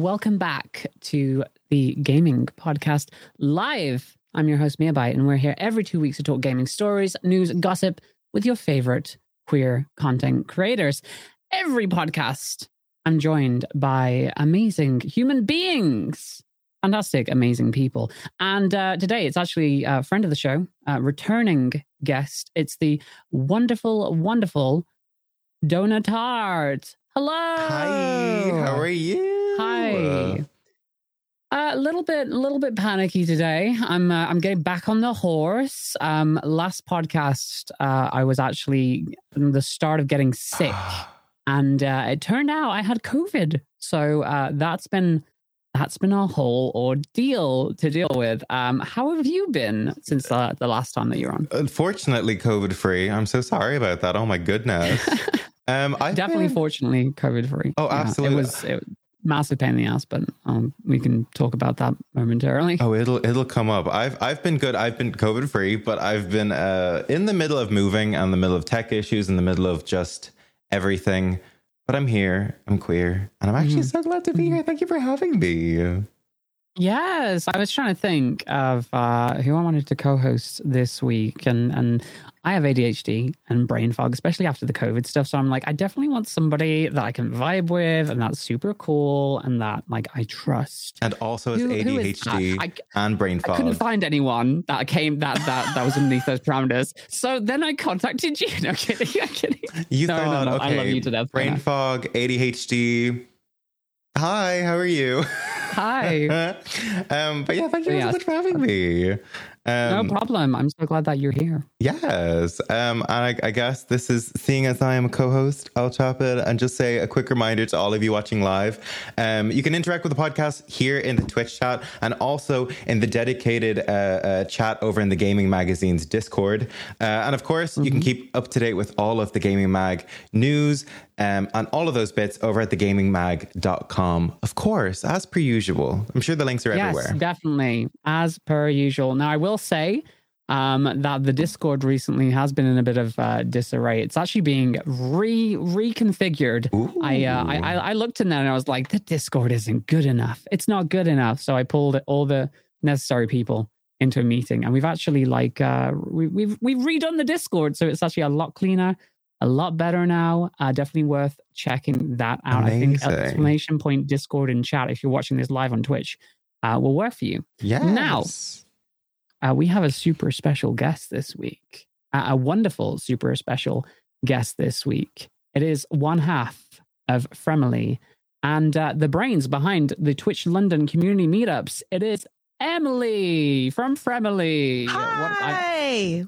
welcome back to the Gayming Podcast Live. I'm your host, Miabyte, and we're here every two weeks to talk gaming stories, news, gossip with your favorite queer content creators. Every podcast, I'm joined by amazing human beings, fantastic, amazing people. And uh, today, it's actually a friend of the show, returning guest. It's the wonderful, wonderful Dona Tarte. Hello. Hi, how are you? Hi. A little bit, a little bit panicky today. I'm, uh, I'm getting back on the horse. Um, last podcast, uh, I was actually the start of getting sick, and uh, it turned out I had COVID. So uh, that's been that's been a whole ordeal to deal with. Um, how have you been since the, the last time that you're on? Unfortunately, COVID free. I'm so sorry about that. Oh my goodness. Um, I Definitely, fortunately, COVID free. Oh, Yeah, absolutely. it was it, massive pain in the ass, but um, we can talk about that momentarily. Oh, it'll it'll come up. I've I've been good. I've been COVID free, but I've been uh, in the middle of moving and the middle of tech issues, in the middle of just everything. But I'm here. I'm queer, and I'm actually Mhm. so glad to be here. Thank you for having me. Yes, I was trying to think of uh, who I wanted to co-host this week, and and I have ADHD and brain fog, especially after the COVID stuff. So I'm like, I definitely want somebody that I can vibe with, and that's super cool, and that like I trust. And also, Who- is? ADHD I, and brain fog. I couldn't find anyone that came that that that was underneath those parameters. So then I contacted you. No kidding, I'm kidding. You No, no, thought, no, okay, I love you to death, brain fog, ADHD. Hi, how are you? Hi. um, but yeah, thank you Yes. so much for having me. Um, no problem. I'm so glad that you're here. Yes. Um, and I, I guess this is seeing as I am a co host, I'll chop it and just say a quick reminder to all of you watching live. Um, you can interact with the podcast here in the Twitch chat and also in the dedicated uh, uh, chat over in the Gayming Magazine's Discord. Uh, and of course, you can keep up to date with all of the Gayming Mag news um, and all of those bits over at thegaymingmag.com. Of course, as per usual. I'm sure the links are Yes, everywhere. definitely, as per usual. Now, I will say um, that the Discord recently has been in a bit of uh, disarray. It's actually being re reconfigured. I, uh, I I I looked in there and I was like, the Discord isn't good enough. It's not good enough. So I pulled all the necessary people into a meeting, and we've actually like uh, we, we've we've redone the Discord, so it's actually a lot cleaner. A lot better now. Uh, definitely worth checking that out. I think exclamation point Discord and chat if you're watching this live on Twitch uh, will work for you. Yes. Now- Uh, we have a super special guest this week, uh, a wonderful super special guest this week. It is one half of Fremily and uh, the brains behind the Twitch London community meetups. It is Emily from Fremily. What- I, Hi.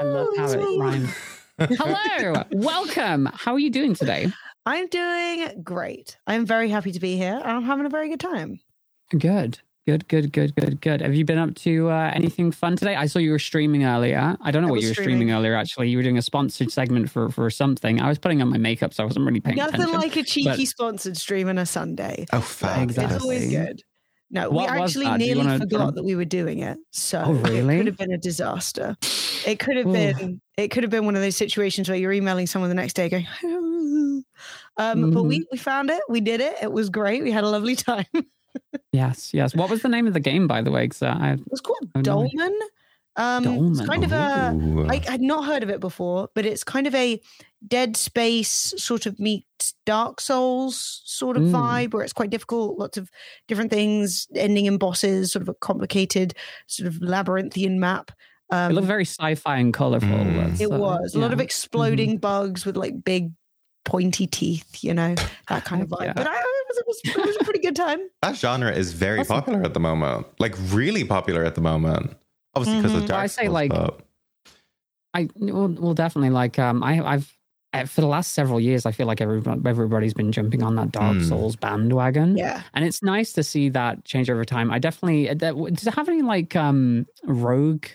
I love how it rhymes. Hello, welcome. How are you doing today? I'm doing great. I'm very happy to be here. I'm having a very good time. Good. Good, good, good, good, good. Have you been up to uh, anything fun today? I saw you were streaming earlier. I don't know I what you were streaming. streaming. earlier. Actually, you were doing a sponsored segment for for something. I was putting on my makeup, so I wasn't really paying attention. Nothing attention. like a cheeky but- sponsored stream on a Sunday. Oh, fabulous. It's always good. No, What we actually that? Do you nearly wanna- forgot that we were doing it. So Oh, really? it could have been a disaster. It could have been it could have been one of those situations where you're emailing someone the next day going, um, but Mm-hmm. we, we found it, we did it, it was great. We had a lovely time. Yes, yes. What was the name of the game, by the way? Because I was called no. Dolmen. Um it's kind of a Ooh. I had not heard of it before, but it's kind of a Dead Space sort of meets Dark Souls sort of Mm. vibe, where it's quite difficult, lots of different things, ending in bosses, sort of a complicated, sort of labyrinthian map. Um, it looked very sci-fi and colorful. Mm. That's, it was a lot of yeah. exploding bugs with like big pointy teeth, you know, that kind of Heck vibe. yeah. But I, it, was, it, was, it was a pretty good time. That genre is very Awesome. popular at the moment. Like really popular at the moment. Obviously because Mhm. of Well, Dark I say, Souls, like, but- I well, well definitely like um I I've uh, for the last several years I feel like everybody everybody's been jumping on that Dark Mm. Souls bandwagon. Yeah. and it's nice to see that change over time. I definitely uh, that, does it have any like um rogue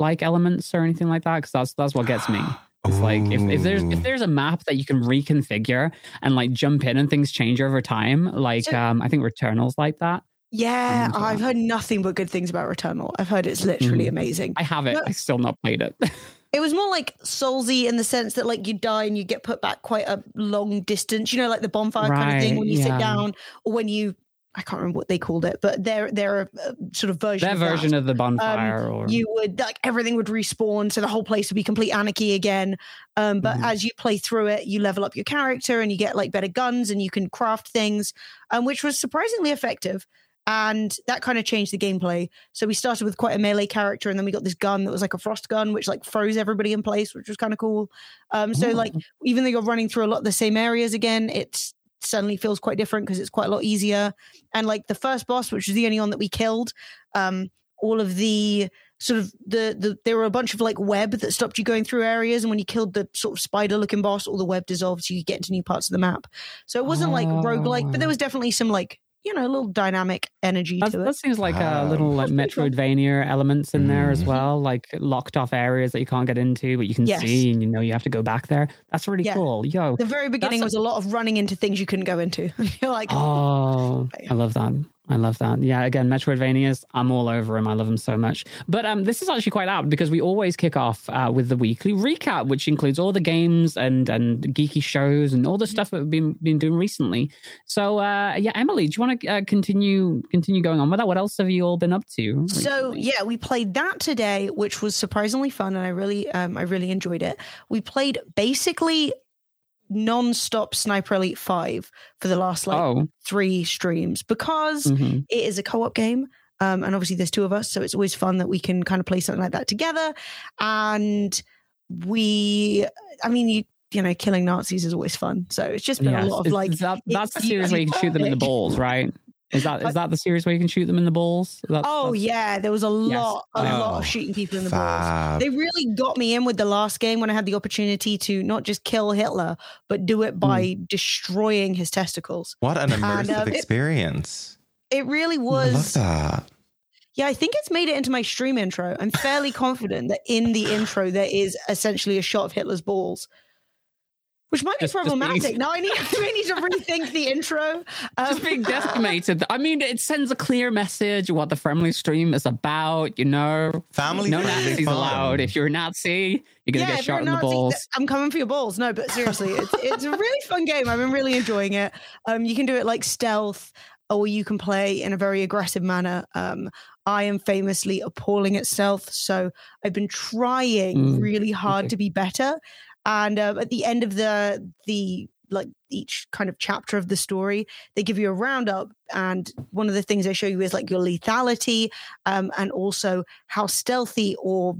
like elements or anything like that? Because that's that's what gets me. It's like if, if there's if there's a map that you can reconfigure and like jump in and things change over time, like So- um I think Returnal's like that. Yeah. Mm, I've heard nothing but good things about Returnal. I've heard it's literally Mhm. amazing. I have it. No. I still not played it. It was more like Soulsy in the sense that like you die and you get put back quite a long distance, you know, like the bonfire kind of thing when you yeah. sit down or when you I can't remember what they called it, but their their uh, sort of version. Their of that. version of the bonfire, or Um, you would like everything would respawn so the whole place would be complete anarchy again um, but Mhm. as you play through it you level up your character and you get like better guns and you can craft things um, which was surprisingly effective and that kind of changed the gameplay so we started with quite a melee character and then we got this gun that was like a frost gun which like froze everybody in place which was kind of cool um, so like even though you're running through a lot of the same areas again it's suddenly feels quite different because it's quite a lot easier. And like the first boss which was the only one that we killed um all of the sort of the, the there were a bunch of like web that stopped you going through areas. And when you killed the sort of spider looking boss all the web dissolved so you could get into new parts of the map. So it wasn't like roguelike but there was definitely some like you know a little dynamic energy That, to it that seems like a little like That's pretty cool. Metroidvania elements in there as Mhm. well, like locked off areas that you can't get into, but you can Yes. see and you know you have to go back there. That's really Yeah. cool. Yo, the very beginning was a lot of running into things you couldn't go into you're like Oh, Right. I love that. I love that. Yeah, again, Metroidvanias, I'm all over them. I love them so much. But um, this is actually quite apt because we always kick off uh, with the weekly recap, which includes all the games and and geeky shows and all the stuff that we've been been doing recently. So uh, yeah, Emily, do you want to uh, continue continue going on with that? What else have you all been up to? So yeah, we played that today, which was surprisingly fun, and I really, um, I really enjoyed it. We played basically non-stop Sniper Elite Five for the last like oh, three streams because mhm. it is a co-op game. Um, and obviously there's two of us, so it's always fun that we can kind of play something like that together. And we, I mean, you you know, killing Nazis is always fun. So it's just been Yes. a lot of like, that, that's the it's series where you can shoot them in the balls, right? Is that is that the series where you can shoot them in the balls? That's, oh that's- yeah, there was a lot, a Oh, lot of shooting people in the balls. They really got me in with the last game when I had the opportunity to not just kill Hitler, but do it by destroying his testicles. What an immersive um, experience. It really I love was. that. Yeah, I think it's made it into my stream intro. I'm fairly confident that in the intro there is essentially a shot of Hitler's balls. Which might be Just- just problematic. being- now I need, I need to rethink the intro. Um, just being decimated. I mean, it sends a clear message what the family stream is about. You know, Family no friendly Nazis fun. allowed. If you're a Nazi, you're gonna yeah, get shot a in the balls. th- I'm coming for your balls. No, but seriously, it's it's a really fun game. I've been really enjoying it. Um, you can do it like stealth, or you can play in a very aggressive manner. Um, I am famously appalling at stealth, so I've been trying Mm, really hard okay. to be better. And um, at the end of the the like each kind of chapter of the story, they give you a roundup, and one of the things they show you is like your lethality, um, and also how stealthy or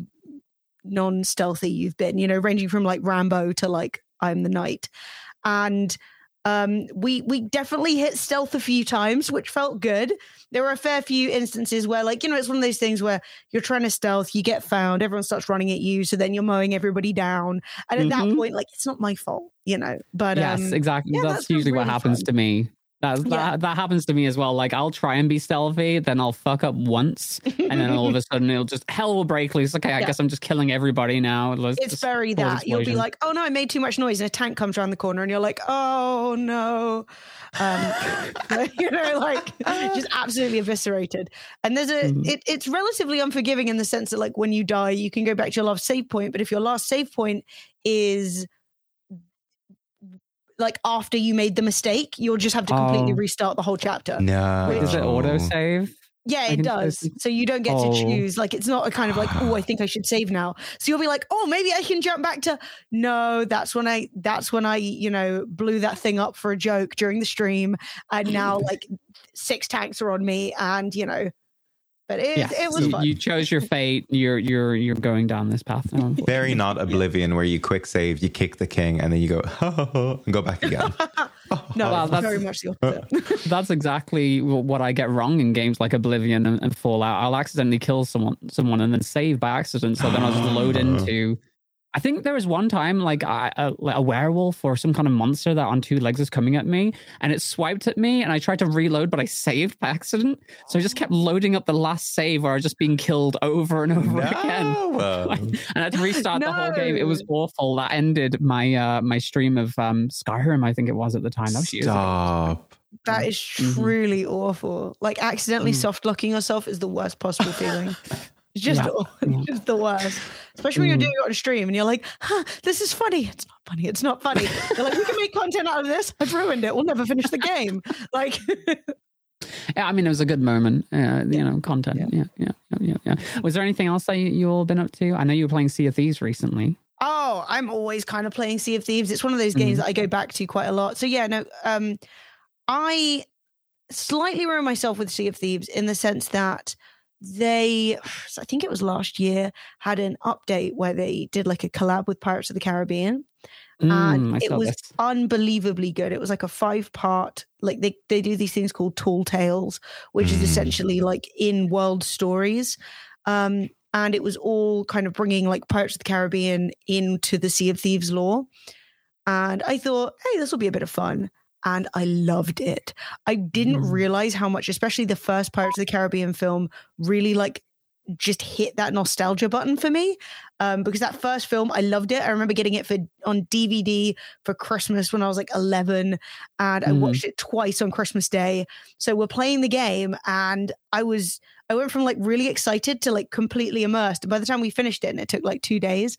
non-stealthy you've been. You know, ranging from like Rambo to like I'm the Knight, and um, we we definitely hit stealth a few times, which felt good. There were a fair few instances where, like, you know, it's one of those things where you're trying to stealth, you get found, everyone starts running at you, so then you're mowing everybody down, and at that Mhm. point, like, it's not my fault, you know. But yes, um, exactly. yeah, That's that's usually what happens fun. to me. That, that Yeah. that happens to me as well. Like I'll try and be stealthy, then I'll fuck up once, and then all of a sudden it'll just hell will break loose. Okay, I Yeah. guess I'm just killing everybody now. Let's it's very that you'll be like, oh no, I made too much noise, and a tank comes around the corner, and you're like, oh no, um, you know, like just absolutely eviscerated. And there's a, Mhm. it, it's relatively unforgiving in the sense that like when you die, you can go back to your last save point, but if your last save point is like after you made the mistake, you'll just have to completely Oh. restart the whole chapter. No. does it oh. auto save? Yeah, it does. So you don't get Oh. to choose. Like it's not a kind of like, oh, I think I should save now. So you'll be like, oh, maybe I can jump back to. No, that's when I. That's when I, you know, blew that thing up for a joke during the stream, and now like six tanks are on me, and you know. But it, Yes, it was you, fun. you chose your fate. You're you're you're going down this path now. Very not Oblivion, where you quick save, you kick the king, and then you go and go back again. no, Wow, that's- very much the opposite. That's exactly what I get wrong in games like Oblivion and, and Fallout. I'll accidentally kill someone, someone, and then save by accident. So then I'll just load ah. into. I think there was one time like I, a, like a werewolf or some kind of monster that on two legs was coming at me, and it swiped at me, and I tried to reload, but I saved by accident. So I just kept loading up the last save, where I was just being killed over and over again. No. and I had to restart the whole game. It was awful. That ended my uh my stream of um Skyrim, I think it was at the time. That was years ago. Stop. That is Mhm. truly awful. Like accidentally Mm. soft locking yourself is the worst possible feeling. Just, Yeah. just the worst. Especially when you're Mm. doing it on stream and you're like, huh, this is funny. It's not funny. It's not funny. They're like, we can make content out of this. I've ruined it. We'll never finish the game. Like, Yeah, I mean, it was a good moment. Uh, you know, content. Yeah. Yeah, yeah, yeah, yeah. Was there anything else that you, you all been up to? I know you were playing Sea of Thieves recently. Oh, I'm always kind of playing Sea of Thieves. It's one of those games Mhm. that I go back to quite a lot. So yeah, no, um, I slightly ruined myself with Sea of Thieves in the sense that they, I think it was last year, had an update where they did like a collab with Pirates of the Caribbean. Mm, and it was this. unbelievably good. It was like a five part, like they, they do these things called tall tales, which is Mm. essentially like in world stories. Um, and it was all kind of bringing like Pirates of the Caribbean into the Sea of Thieves lore. And I thought, hey, this will be a bit of fun. And I loved it. I didn't Mm. realize how much, especially the first Pirates of the Caribbean film, really like just hit that nostalgia button for me. Um, because that first film, I loved it. I remember getting it for on DVD for Christmas when I was like 11, and I Mhm. watched it twice on Christmas Day. So we're playing the game, and I was I went from like really excited to like completely immersed. And by the time we finished it, and it took like two days,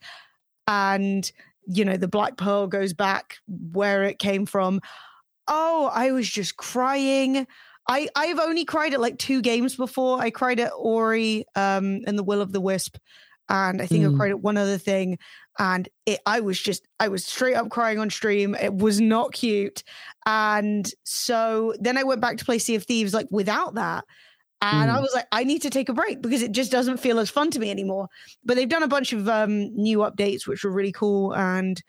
and you know the Black Pearl goes back where it came from. Oh, I was just crying. I I've only cried at like two games before. I cried at Ori um and the Will of the Wisp, and I think Mm. I cried at one other thing. And it, I was just, I was straight up crying on stream. It was not cute. And so then I went back to play Sea of Thieves like without that. And I Mm. was like, I need to take a break because it just doesn't feel as fun to me anymore. But they've done a bunch of um, new updates, which were really cool. And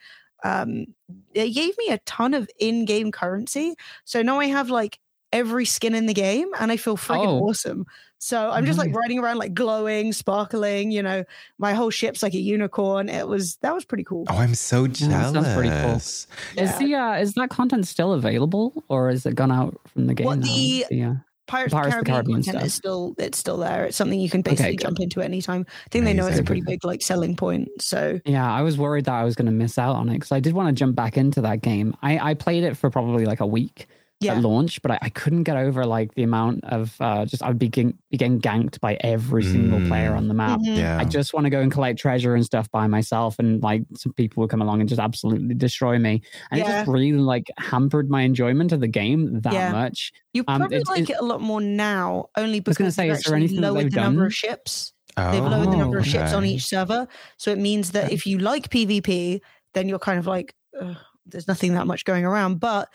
um, they gave me a ton of in game currency. So now I have like every skin in the game and I feel freaking Oh. awesome. So I'm just like riding around like glowing, sparkling, you know, my whole ship's like a unicorn. It was, that was pretty cool. Oh, I'm so jealous. sounds pretty cool. Is Yeah. the uh, is that content still available, or is it gone out from the game? What, now? the- uh, Pirates, Pirates of the Caribbean, Caribbean is still it's still there. It's something you can basically good. jump into at any time. I think they know it's a pretty big like selling point. So Yeah, I was worried that I was going to miss out on it because I did want to jump back into that game. I, I played it for probably like a week yeah, at launch, but I, I couldn't get over like the amount of uh, just I would be getting, be getting ganked by every single Mm. player on the map. Mhm. Yeah. I just want to go and collect treasure and stuff by myself, and like some people would come along and just absolutely destroy me, and it just really like hampered my enjoyment of the game that Yeah. much. you um, probably it's- like it's- it a lot more now, only was gonna because say, they've is there anything lowered they've the number of ships. Oh, They've lowered the number of ships on each server, so it means that Okay. if you like PvP, then you're kind of like, "Ugh, there's nothing that much going around. But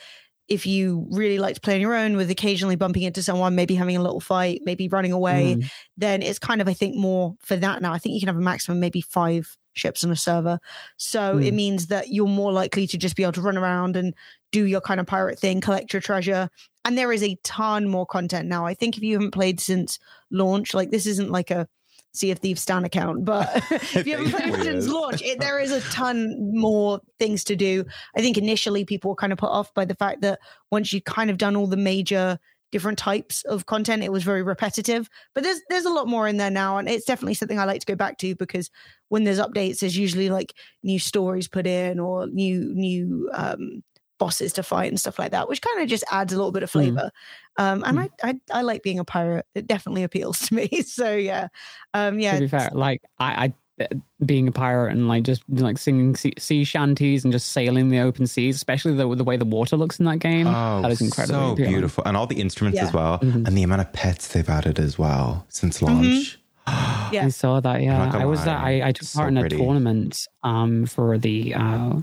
if you really like to play on your own, with occasionally bumping into someone, maybe having a little fight, maybe running away, Mm. then it's kind of I think more for that now. I think you can have a maximum maybe five ships on a server, so it Hmm. means that you're more likely to just be able to run around and do your kind of pirate thing, collect your treasure. And there is a ton more content now. I think if you haven't played since launch, like this isn't like a Sea of Thieves Stan account, but if you haven't played since launch, it, there is a ton more things to do. I think initially people were kind of put off by the fact that once you've kind of done all the major different types of content, it was very repetitive. But there's there's a lot more in there now, and it's definitely something I like to go back to because when there's updates, there's usually like new stories put in or new new um, bosses to fight and stuff like that, which kind of just adds a little bit of Mm. flavor. Um, and Mm. I, I I like being a pirate. It definitely appeals to me. So yeah, um, yeah, to be fair, like I, I being a pirate and like just like singing sea, sea shanties and just sailing the open seas, especially the the way the water looks in that game. Oh, that is incredible. so appealing. beautiful, and all the instruments Yeah. as well, Mhm. and the amount of pets they've added as well since launch. Yeah. I saw that. Yeah, I was. Uh, I, I took so part in a pretty. tournament um for the uh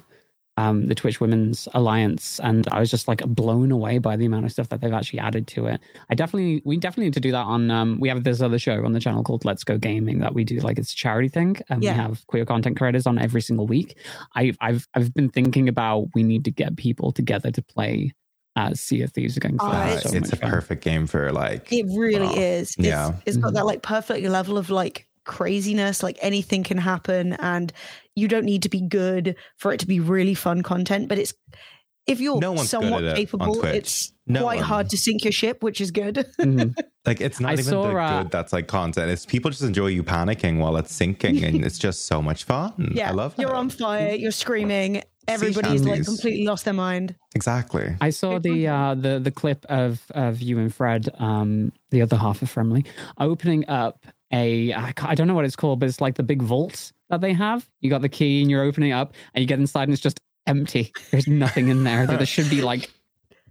um the Twitch Women's Alliance, and I was just like blown away by the amount of stuff that they've actually added to it. I definitely, we definitely need to do that on. um We have this other show on the channel called Let's Go Gaming that we do like it's a charity thing, and Yeah. we have queer content creators on every single week. I've I've I've been thinking about we need to get people together to play uh, Sea of Thieves again. 'cause Oh, Uh, it's- so it's a fun. perfect game for like It really Wow. is. It's, Yeah. It's got Mhm. that like perfect level of like craziness, like anything can happen and you don't need to be good for it to be really fun content. But it's if you're No somewhat at it capable, it's No quite one. hard to sink your ship, which is good. Mhm. like it's not I even saw, the uh, good that's like content. It's people just enjoy you panicking while it's sinking, and it's just so much fun. yeah. I love You're on fire, you're screaming, everybody's like completely lost their mind. exactly. I saw the uh, the the clip of of you and Fred, um, the other half of Fremily, opening up a I don't know what it's called, but it's like the big vault that they have. You got the key and you're opening it up, and you get inside and it's just empty. There's nothing in there. There should be like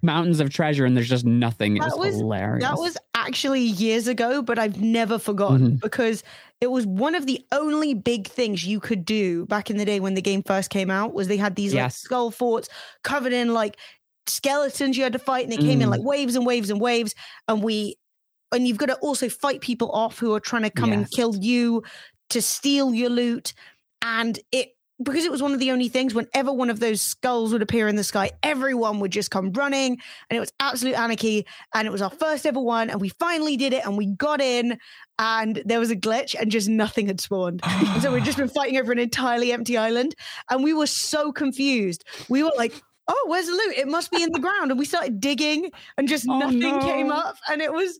mountains of treasure and there's just nothing. It That was, hilarious. That was actually years ago, but I've never forgotten Mhm. because it was one of the only big things you could do back in the day when the game first came out. Was they had these like Yes. skull forts covered in like skeletons you had to fight, and they came in Mm. like waves and waves and waves, and we and you've got to also fight people off who are trying to come and kill you to steal your loot, and it. Because it was one of the only things, whenever one of those skulls would appear in the sky, everyone would just come running, and it was absolute anarchy and it was our first ever one and we finally did it and we got in and there was a glitch and just nothing had spawned. And so we'd just been fighting over an entirely empty island and we were so confused. We were like oh where's the loot? It must be in the ground. And we started digging and just Oh, nothing came up and it was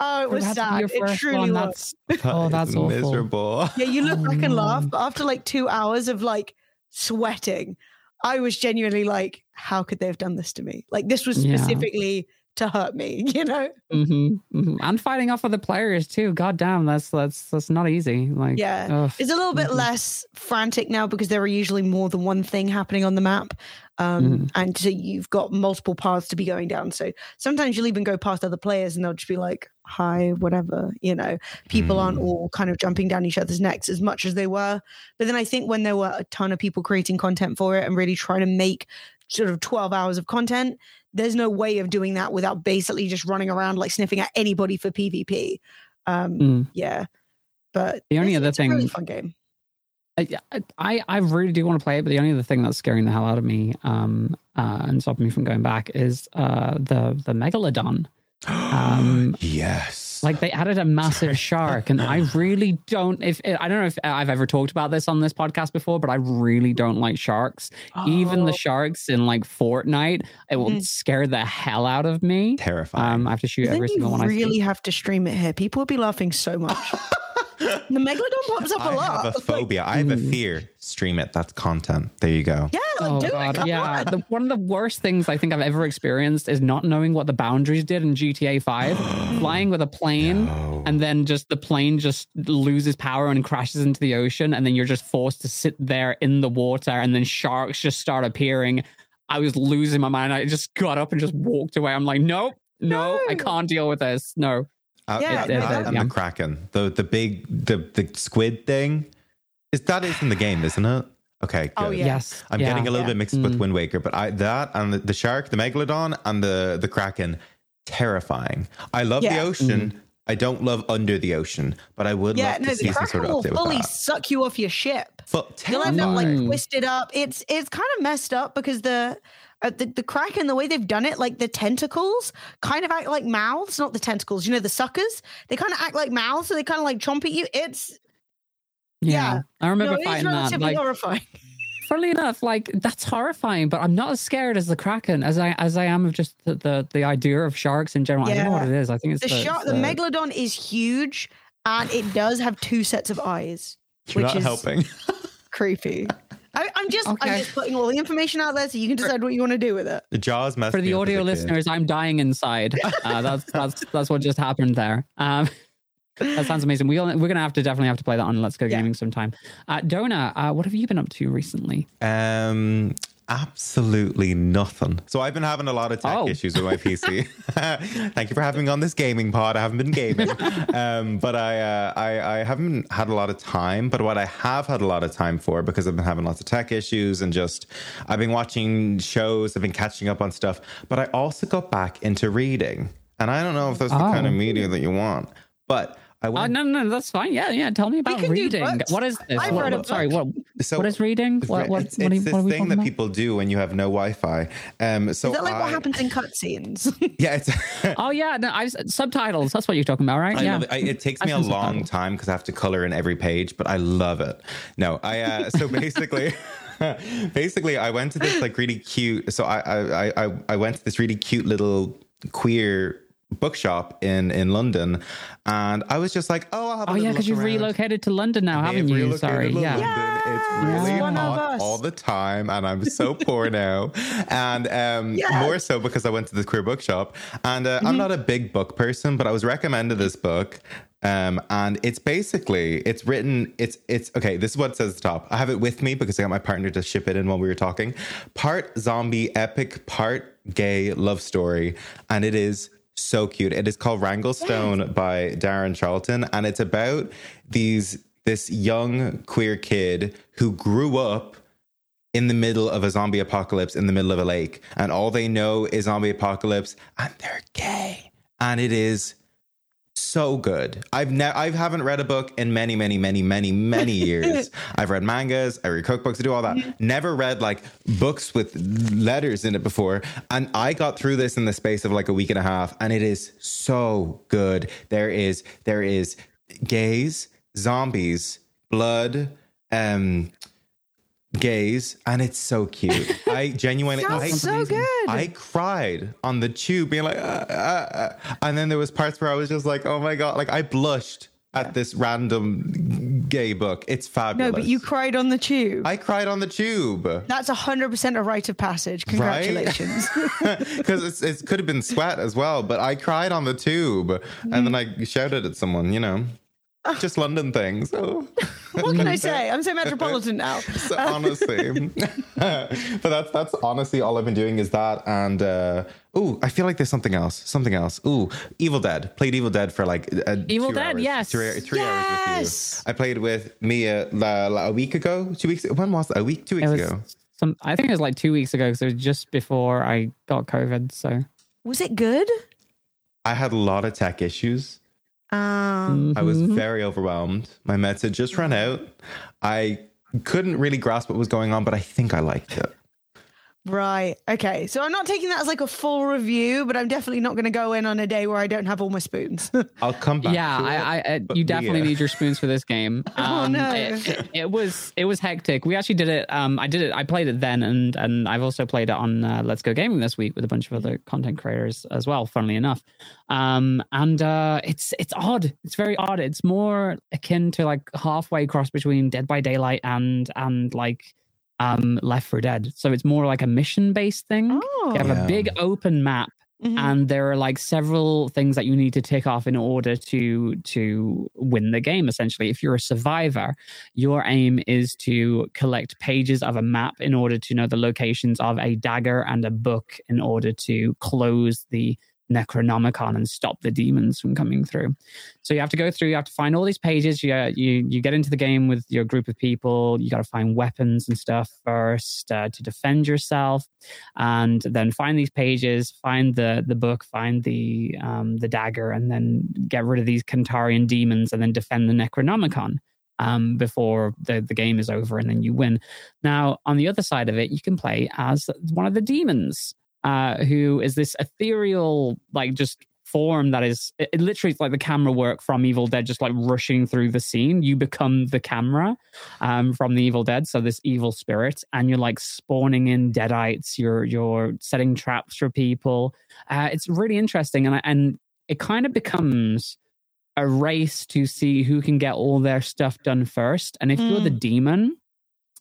oh it was that to be sad it truly one, was That's, That oh, that's awful. miserable. yeah you look Oh, back and laugh but after like two hours of like sweating i was genuinely like how could they have done this to me like this was Yeah. specifically to hurt me you know hmm hmm And fighting off other players too. God damn, that's that's that's not easy. Like Yeah. ugh. It's a little bit Mhm. less frantic now because there are usually more than one thing happening on the map. Um, Mhm. And so you've got multiple paths to be going down. So sometimes you'll even go past other players and they'll just be like, hi, whatever. You know, people aren't Mm. all kind of jumping down each other's necks as much as they were. But then I think when there were a ton of people creating content for it and really trying to make sort of 12 hours of content, there's no way of doing that without basically just running around like sniffing at anybody for PvP. Um, Mm. yeah. But The only other a really thing- fun game. I, I I really do want to play it, but the only other thing that's scaring the hell out of me, um, uh, and stopping me from going back is uh the the megalodon. Um, yes. Like they added a massive shark, and I really don't. If I don't know if I've ever talked about this on this podcast before, but I really don't like sharks. Even Oh. the sharks in like Fortnite, it will Mhm. scare the hell out of me. terrifying. Um, I have to shoot every single one. really I Really have to stream it here. People would be laughing so much. the megalodon pops up a I lot. I have a phobia. I have a mm. fear. Stream it. That's content. There you go. Yeah, like, Oh do god, Come yeah. on. The, one of the worst things I think I've ever experienced is not knowing what the boundaries did in GTA Five. Flying with a plane, No. and then just the plane just loses power and crashes into the ocean, and then you're just forced to sit there in the water, and then sharks just start appearing. I was losing my mind. I just got up and just walked away. I'm like, nope, no, I can't deal with this. No. Uh, Yeah, it- no, that that- and the kraken, the the big the the squid thing. Is that is in the game, isn't it? Okay, good. Oh, yeah. Yes, I'm yeah. getting a little Yeah. bit mixed up with Mm. Wind Waker, but I that and the, the shark, the megalodon, and the the kraken, terrifying. I love the Yeah. ocean. I don't love under the ocean, but I would Yeah, love no, to the see some kraken sort of will update fully with that. suck you off your ship. Fu- You'll end up like twisted up. It's it's kind of messed up because the uh, the, the kraken, the way they've done it, like the tentacles kind of act like mouths, not the tentacles. You know, the suckers. They kind of act like mouths, so they kind of like chomp at you. It's Yeah. Yeah. I remember no, it's fighting that. Like, horrifying. funnily enough, like that's horrifying, but I'm not as scared as the kraken as I as I am of just the the, the idea of sharks in general. I don't know what it is. I think it's The the, shark, it's the megalodon is huge, and it does have two sets of eyes. You're which not is- helping. Creepy. I, I'm just Okay. I'm just putting all the information out there so you can decide what you want to do with it. The jaws messed for the audio listeners, I'm dying inside. Uh, that's that's that's what just happened there. Um, that sounds amazing. We we're gonna have to definitely have to play that on Let's Go Yeah. Gaming sometime. Uh, Dona, uh, what have you been up to recently? Um, absolutely nothing. So I've been having a lot of tech Oh. issues with my PC. Thank you for having me on this gaming pod. I haven't been gaming, um, but I, uh, I I haven't had a lot of time. But what I have had a lot of time for, because I've been having lots of tech issues and just I've been watching shows, I've been catching up on stuff. But I also got back into reading, and I don't know if that's the Oh. kind of media that you want, but. I Oh went, no, no, that's fine. Yeah, yeah. Tell me about reading. What is this? I've What, read a what- sorry, what so what is reading? What what, it's, what, are you- this what are we thing that about? people do when you have no Wi-Fi. Um, so Is that like I, what happens in cutscenes? Yeah, it's. Oh yeah, no, I, subtitles. That's what you're talking about, right? I yeah. it. I, it takes me a long subtitles. time because I have to color in every page, but I love it. No, I uh, so basically, basically, I went to this like really cute. So I I I I went to this really cute little queer bookshop in in London, and I was just like, oh, I'll have a Oh yeah, because you've around. relocated to London now, They haven't you? relocated Sorry, to yeah. London. It's really one of hot all the time, and I'm so poor now. And um, Yes. more so because I went to the queer bookshop, and uh, Mm-hmm. I'm not a big book person, but I was recommended this book. Um, and it's basically it's written it's it's okay. This is what it says at the top. I have it with me because I got my partner to ship it in while we were talking. Part zombie epic, part gay love story, and it is so cute. It is called Wranglestone by Darren Charlton, and it's about these this young queer kid who grew up in the middle of a zombie apocalypse in the middle of a lake, and all they know is zombie apocalypse, and they're gay, and it is so good. I've ne- I haven't read a book in many, many, many, many, many years. I've read mangas, I read cookbooks, I do all that. Never read like books with letters in it before. And I got through this in the space of like a week and a half, and it is so good. There is there is gays, zombies, blood, um, gays, and it's so cute. I genuinely, Sounds I, so good. I cried on the tube, being like, uh, uh, uh. and then there was parts where I was just like, oh my god, like I blushed at this random gay book. It's fabulous. no, but you cried on the tube. I cried on the tube That's hundred percent a rite of passage. Congratulations. because it could have been sweat as well, but I cried on the tube, and then I shouted at someone, you know. Just London things. So, what can I say? I'm so metropolitan now. so honestly, but that's that's honestly all I've been doing is that. And uh, ooh, I feel like there's something else. Something else. Ooh, Evil Dead. Played Evil Dead for like uh, Evil two Dead, hours, yes. three, three hours with Yes. you. I played with Mia la, la, a week ago, two weeks. When was it? A week, two weeks ago. some. I think it was like two weeks ago because it was just before I got COVID. So Was it good? I had a lot of tech issues. Um, I was Mhm. very overwhelmed. My meds had just run out. I couldn't really grasp what was going on, but I think I liked it. Right. Okay. So I'm not taking that as like a full review, but I'm definitely not going to go in on a day where I don't have all my spoons. I'll come back. yeah, to it, I, I, I you definitely Mia- need your spoons for this game. Um, Oh, no. It, it- it was it was hectic. We actually did it. Um, I did it. I played it then, and and I've also played it on uh, Let's Go Gaming this week with a bunch of other content creators as well. Funnily enough, um, and uh, it's it's odd. It's very odd. It's more akin to like halfway cross between Dead by Daylight and and like um Left for Dead. So it's more like a mission based thing. oh. You have Yeah. a big open map Mhm. and there are like several things that you need to tick off in order to to win the game essentially if you're a survivor your aim is to collect pages of a map in order to know the locations of a dagger and a book in order to close the necronomicon and stop the demons from coming through. So you have to go through you have to find all these pages. You you, you get into the game with your group of people. You got to find weapons and stuff first uh, to defend yourself. And then find these pages, find the the book, find the um, the dagger, and then get rid of these Kandarian demons, and then defend the Necronomicon um, before the the game is over, and then you win. Now, on the other side of it, you can play as one of the demons, uh, who is this ethereal, like just form that is it, it literally is like the camera work from Evil Dead, just like rushing through the scene. You become the camera um, from the Evil Dead, so this evil spirit, and you're like spawning in deadites. You're you're setting traps for people. Uh, it's really interesting, and and it kind of becomes a race to see who can get all their stuff done first. And if you're the demon,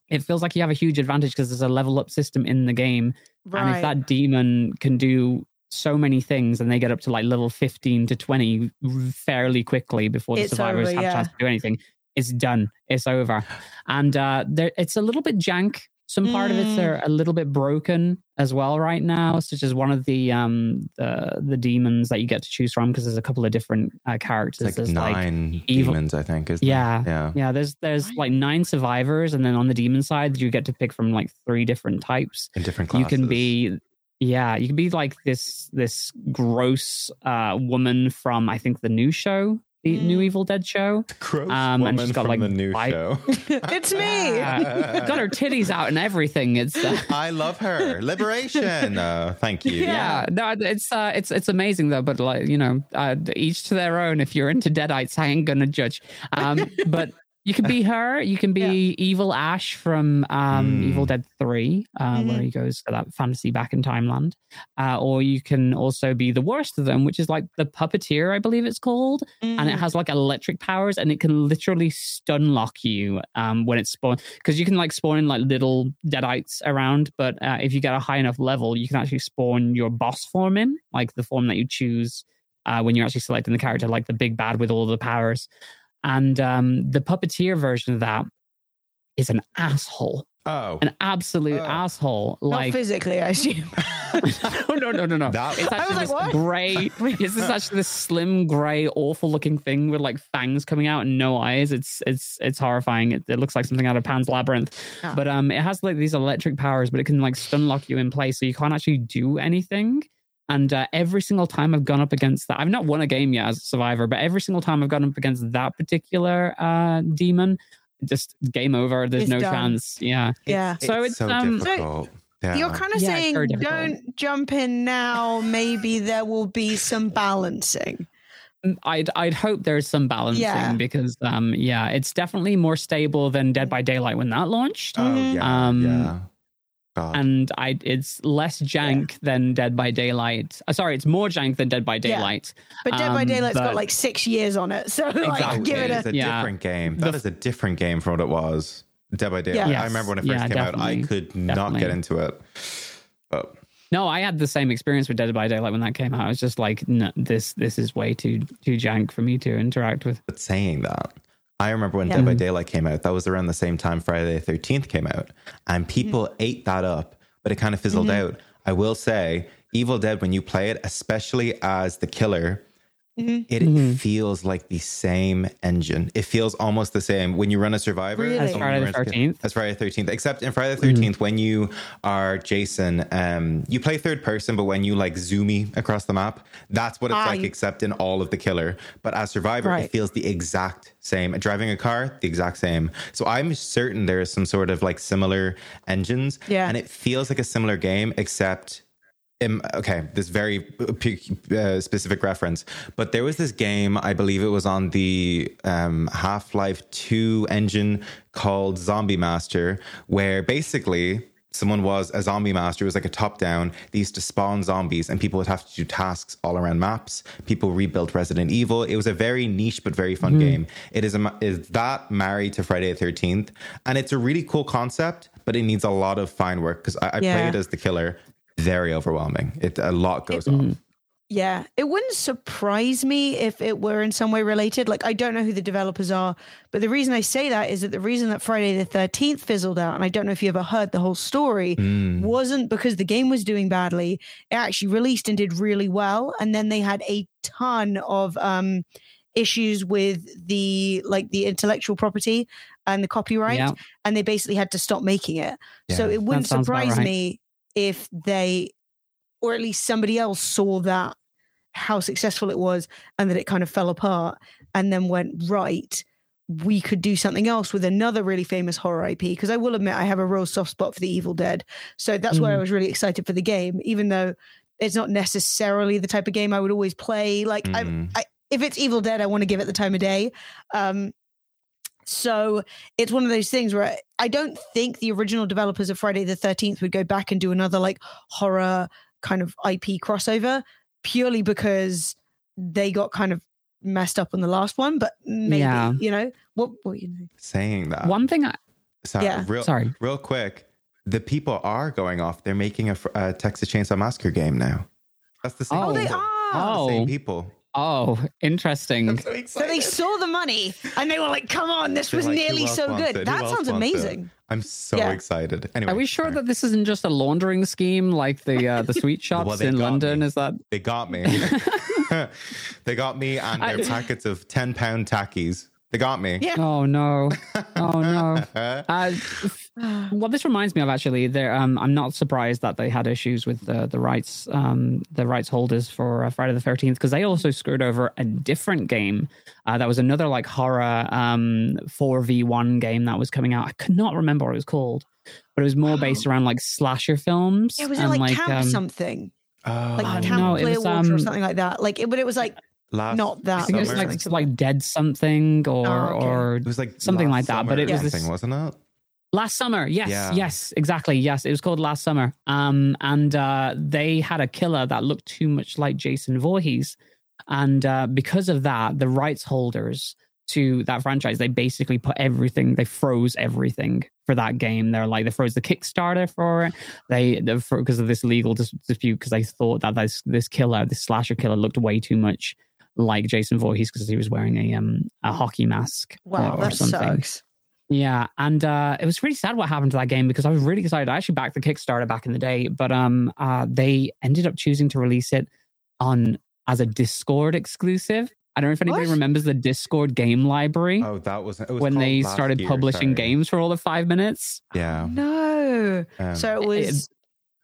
it feels like you have a huge advantage because there's a level up system in the game, and if that demon can do so many things and they get up to like level 15 to 20 fairly quickly before the It's survivors over, have a yeah. chance to do anything. It's done. It's over. And uh there it's a little bit jank some part of it's Mm. are a little bit broken as well right now such as one of the um the the demons that you get to choose from because there's a couple of different uh, characters It's like there's nine evil- demons, I think. Isn't Yeah. It? Yeah. yeah there's there's like nine survivors and then on the demon side you get to pick from like three different types In different classes. you can be yeah you can be like this this gross uh woman from i think the new show the new Mm. evil dead show gross Um, and she's got, from like, the new five- show. it's me. got her titties out and everything it's uh, I love her. Liberation. Uh, thank you. yeah no it's uh it's it's amazing though but like you know uh each to their own if you're into deadites i ain't gonna judge um but you can be her you can be evil ash from um Mm. evil dead 3 uh where Mhm. he goes to that fantasy back in timeland uh or you can also be the worst of them which is like the puppeteer i believe it's called and Mm. it has like electric powers and it can literally stun lock you um when it's spawned. because you can like spawn in like little deadites around but uh, if you get a high enough level you can actually spawn your boss form in like the form that you choose uh, when you're actually selecting the character, like the big bad with all the powers. And um, the puppeteer version of that is an asshole, Oh, an absolute Oh. asshole. Not Like, physically, I assume. no, no, no, no, no. That- it's I actually was this like, what? gray. It's this actually this slim, gray, awful looking thing with like fangs coming out and no eyes. It's it's it's horrifying. It, it looks like something out of Pan's Labyrinth. Ah. But um, it has like these electric powers, but it can like stun lock you in place, so you can't actually do anything. And uh, every single time I've gone up against that, I've not won a game yet as a survivor, but every single time I've gone up against that particular uh, demon, just game over. There's It's no done. chance. Yeah. Yeah. So it's, so um, difficult. Yeah. You're kind of Yeah, saying don't jump in now. Maybe there will be some balancing. I'd I'd hope there's some balancing Yeah. because um yeah, it's definitely more stable than Dead by Daylight when that launched. Oh yeah, Um, yeah. God. And I it's less jank than Dead by Daylight. Uh, sorry, it's more jank than Dead by Yeah. Daylight. But Dead by Um, Daylight's got like six years on it, so like Exactly. give it it a is a Yeah. different game. The- That is a different game from what it was. Dead by Daylight. Yeah. I remember when it first Yeah, came out, I definitely. could not get into it. But No, I had the same experience with Dead by Daylight when that came out. I was just like, no, this this is way too too jank for me to interact with. but saying that, I remember when Yeah. Dead by Daylight came out. That was around the same time Friday the Thirteenth came out, and people ate that up. But it kind of fizzled Mm-hmm. out. I will say, Evil Dead when you play it, especially as the killer, Mm-hmm. it Mhm. feels like the same engine. It feels almost the same when you run a survivor. Really? as As Friday the 13th? As Friday the Thirteenth, except in Friday the 13th when you are Jason, um, you play third person, but when you like zoomy across the map, that's what it's Ah, like, except in all of the killer. But as Survivor, Right. it feels the exact same. Driving a car, the exact same. So I'm certain there's some sort of like similar engines, Yeah. and it feels like a similar game, except um, okay, this very uh, specific reference, but there was this game, I believe it was on the um, Half Life 2 engine called Zombie Master, where basically someone was a zombie master, it was like a top down. They used to spawn zombies, and people would have to do tasks all around maps. People rebuilt Resident Evil. It was a very niche but very fun game. It is, a, is that married to Friday the 13th, and it's a really cool concept, but it needs a lot of fine work because I, I Yeah. played as the killer very overwhelming. It a lot goes on. Yeah, it wouldn't surprise me if it were in some way related. Like, I don't know who the developers are, but the reason I say that is that the reason that Friday the 13th fizzled out, and I don't know if you ever heard the whole story, Mm. wasn't because the game was doing badly. It actually released and did really well. And then they had a ton of um, issues with the like the intellectual property and the copyright Yeah. and they basically had to stop making it so it wouldn't surprise right. me if they or at least somebody else saw that how successful it was and that it kind of fell apart and then went right we could do something else with another really famous horror IP because I will admit I have a real soft spot for the Evil Dead. So that's why I Mhm. was really excited for the game, even though it's not necessarily the type of game I would always play. Like I, Mm. I, if it's Evil Dead, I want to give it the time of day. Um, so it's one of those things where I, I don't think the original developers of Friday the 13th would go back and do another like horror kind of IP crossover purely because they got kind of messed up on the last one. But maybe, Yeah. you know, what, what you know. Saying that, One thing, I, so, Yeah. real, sorry. real quick, the people are going off. They're making a, fr- a Texas Chainsaw Massacre game now. That's the same. Oh, Oh, they people. are. The same Oh. people. Oh, interesting. I'm so So they saw the money and they were like, come on, this They're was like, nearly so good. it? That else sounds wants it? amazing. I'm so Yeah. excited. Anyway, Are we sure sorry. that this isn't just a laundering scheme like the uh, the sweet shops they in London? me. Is that they got me? they got me and I- their packets of ten pound tackies. They got me. Yeah. Oh no! Oh no! Uh, well, this reminds me of actually. There, um, I'm not surprised that they had issues with the the rights, um, the rights holders for uh, Friday the Thirteenth because they also screwed over a different game. Uh, that was another like horror um four v one game that was coming out. I could not remember what it was called, but it was more based around like slasher films. Yeah, was it and, like, camp um, something? oh, Like Camp no, it was, Clearwater or um, something like that. Like, it, but it was like last not that. I think it was summer. like like dead something or Oh, okay. or It was like something like that, but it was this- something, wasn't it? Last summer, yes, Yeah. yes, exactly, yes. It was called Last Summer, um, and uh, they had a killer that looked too much like Jason Voorhees, and uh, because of that, the rights holders to that franchise, they basically put everything, they froze everything for that game. They're like, they froze the Kickstarter for it. They, because of this legal dispute, because they thought that this, this killer, this slasher killer, looked way too much like Jason Voorhees because he was wearing a um a hockey mask. Wow, or, or that something. sucks. Yeah, and uh, it was really sad what happened to that game because I was really excited. I actually backed the Kickstarter back in the day, but um, uh, they ended up choosing to release it on as a Discord exclusive. I don't know if anybody What? remembers the Discord game library Oh, that was, it was when they started year, publishing sorry. games for all the five minutes. Yeah. No. Um, so it was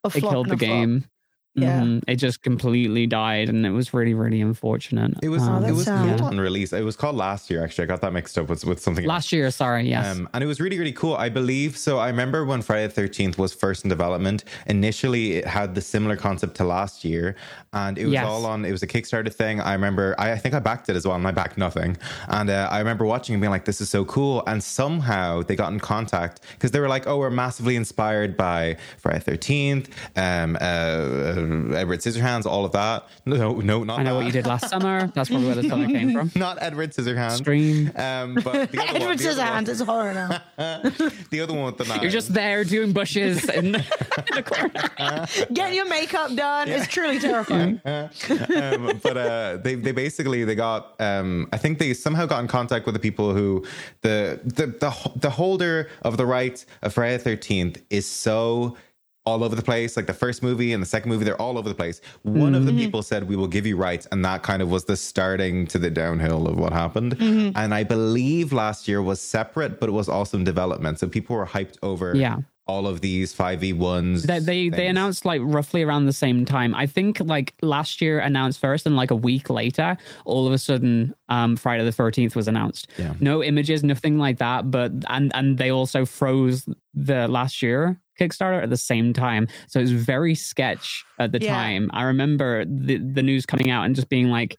a It killed the and a flop. Game. Yeah. Mhm. It just completely died, and it was really, really unfortunate. It was Oh, it was sad. cool on release. It was called last year. Actually, I got that mixed up with with something else. last year. Sorry, yes. Um, and it was really, really cool. I believe so. I remember when Friday the 13th was first in development, initially it had the similar concept to last year. And it was Yes. all on, it was a Kickstarter thing. I remember, I, I think I backed it as well, and I backed nothing. And uh, I remember watching and being like, this is so cool. And somehow they got in contact because they were like, oh, we're massively inspired by Friday the 13th, um, uh, Edward Scissorhands, all of that. No, no, not I know that. what you did last summer. That's probably where the summer came from. Not Edward Scissorhands. Stream. Um, but the other one, Edward the other one- Scissorhands is horror now. the other one with the knife. You're just there doing bushes in the, in the corner. Getting your makeup done is truly terrifying. um, but uh, they they basically they got um, I think they somehow got in contact with the people who the the the, the holder of the rights of Friday Thirteenth is so all over the place. Like the first movie and the second movie, they're all over the place. One of the mm-hmm. people said, "We will give you rights," and that kind of was the starting to the downhill of what happened. Mm-hmm. And I believe last year was separate, but it was also in development. So people were hyped over Yeah. All of these five v ones. They they, they announced like roughly around the same time. I think like last year announced first, and like a week later, all of a sudden, um, Friday the Thirteenth was announced. Yeah. No images, nothing like that. But and and they also froze the last year Kickstarter at the same time, so it was very sketch at the Yeah. time. I remember the the news coming out and just being like,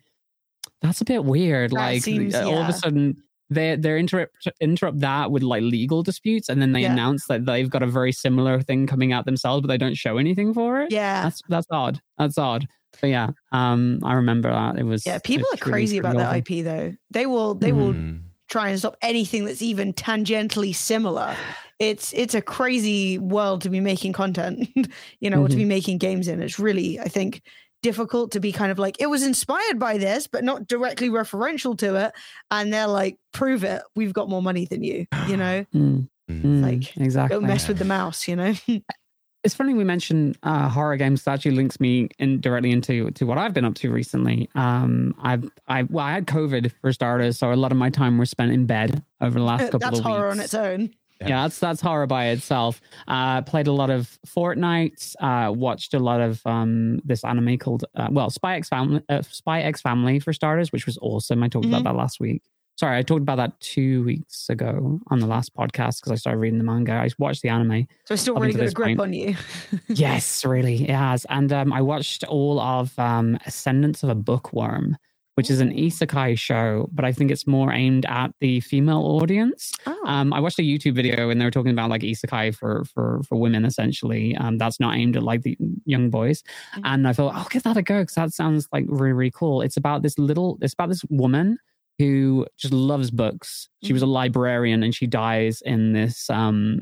"That's a bit weird." That like seems- all of a sudden. They they interrupt interrupt that with like legal disputes, and then they Yeah. announce that they've got a very similar thing coming out themselves, but they don't show anything for it. Yeah. That's that's odd. That's odd. But yeah, um, I remember that it was. Yeah, people are crazy about that. IP though. They will they will Hmm. try and stop anything that's even tangentially similar. It's it's a crazy world to be making content, you know, or to be making games in. It's really, I think, difficult to be kind of like it was inspired by this, but not directly referential to it. And they're like, prove it. We've got more money than you. You know, Mm, Mm. mm, Like, exactly. don't mess with the mouse. You know. It's funny we mentioned uh, horror games. That actually links me in directly into to what I've been up to recently. Um, I've I well, I had COVID for starters, so a lot of my time was spent in bed over the last couple that's of horror weeks. on its own. Yeah, that's that's horror by itself. Uh, played a lot of Fortnite. Uh, watched a lot of um, this anime called uh, well, Spy X Family. Uh, Spy X Family for starters, which was awesome. I talked about Mhm. that last week. Sorry, I talked about that two weeks ago on the last podcast because I started reading the manga. I watched the anime. So it's still really got a grip point. on you. yes, really, it has. And um, I watched all of um, Ascendance of a Bookworm, which is an isekai show, but I think it's more aimed at the female audience. Oh. Um, I watched a YouTube video and they were talking about like isekai for for for women essentially. Um, that's not aimed at like the young boys, Mhm. and I thought I'll give that a go because that sounds like really really cool. It's about this little. It's about this woman who just loves books. She was a librarian and she dies in this. Um,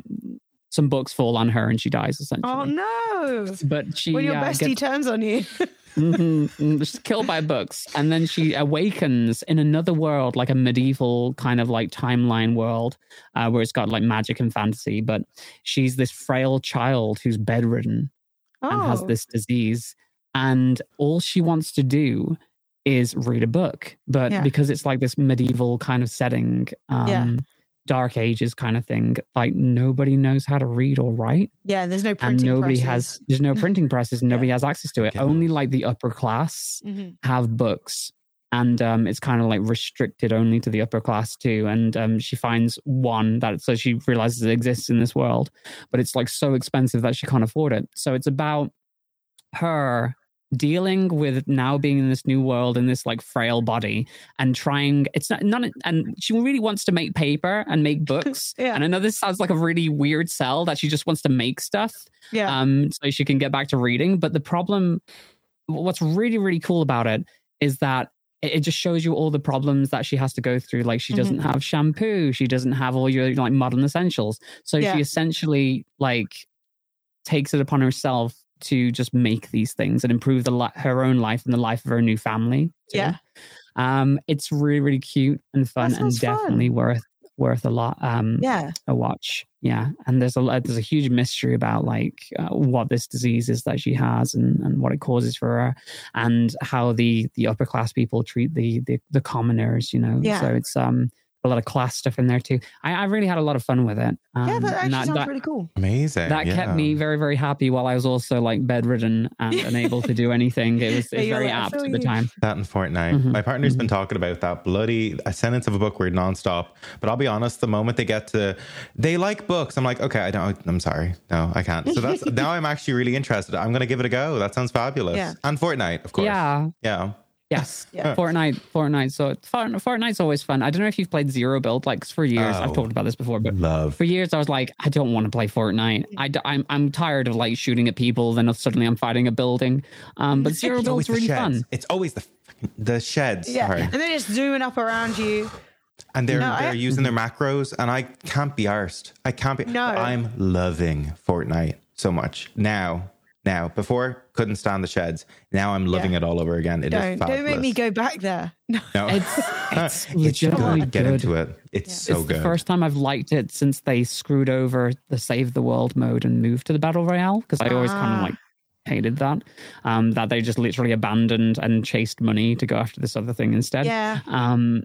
some books fall on her and she dies essentially. oh no! But she When your uh, bestie gets turns on you. Mhm, mhm, she's killed by books and then she awakens in another world like a medieval kind of like timeline world uh, where it's got like magic and fantasy but she's this frail child who's bedridden and has Oh. this disease and all she wants to do is read a book but Yeah. because it's like this medieval kind of setting um Yeah. Dark ages kind of thing like nobody knows how to read or write. Yeah, there's no and nobody presses. has there's no printing presses. And nobody has access to it. Yeah. only like the upper class Mhm. have books. And um, it's kind of like restricted only to the upper class too. And um, she finds one that so she realizes it exists in this world but it's like so expensive that she can't afford it. So it's about her dealing with now being in this new world in this like frail body and trying it's not not and she really wants to make paper and make books Yeah. and i know this sounds like a really weird sell that she just wants to make stuff Yeah. um, so she can get back to reading. But the problem, what's really, really cool about it is that it, just shows you all the problems that she has to go through. Like she doesn't have shampoo, she doesn't have all your like modern essentials. So Yeah. she essentially like takes it upon herself to just make these things and improve the li- her own life and the life of her new family. too. Yeah. Um, it's really really cute and fun and sounds fun. definitely worth worth a lot. Um, Yeah. a watch. Yeah, and there's a lot- there's a huge mystery about like uh, what this disease is that she has and, and what it causes for her, and how the the upper class people treat the the, the commoners. You know, Yeah. so it's um a lot of class stuff in there too. I, I really had a lot of fun with it. Um, yeah, that and actually sounds that, really cool. Amazing. that yeah. kept me very very happy while I was also like bedridden and unable to do anything. It was, Yeah, it was very like, apt at the you. time. That in Fortnite. Mhm, My partner's been talking about that bloody Ascendance of a Bookworm nonstop. But I'll be honest, the moment they get to they like books, I'm like, okay, I don't I'm sorry. No, I can't. So that's now I'm actually really interested. I'm gonna give it a go. That sounds fabulous. Yeah. And Fortnite, of course. Yeah, Yeah. Yes, Yeah. Fortnite, Fortnite. So Fortnite's always fun. I don't know if you've played Zero Build. like for years, Oh. I've talked about this before, but Love. for years I was like, I don't want to play Fortnite. I, am I'm, I'm tired of like shooting at people. Then suddenly I'm fighting a building. Um, but Zero It's Build's really fun. It's always the fucking- the sheds. Yeah. Sorry. And they're just zooming up around you. And they're No, they're using their macros, and I can't be arsed. I can't be. No. I'm loving Fortnite so much now. Now, before couldn't stand the sheds. Now I'm loving Yeah. it all over again. It is Don't don't make me go back there. No. No, It's it's it's legitimately good. Get into it. It's so it's good. the first time I've liked it since they screwed over the save the world mode and moved to the battle royale because I always kind Ah. of like hated that. Um, that they just literally abandoned and chased money to go after this other thing instead. Yeah. um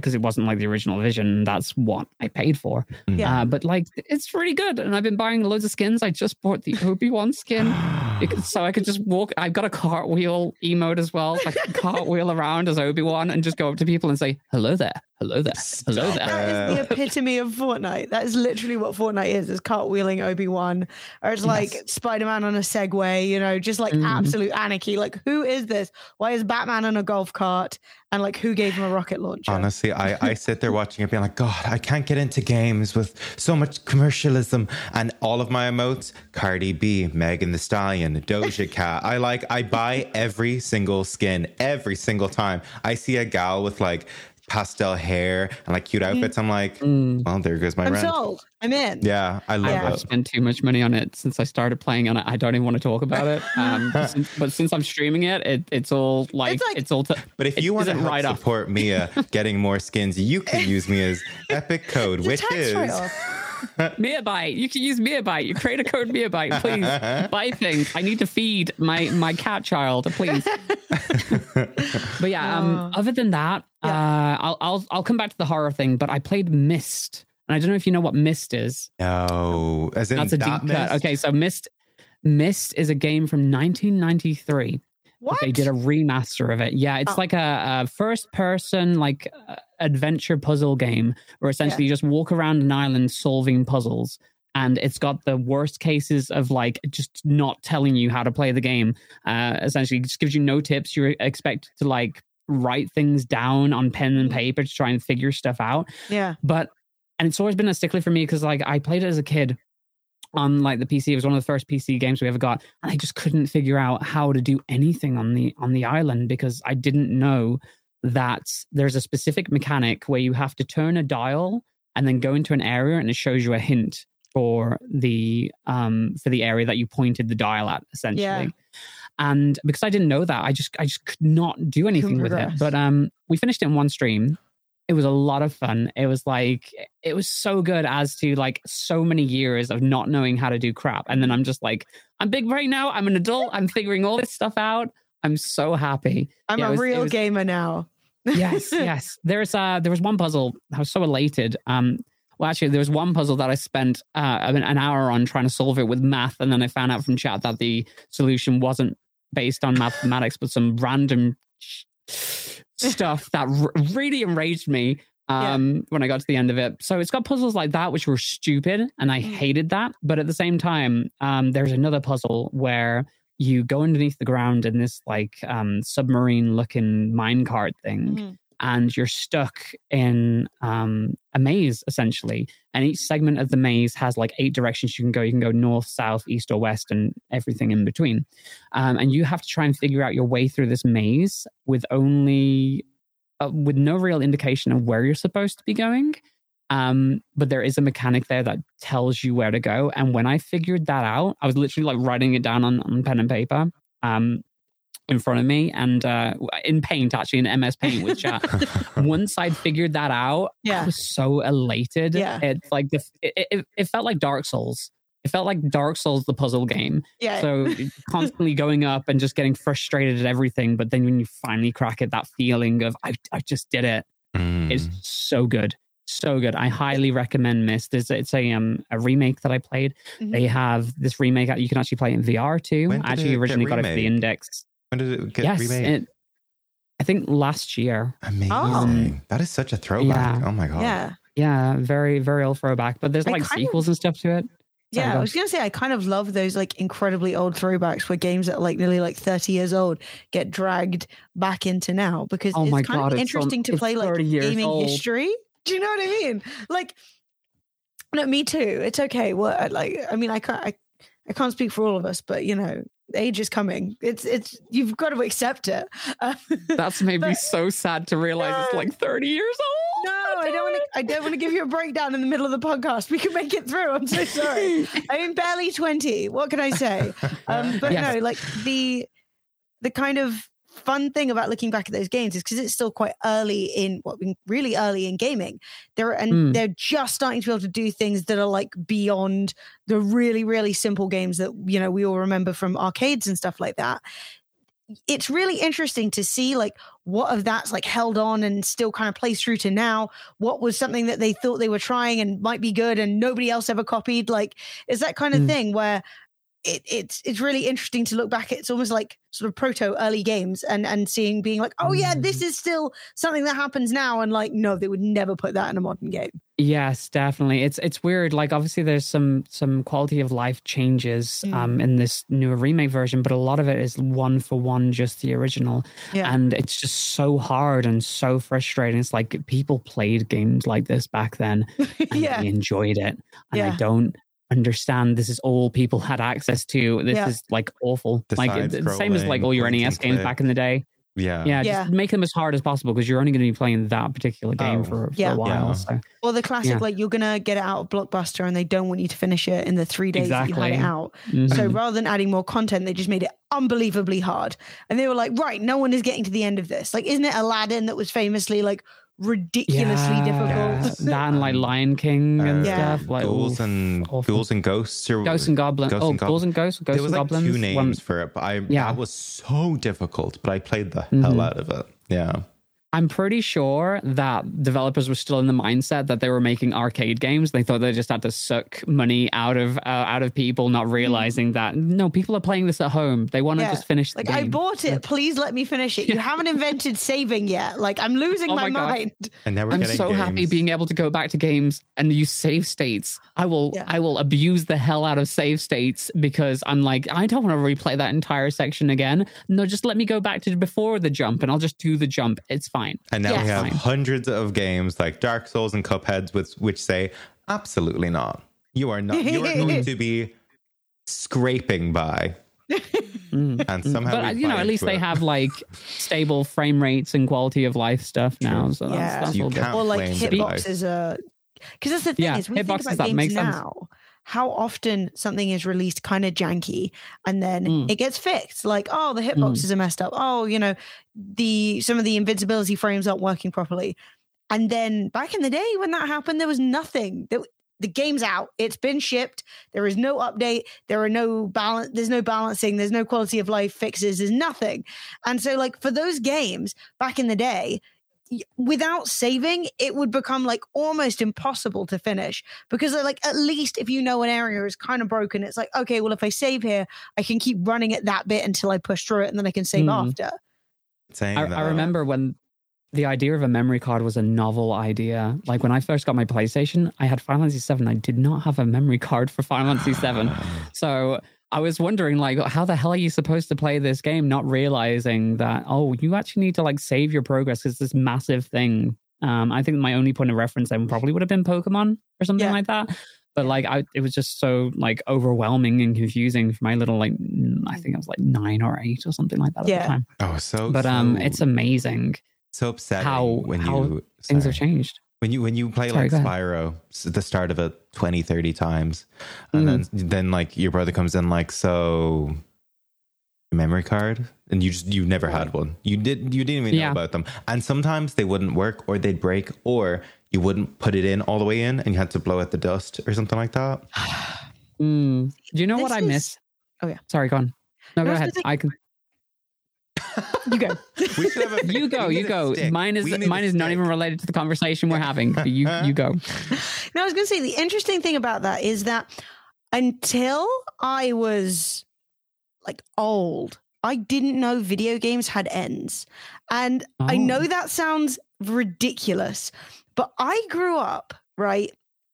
because it wasn't like the original vision. That's what i paid for. Yeah. uh, but like it's really good and i've been buying loads of skins. I just bought the obi-wan skin because- so i could just walk i've got a cartwheel emote as well so i can cartwheel around as obi-wan and just go up to people and say hello there hello there hello there That is the epitome of Fortnite. That is literally what Fortnite is: is cartwheeling Obi Wan, or it's like Yes. Spider Man on a Segway. You know, just like Mhm. absolute anarchy. Like, who is this? Why is Batman on a golf cart? And like, who gave him a rocket launcher? Honestly, I, I sit there watching it being like, God, I can't get into games with so much commercialism. And all of my emotes, Cardi B, Megan Thee Stallion, Doja Cat. I like, I buy every single skin every single time. I see a gal with like pastel hair and like cute outfits. I'm like, Mm. well, there goes my I'm rent. sold. I'm in. Yeah, I love Yeah. I've it. spent too much money on it since I started playing on it. I don't even want to talk about it. Um, but, since, but since I'm streaming it, it it's all like It's it's, all. To, But if you want to isn't help right support Mia getting more skins, you can use me as Epic Code, which is write-off. Miabyte. You can use Miabyte. You create a code Miabyte, please. Buy things. I need to feed my my cat child, please. but yeah, um, Oh. other than that, uh, I'll I'll I'll come back to the horror thing. But I played Myst, and I don't know if you know what Myst is. no, as in That's a deep cut. Okay, so Myst Myst is a game from 1993. What? They did a remaster of it. Yeah, it's Oh. like a, a first person like uh, adventure puzzle game where essentially you just walk around an island solving puzzles. And it's got the worst cases of like just not telling you how to play the game. Uh, essentially, it just gives you no tips. You're expected to like write things down on pen and paper to try and figure stuff out yeah. but and it's always been a stickler for me because like I played it as a kid on like the PC. It was one of the first PC games we ever got, and I just couldn't figure out how to do anything on the on the island because I didn't know that there's a specific mechanic where you have to turn a dial and then go into an area and it shows you a hint for the um for the area that you pointed the dial at essentially. Yeah. And because I didn't know that, I just I just could not do anything with it. But um we finished it in one stream it was a lot of fun. It was like it was so good as to like so many years of not knowing how to do crap. And then I'm just like, I'm big right now. I'm an adult. I'm figuring all this stuff out. I'm so happy. I'm Yeah, a was- real was- gamer now. Yes, yes. There's uh there was one puzzle. I was so elated. Um well actually there was one puzzle that I spent uh an hour on trying to solve it with math and then I found out from chat that the solution wasn't based on mathematics but some random stuff that r- really enraged me um when I got to the end of it. So it's got puzzles like that which were stupid and I Mm. hated that, but at the same time um there's another puzzle where you go underneath the ground in this like um submarine looking minecart thing Mhm. And you're stuck in um, a maze essentially. And each segment of the maze has like eight directions you can go. You can go north, south, east, or west, and everything in between. Um, and you have to try and figure out your way through this maze with only uh, with no real indication of where you're supposed to be going. Um, but there is a mechanic there that tells you where to go. And when I figured that out, I was literally like writing it down on, on pen and paper. Um, in front of me and uh, in paint actually in ms paint with chat once i'd figured that out Yeah. i was so elated Yeah. it's like the it, it, it felt like dark souls it felt like dark souls the puzzle game Yeah. so constantly going up and just getting frustrated at everything but then when you finally crack it that feeling of i, I just did it Mm. is so good so good i highly recommend Myst it's, it's a um a remake that i played Mhm. they have this remake out you can actually play in vr too i actually originally got it for the index when did it get yes remade? it, i think last year Amazing. Oh. That is such a throwback. Yeah. Oh my god. yeah. yeah very very old throwback but there's I like kind of- sequels and stuff to it Sorry, Yeah, go I was gonna say I kind of love those like incredibly old throwbacks where games that are like nearly like 30 years old get dragged back into now because Oh it's my kind God, of it's so- interesting to play like 30 gaming old. history. Do you know what I mean? Like, no, me too. It's okay. What I like? I mean, I can't. I, I can't speak for all of us, but you know, age is coming. It's it's you've got to accept it. Uh, That's made me so sad to realize it's like 30 years old. no, I don't want to. I don't want to give you a breakdown in the middle of the podcast. We can make it through. I'm so sorry. I'm barely 20. What can I say? Um, but Yes. no, like the the kind of fun thing about looking back at those games is because it's still quite early in what well, really early in gaming. They're and Mm. they're just starting to be able to do things that are like beyond the really really simple games that you know we all remember from arcades and stuff like that. It's really interesting to see like what of that's like held on and still kind of plays through to now. What was something that they thought they were trying and might be good and nobody else ever copied? Like, is that kind of Mm. thing where it, it's it's really interesting to look back. It's almost like sort of proto early games and and seeing being like, oh yeah, this is still something that happens now, and like, no, they would never put that in a modern game. Yes, definitely. It's it's weird. Like obviously there's some some quality of life changes Mm. um in this newer remake version, but a lot of it is one for one just the original. Yeah. And it's just so hard and so frustrating. It's like people played games like this back then and yeah, they enjoyed it. And Yeah. I don't understand this is all people had access to. This Yeah. is like awful. The like the same as like all your NES and games click. back in the day. Yeah. Yeah, Yeah. just make them as hard as possible because you're only going to be playing that particular game Oh. for, for Yeah. a while. Yeah. So or the classic Yeah. like you're gonna get it out of Blockbuster and they don't want you to finish it in the three days that you had it out. mhm. So rather than adding more content, they just made it unbelievably hard. And they were like, right, no one is getting to the end of this. Like, isn't it Aladdin that was famously like ridiculously Yeah. difficult? that and like Lion King and Uh, Yeah. stuff. Like ghouls and awful. ghouls and ghosts or Ghosts and Goblins. Ghosts Oh, and Gob- Ghouls and Ghosts. Ghosts there was and like Goblins. two names One- for it, but I Yeah. that was so difficult. But I played the Mhm. hell out of it. Yeah. I'm pretty sure that developers were still in the mindset that they were making arcade games. They thought they just had to suck money out of uh, out of people, not realizing that no, people are playing this at home. They want to Yeah. just finish the Like, game. I bought it. Please let me finish it. You haven't invented saving yet. Like, I'm losing Oh my, my mind. And now we're I'm getting so happy being able to go back to games and use save states. I will Yeah. I will abuse the hell out of save states because I'm like I don't want to replay that entire section again. No, just let me go back to before the jump and I'll just do the jump. It's fine. And now Yes. we have Fine. hundreds of games like Dark Souls and Cupheads with which say absolutely not. You are not. You are going to be scraping by, Mm. and somehow. but you know, at least into they it. have like stable frame rates and quality of life stuff now. So that's, Yeah. that's You all can't Or like blame the life. hitboxes are. Because that's the thing Yeah, is, we think hitboxes, about that games makes sense. How often something is released kind of janky and then Mm. it gets fixed. Like, oh, the hitboxes are messed up. Oh, you know, the some of the invincibility frames aren't working properly. And then back in the day when that happened, there was nothing. The game's out. It's been shipped. There is no update. There are no balance. There's no balancing. There's no quality of life fixes. There's nothing. And so, like for those games back in the day, without saving, it would become like almost impossible to finish because, like, at least if you know an area is kind of broken, it's like okay, well, if I save here, I can keep running at that bit until I push through it, and then I can save Hmm. after. saying I. I remember when the idea of a memory card was a novel idea. Like when I first got my PlayStation, I had Final Fantasy VII. I did not have a memory card for Final Fantasy VII. So I was wondering, like, how the hell are you supposed to play this game, not realizing that, oh, you actually need to like save your progress because this massive thing. Um, I think my only point of reference then probably would have been Pokemon or something Yeah. like that. But like, I it was just so like overwhelming and confusing for my little like, I think I was like nine or eight or something like that at the time. Oh, so But um, so- it's amazing so upsetting how- when how you things sorry. have changed. When you when you play Sorry, like. Spyro s- at the start of it 20 30 times and Mm. then then like your brother comes in like so memory card and you just you never had one you did you didn't even Yeah. know about them and sometimes they wouldn't work or they'd break or you wouldn't put it in all the way in and you had to blow out the dust or something like that Mm. Do you know what I is- miss? Oh, yeah. Sorry, go on. No, No, go ahead. gonna I can. You go. we should have a You go. You go. stick. Mine is We need a mine is not even related to the conversation we're having. But you uh-huh. you go. No, I was going to say the interesting thing about that is that until I was like old, I didn't know video games had ends. And I Oh. know that sounds ridiculous, but I grew up, right?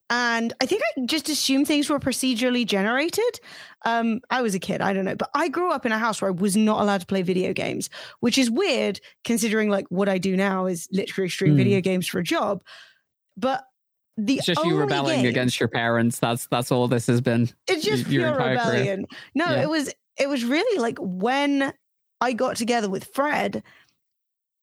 And I think I just assumed things were procedurally generated. Um, I was a kid, I don't know, but I grew up in a house where I was not allowed to play video games, which is weird considering like what I do now is literally stream Hmm. video games for a job. But the It's just you rebelling game- against your parents. That's that's all this has been. it's just your pure entire career. rebellion. No, Yeah. it was it was really like when I got together with Fred,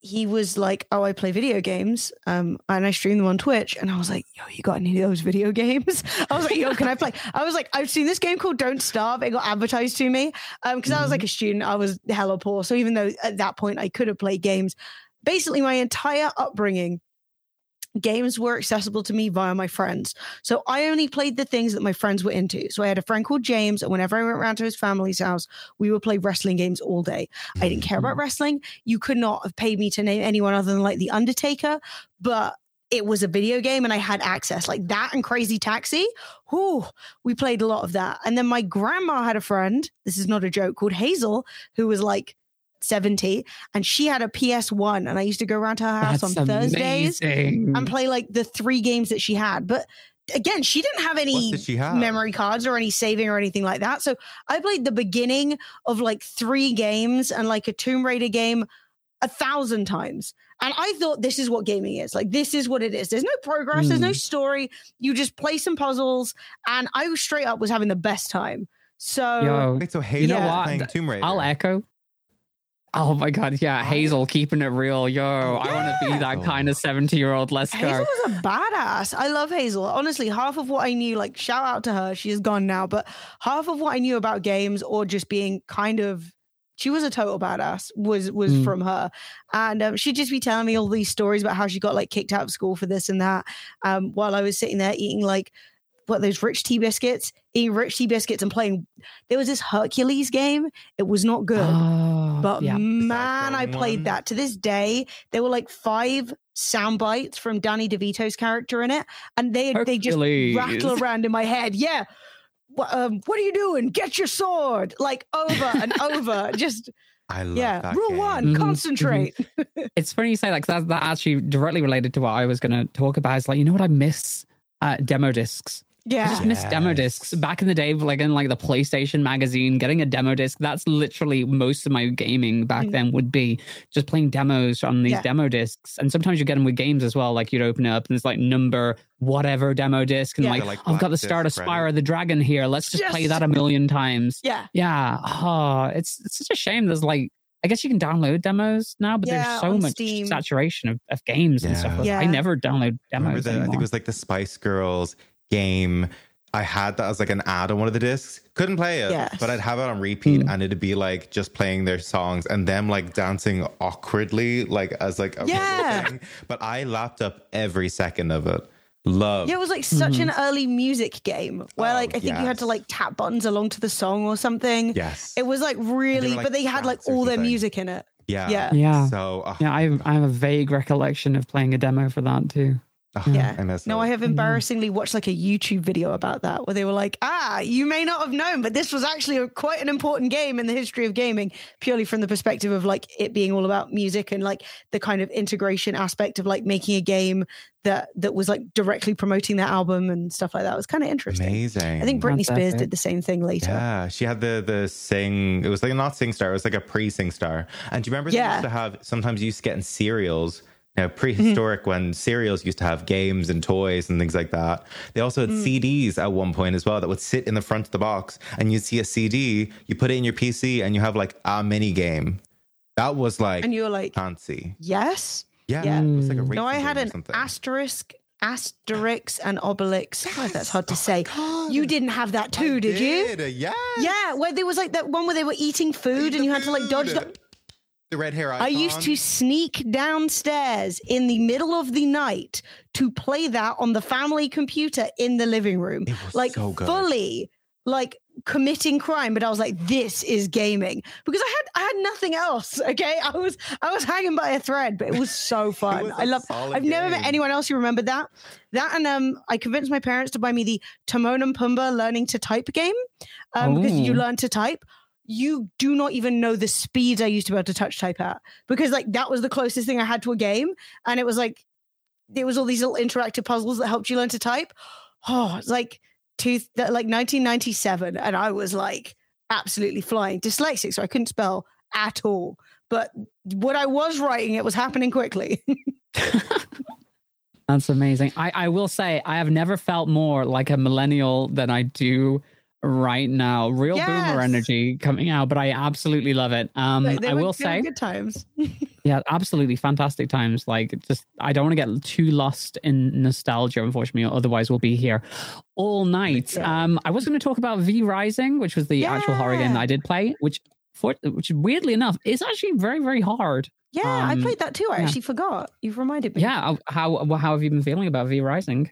he was like, "Oh, I play video games, um, and I stream them on Twitch." And I was like, "Yo, you got any of those video games?" I was like, "Yo, can I play?" I was like, "I've seen this game called Don't Starve." It got advertised to me um, because I was Mhm. like a student. I was hella poor, so even though at that point I could have played games, basically my entire upbringing. Games were accessible to me via my friends. So I only played the things that my friends were into. So I had a friend called James, and whenever I went around to his family's house, we would play wrestling games all day. I didn't care about mm. wrestling. You could not have paid me to name anyone other than like The Undertaker, but it was a video game and I had access like that and Crazy Taxi. Whew, we played a lot of that. And then my grandma had a friend, this is not a joke, called Hazel, who was like 70, and she had a PS1. And I used to go around to her house That's on Thursdays amazing. and play like the three games that she had. But again, she didn't have any she have memory cards or any saving or anything like that. So I played the beginning of like three games and like a Tomb Raider game a thousand times. And I thought this is what gaming is. Like this is what it is. There's no progress, there's no Hmm. story. You just play some puzzles. And I was straight up was having the best time. So Yo, Wait, so you know what? playing Tomb Raider. I'll echo. Oh my god, yeah, Hazel keeping it real. Yo, I want to be that kind of seventy-year-old. Let's Hazel go. was a badass. I love Hazel. Honestly, half of what I knew, like shout out to her, she is gone now, but half of what I knew about games or just being kind of she was a total badass was was Mm. from her and um, she'd just be telling me all these stories about how she got like kicked out of school for this and that um, while i was sitting there eating like what those rich tea biscuits eating rich tea biscuits and playing there was this hercules game it was not good Oh, but yeah. man, I played one? that to this day. There were like five sound bites from Danny DeVito's character in it, and they they just rattle around in my head. Yeah. What, um, what are you doing? Get your sword! Like over and over. Just I love yeah. that Rule game. one: Mhm, concentrate. It's funny you say that because that, that actually directly related to what I was going to talk about. Is like, you know what I miss? Uh, demo discs. I Yeah. just miss demo discs. Back in the day, like in like the PlayStation magazine, getting a demo disc, that's literally most of my gaming back Mm. then would be just playing demos on these Yeah. demo discs. And sometimes you get them with games as well. Like you'd open it up and it's like number whatever demo disc. And Yeah. like, like, I've got the black start of disc, Spyro right? the Dragon here. Let's just play that a million times. Yeah. Yeah. Oh, it's, it's such a shame. There's like, I guess you can download demos now, but Yeah, there's so much Steam. saturation of, of games and stuff. Yeah. I never download Remember demos the, I think it was like the Spice Girls game. I had that as like an ad on one of the discs. Couldn't play it, Yes. but I'd have it on repeat, Mm. and it'd be like just playing their songs and them like dancing awkwardly, like as like a Yeah. thing. But I lapped up every second of it. Love. Yeah, it was like such an early music game where, Oh, like, I think you had to like tap buttons along to the song or something. yes. It was like really, like, but they had like all their music in it. yeah. yeah. yeah. So uh, Yeah, I have, I have a vague recollection of playing a demo for that too. Oh, Yeah. I No. I have embarrassingly watched like a YouTube video about that where they were like, ah, you may not have known, but this was actually a, quite an important game in the history of gaming, purely from the perspective of like it being all about music and like the kind of integration aspect of like making a game that that was like directly promoting their album and stuff like that. It was kind of interesting. Amazing. I think Britney That's Spears epic. did the same thing later. Yeah, she had the the sing. It was like not SingStar. It was like a pre SingStar. And do you remember they Yeah. used to have sometimes you used to get in cereals. Now, prehistoric Mm-hmm. when cereals used to have games and toys and things like that. They also had Mm. CDs at one point as well that would sit in the front of the box, and you'd see a CD. You put it in your PC, and you have like a mini game. That was like And you were like, fancy. yes. Yeah, Yeah. it was like a No, I had an asterisk, Asterix, and Obelix. Oh, that's hard to Oh say. You didn't have that too, I did, you? Yeah. Yeah, where there was like that one where they were eating food and you had to like dodge the. The red hair. I used to sneak downstairs in the middle of the night to play that on the family computer in the living room. It was Like so good. fully like committing crime, but I was like, this is gaming. Because I had I had nothing else. Okay. I was I was hanging by a thread, but it was so fun. was I a love I've never met anyone else who remembered that. That and um I convinced my parents to buy me the Timon and Pumbaa learning to type game. Um because you learn to type you do not even know the speed I used to be able to touch type at because like that was the closest thing I had to a game, and it was like there was all these little interactive puzzles that helped you learn to type. Oh, it's like two like 1997, and I was like absolutely flying. Dyslexic, so I couldn't spell at all. But what I was writing, it was happening quickly. That's amazing. I, I will say I have never felt more like a millennial than I do right now. Real Yes. boomer energy coming out, but I absolutely love it. Um, Like, they I will say, good times. yeah, absolutely fantastic times. Like, just I don't want to get too lost in nostalgia, unfortunately. Otherwise, we'll be here all night. Yeah. Um, I was going to talk about V Rising, which was the actual horror game that I did play, which. For, which weirdly enough is actually very very hard. Yeah, I Um, played that too. I yeah. actually forgot. You've reminded me. Yeah, how how how have you been feeling about V Rising?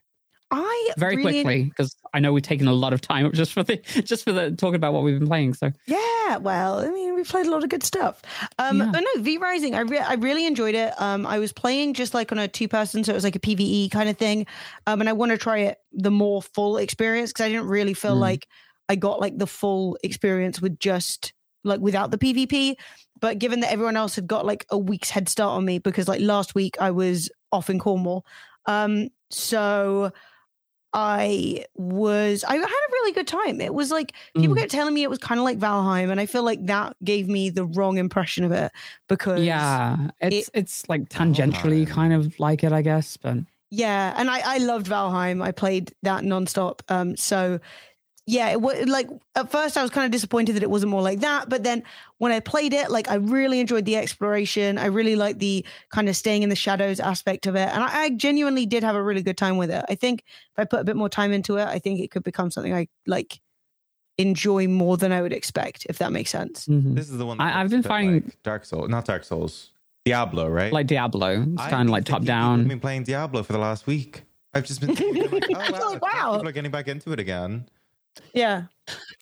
I very really quickly because I know we've taken a lot of time just for the just for the talking about what we've been playing. So Yeah, well, I mean, we played a lot of good stuff. Um, Yeah. But no, V Rising, I, re- I really enjoyed it. Um, I was playing just like on a two person, so it was like a PVE kind of thing. Um, and I want to try it the more full experience because I didn't really feel Mm. like I got like the full experience with just like without the PvP. But given that everyone else had got like a week's head start on me because like last week I was off in Cornwall. Um, so I was I had a really good time. It was like people Mm. kept telling me it was kind of like Valheim, and I feel like that gave me the wrong impression of it because yeah, it's it's like tangentially Valheim. kind of like it, I guess. But yeah, and I I loved Valheim. I played that nonstop. Um, so yeah, it was like at first I was kind of disappointed that it wasn't more like that, but then when I played it, like I really enjoyed the exploration. I really liked the kind of staying in the shadows aspect of it, and I, I genuinely did have a really good time with it. I think if I put a bit more time into it, I think it could become something I like enjoy more than I would expect, if that makes sense. mhm. This is the one. I- that I've been a bit finding- like Dark Souls, not Dark Souls, Diablo, right? like Diablo, it's kind of like top down. I've been playing Diablo for the last week. I've just been thinking, like, oh wow, Like, wow. people are getting back into it again. Yeah.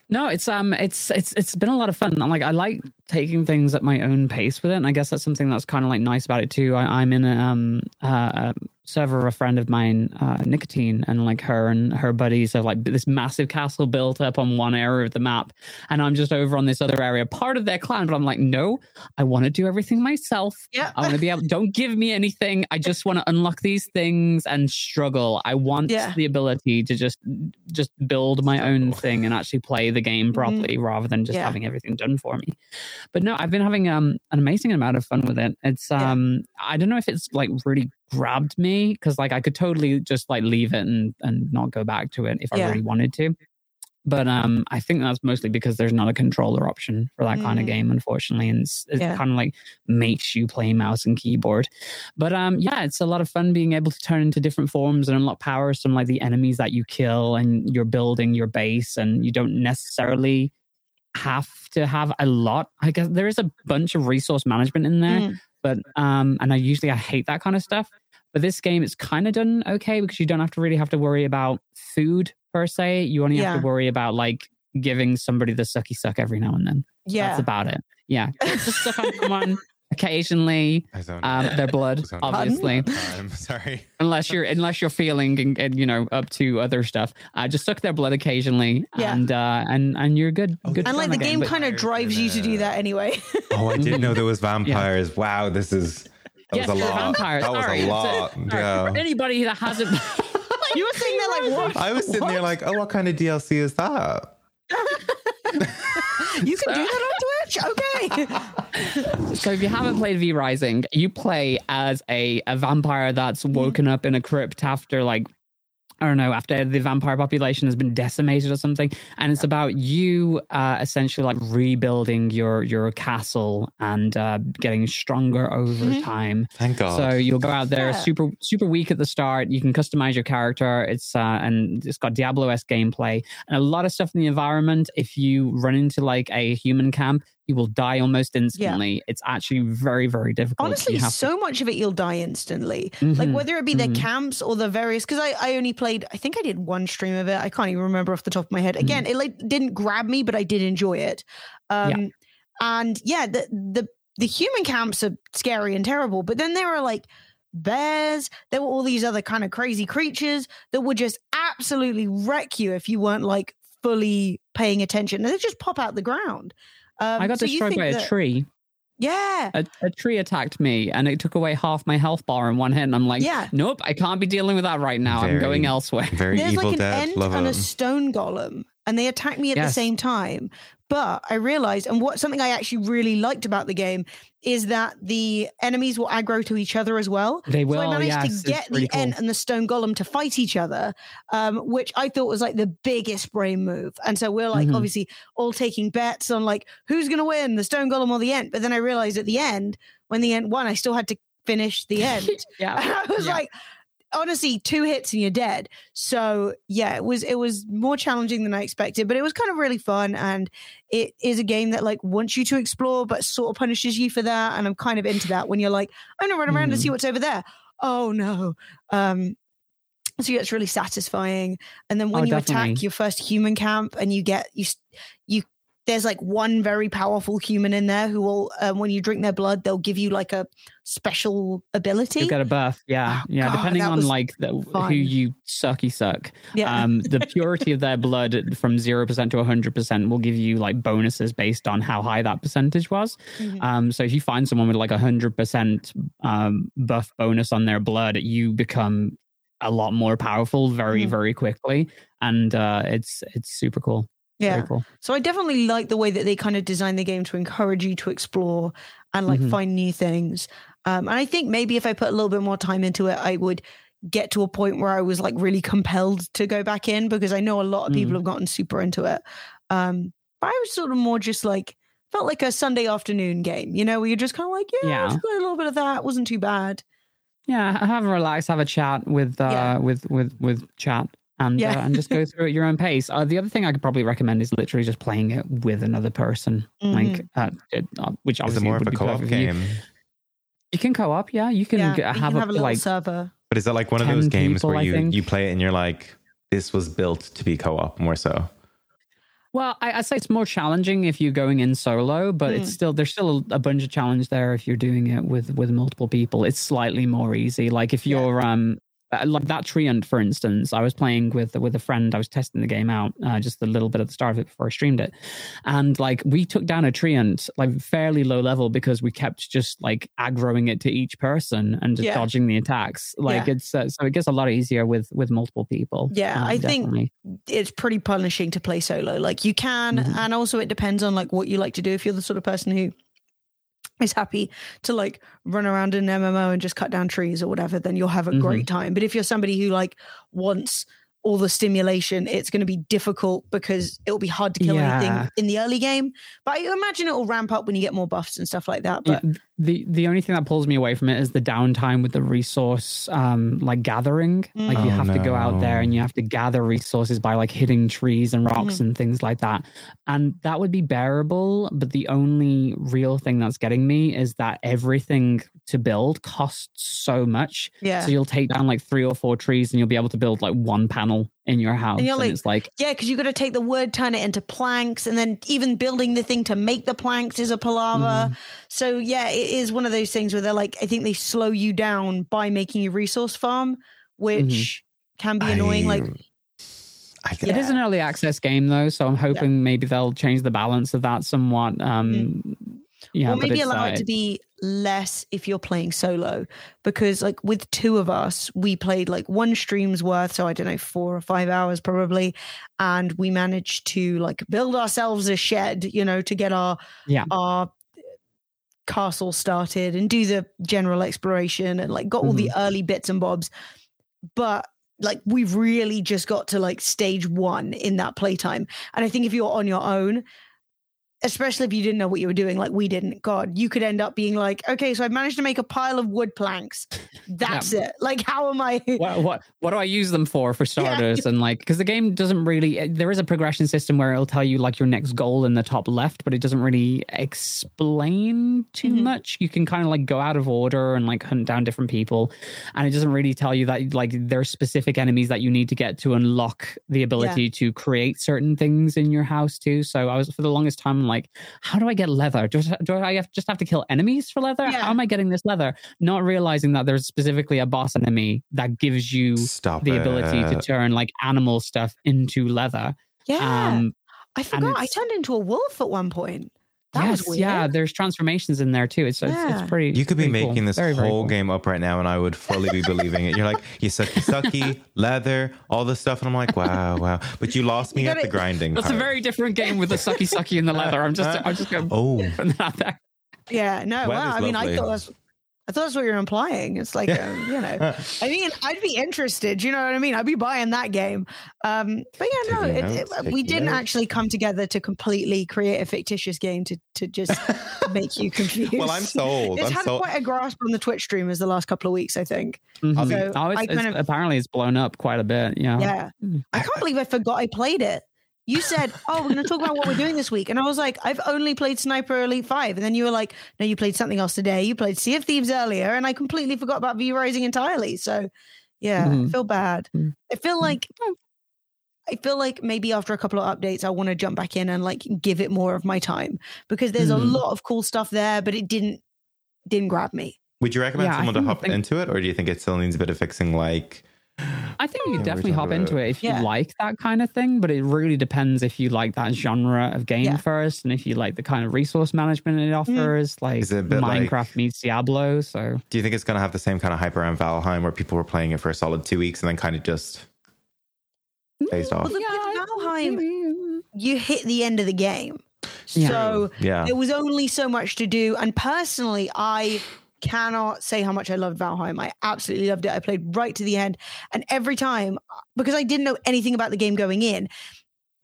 No, it's um, it's it's it's been a lot of fun. I'm like, I like taking things at my own pace with it, and I guess that's something that's kind of like nice about it too. I, I'm in a um uh, a server of a friend of mine, uh, Nicotine, and like her and her buddies have like this massive castle built up on one area of the map, and I'm just over on this other area, part of their clan. But I'm like, no, I want to do everything myself. Yeah. I want to be able. Don't give me anything. I just want to unlock these things and struggle. I want Yeah. the ability to just just build my own thing and actually play the game properly, rather than just Yeah. having everything done for me. But no, I've been having um an amazing amount of fun with it. It's Yeah. um I don't know if it's like really grabbed me because like I could totally just like leave it and and not go back to it if I really wanted to. But um, I think that's mostly because there's not a controller option for that kind of Mm. game, unfortunately, and it's, it Yeah. kind of like makes you play mouse and keyboard. But um, yeah, it's a lot of fun being able to turn into different forms and unlock powers from like the enemies that you kill, and you're building your base, and you don't necessarily have to have a lot. I guess there is a bunch of resource management in there, Mm. but um, and I usually I hate that kind of stuff. But this game, it's kind of done okay because you don't have to really have to worry about food per se. You only have to worry about like giving somebody the sucky suck every now and then. Yeah. That's about it. Yeah. Just stuff on someone, occasionally I don't um, their blood, Don't- obviously. I'm sorry. unless you're unless you're feeling and, and, you know up to other stuff. Uh, just suck their blood occasionally, Yeah. and uh, and and you're good. Oh, good and like the again, game kind of drives you to do that anyway. Oh, I didn't know there was vampires. Wow, this is that Yes, was a they're lot. vampires. That was a it's lot. sorry, yeah. For anybody that hasn't, you were sitting there like, what? I was sitting there like, oh, what kind of DLC is that? You can do that on Twitch? Okay. so if you haven't played V Rising, you play as a a vampire that's woken up in a crypt after like. I don't know, after the vampire population has been decimated or something. And it's about you uh, essentially like rebuilding your your castle and uh, getting stronger over Mhm. time. Thank God. So you'll go out there Yeah. super super weak at the start. You can customize your character. It's uh, and it's got Diablo s gameplay and a lot of stuff in the environment. If you run into like a human camp, you will die almost instantly. It's actually very very difficult. Honestly, so much of it you'll die instantly. to, Like whether it be the mhm. camps or the various, because I, I only played, I think I did one stream of it. I can't even remember off the top of my head. Mm. Again, it like didn't grab me, but I did enjoy it. Um, and yeah, the the the human camps are scary and terrible, but then there are like bears. There were all these other kind of crazy creatures that would just absolutely wreck you if you weren't like fully paying attention. And they just pop out the ground. Um, I got so destroyed think by a tree. Yeah. A, a tree attacked me and it took away half my health bar in one hit. And I'm like, Yeah. nope, I can't be dealing with that right now. I'm going elsewhere. Very There's Evil like an Dead. ent Love and a stone golem, and they attack me at the same time. But I realized, and what something I actually really liked about the game is that the enemies will aggro to each other as well. They will. so I managed yes, to get the cool. Ent and the Stone Golem to fight each other, um, which I thought was like the biggest brain move. And so we're like Mhm. obviously all taking bets on like who's going to win, the Stone Golem or the Ent. But then I realized at the end, when the Ent won, I still had to finish the Ent. yeah. And I was Yeah. like, honestly, two hits and you're dead. So yeah, it was it was more challenging than I expected, but it was kind of really fun. And it is a game that like wants you to explore, but sort of punishes you for that. And I'm kind of into that when you're like, I'm gonna run around and Mm-hmm. see what's over there. Oh no. Um so yeah, it's really satisfying. And then when Oh, you definitely. attack your first human camp and you get you there's like one very powerful human in there who will um, when you drink their blood they'll give you like a special ability You get a buff, yeah, Oh, yeah. God, depending on like the, who you sucky suck. yeah Um, the purity of their blood from zero percent to hundred percent will give you like bonuses based on how high that percentage was. Mhm. Um, so if you find someone with like a hundred percent um buff bonus on their blood, you become a lot more powerful very Mhm. very quickly, and uh, it's it's super cool. Yeah cool. So I definitely like the way that they kind of design the game to encourage you to explore and like Mhm. find new things. Um, and I think maybe if I put a little bit more time into it, I would get to a point where I was like really compelled to go back in because I know a lot of people Mm. have gotten super into it. Um, but I was sort of more just like felt like a Sunday afternoon game, you know, where you're just kind of like, yeah, Yeah. a little bit of that. wasn't too bad. Yeah, have a relax, have a chat with uh, Yeah. with with with chat, and Yeah. uh, and just go through at your own pace. Uh, the other thing I could probably recommend is literally just playing it with another person, like uh, it, uh, which Is it obviously more would of a be co-op perfect for you. game? You can co-op, yeah. You can yeah, g- you have can up have a to little like server. But is it like one of those games people, where you you play it and you're like, this was built to be co-op more so? Well, I, I'd say it's more challenging if you're going in solo, but Mm. it's still there's still a, a bunch of challenge there if you're doing it with with multiple people. It's slightly more easy. Like if you're um uh, like that tree Ent, for instance, I was playing with with a friend. I was testing the game out uh, just a little bit at the start of it before I streamed it, and like we took down a tree Ent like fairly low level because we kept just like aggroing it to each person and just Yeah. dodging the attacks. Like Yeah. it's uh, so it gets a lot easier with with multiple people. Yeah, Uh, I think it's pretty punishing to play solo. Like you can, Mhm. and also it depends on like what you like to do. If you're the sort of person who is happy to like run around in an MMO and just cut down trees or whatever, then you'll have a Mhm. great time. But if you're somebody who like wants all the stimulation, it's going to be difficult because it'll be hard to kill Yeah. anything in the early game. But I imagine it will ramp up when you get more buffs and stuff like that. But the the only thing that pulls me away from it is the downtime with the resource um like gathering. Like you Oh, have to go out there and you have to gather resources by like hitting trees and rocks Mm-hmm. and things like that. And that would be bearable but the only real thing that's getting me is that everything to build costs so much. Yeah, so you'll take down like three or four trees and you'll be able to build like one panel in your house. And, you're like- it's like, Yeah, because you've got to take the wood, turn it into planks, and then even building the thing to make the planks is a palaver. So yeah, it is one of those things where they're like, I think they slow you down by making you resource farm, which can be annoying. Like, I, it is an early access game though, so I'm hoping maybe they'll change the balance of that somewhat. Um, yeah, or maybe allow uh, it to be less if you're playing solo, because like with two of us, we played like one stream's worth, so I don't know, four or five hours probably, and we managed to like build ourselves a shed, you know, to get our Yeah. our castle started and do the general exploration and like got all the mm-hmm. early bits and bobs. But like we've really just got to like stage one in that playtime. And i think if you're on your own especially if you didn't know what you were doing like we didn't god you could end up being like okay so i've managed to make a pile of wood planks that's it like how am i what what what do I use them for for starters? And like, because the game doesn't really, there is a progression system where it'll tell you like your next goal in the top left, but it doesn't really explain too Mhm. much. You can kind of like go out of order and like hunt down different people, and it doesn't really tell you that like there's specific enemies that you need to get to unlock the ability to create certain things in your house too. So I was for the longest time like, how do I get leather? Do, I- do I have, just have to kill enemies for leather? Yeah. How am I getting this leather? Not realizing that there's specifically a boss enemy that gives you Stop the ability to turn like animal stuff into leather. yeah Um, i forgot i turned into a wolf at one point that yes, was weird yeah. There's transformations in there too. It's it's, Yeah. it's pretty. You could be pretty cool. making this Very, very whole cool. game up right now, and I would fully be believing it. You're like, you sucky sucky, leather, all this stuff, and I'm like, wow, wow. But you lost me You at gotta- the grinding. That's a very different game with the sucky sucky and the leather. I'm just I'm just going Oh, put that. Yeah, no, Weather's wow. I mean, I thought that's, I thought that's what you're implying. It's like, um, you know, I mean, I'd be interested. You know what I mean? I'd be buying that game. Um, but yeah, no, Taking it, it- we didn't notes. actually come together to completely create a fictitious game to to just make you confused. well, I'm sold. It's I'm had sold. quite a grasp on the Twitch streamers the last couple of weeks. I think. Mhm. So oh, it's, I it's, kind of- apparently it's blown up quite a bit. Yeah. Yeah, Mm. I can't believe I forgot I played it. You said, "Oh, we're going to talk about what we're doing this week," and I was like, "I've only played Sniper Elite 5. and then you were like, "No, you played something else today. You played Sea of Thieves earlier," and I completely forgot about V Rising entirely. So, yeah, I Mhm. feel bad. Mm. I feel like I feel like maybe after a couple of updates, I want to jump back in and like give it more of my time because there's a Mhm. lot of cool stuff there, but it didn't didn't grab me. Would you recommend Yeah, someone to hop think- into it, or do you think it still needs a bit of fixing? Like, I think you Yeah, definitely hop into it. it if Yeah. you like that kind of thing, but it really depends if you like that genre of game Yeah. first and if you like the kind of resource management it mm-hmm. offers, like Is it Minecraft like- meets Diablo. So do you think it's going to have the same kind of hype around Valheim, where people were playing it for a solid two weeks and then kind of just phased mm, off? Well, the- with Valheim, you hit the end of the game, Yeah. so Yeah, there was only so much to do. And personally, I cannot say how much I loved Valheim. I absolutely loved it. I played right to the end. And every time, because I didn't know anything about the game going in,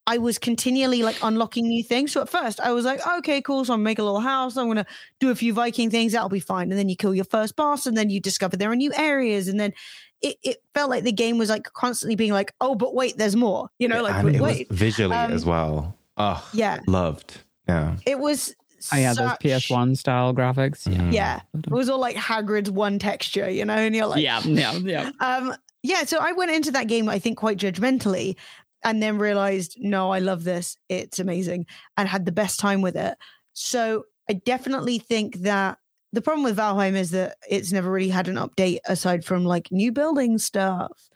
I was continually like unlocking new things. So at first I was like, okay, cool. So I'm gonna make a little house. I'm gonna do a few Viking things. That'll be fine. And then you kill your first boss, and then you discover there are new areas. And then it, it felt like the game was like constantly being like, oh, but wait, there's more. You know, like and wait, it was wait. visually Um, as well. Oh, Yeah. loved. Yeah, It was Oh yeah, those PS1 style graphics. Yeah. Yeah. It was all like Hagrid's one texture, you know, and you're like, yeah, yeah, yeah. um, yeah. So I went into that game, I think, quite judgmentally, and then realized, no, I love this. It's amazing, and had the best time with it. So I definitely think that the problem with Valheim is that it's never really had an update aside from like new building stuff,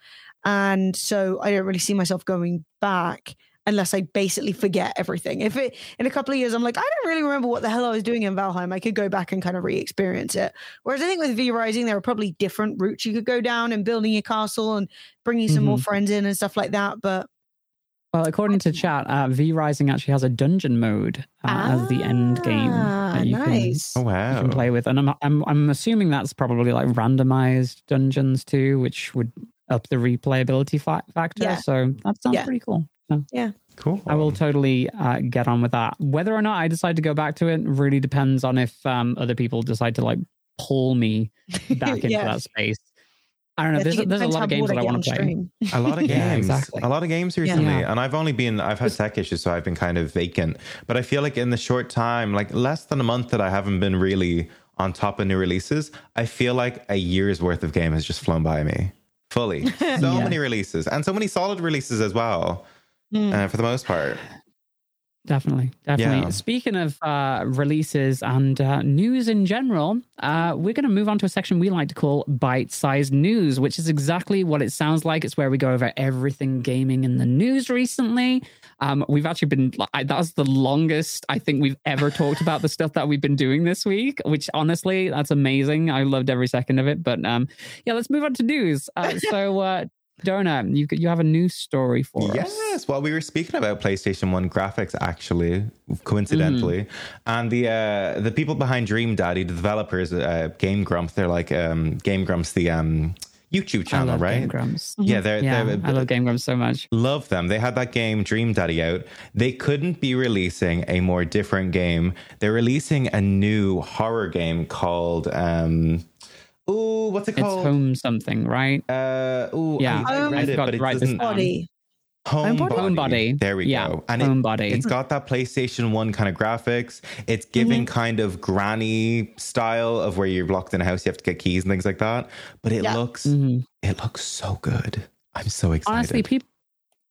and so I don't really see myself going back unless I basically forget everything. If it in a couple of years I'm like, I don't really remember what the hell I was doing in Valheim, I could go back and kind of re-experience it. Whereas I think with V Rising, there are probably different routes you could go down and building your castle and bringing some more friends in and stuff like that. But Well, according to chat, uh, V Rising actually has a dungeon mode uh, as the end game Ah, that you can nice. Oh you can play with, and I'm I'm I'm assuming that's probably like randomized dungeons too, which would up the replayability fa- factor. Yeah. So that sounds Yeah. pretty cool. So Cool. I will totally uh, get on with that. Whether or not I decide to go back to it really depends on if um, other people decide to like pull me back into Yeah. that space. I don't know. I there's there's a lot of games that I want to play. stream. a lot of games Yeah, exactly. a lot of games recently Yeah. and i've only been i've had tech issues so i've been kind of vacant but i feel like in the short time like less than a month that i haven't been really on top of new releases i feel like a year's worth of game has just flown by me fully. So Yeah. many releases and so many solid releases as well, Mm. uh, for the most part. Definitely, definitely. Yeah. Speaking of uh, releases and uh, news in general, uh, we're going to move on to a section we like to call bite-sized news, which is exactly what it sounds like. It's where we go over everything gaming in the news recently. Um, we've actually been I, that was the longest I think we've ever talked about the stuff that we've been doing this week. Which honestly, that's amazing. I loved every second of it. But um, yeah, let's move on to news. Uh, so. Dona, you you have a news story for us. Yes, well, we were speaking about PlayStation One graphics actually, coincidentally, and the uh, the people behind Dream Daddy, the developers, uh, Game Grumps, they're like um, Game Grumps, the um, YouTube channel, right? Game Grumps. Yeah, they're, Yeah, they're I love Game Grumps so much. Love them. They had that game Dream Daddy out. They couldn't be releasing a more different game. They're releasing a new horror game called um Oh, what's it called? It's called? home something, right? Uh oh, Yeah. I, I Home- read I've it, got but to it write this doesn't down. Body. Homebody. Homebody? Homebody. There we Yeah, go. And it, Homebody. it's got that PlayStation 1 kind of graphics. It's giving kind of granny style of where you're locked in a house, you have to get keys and things like that. But it Yeah. looks Mhm. it looks so good. I'm so excited. Honestly, people.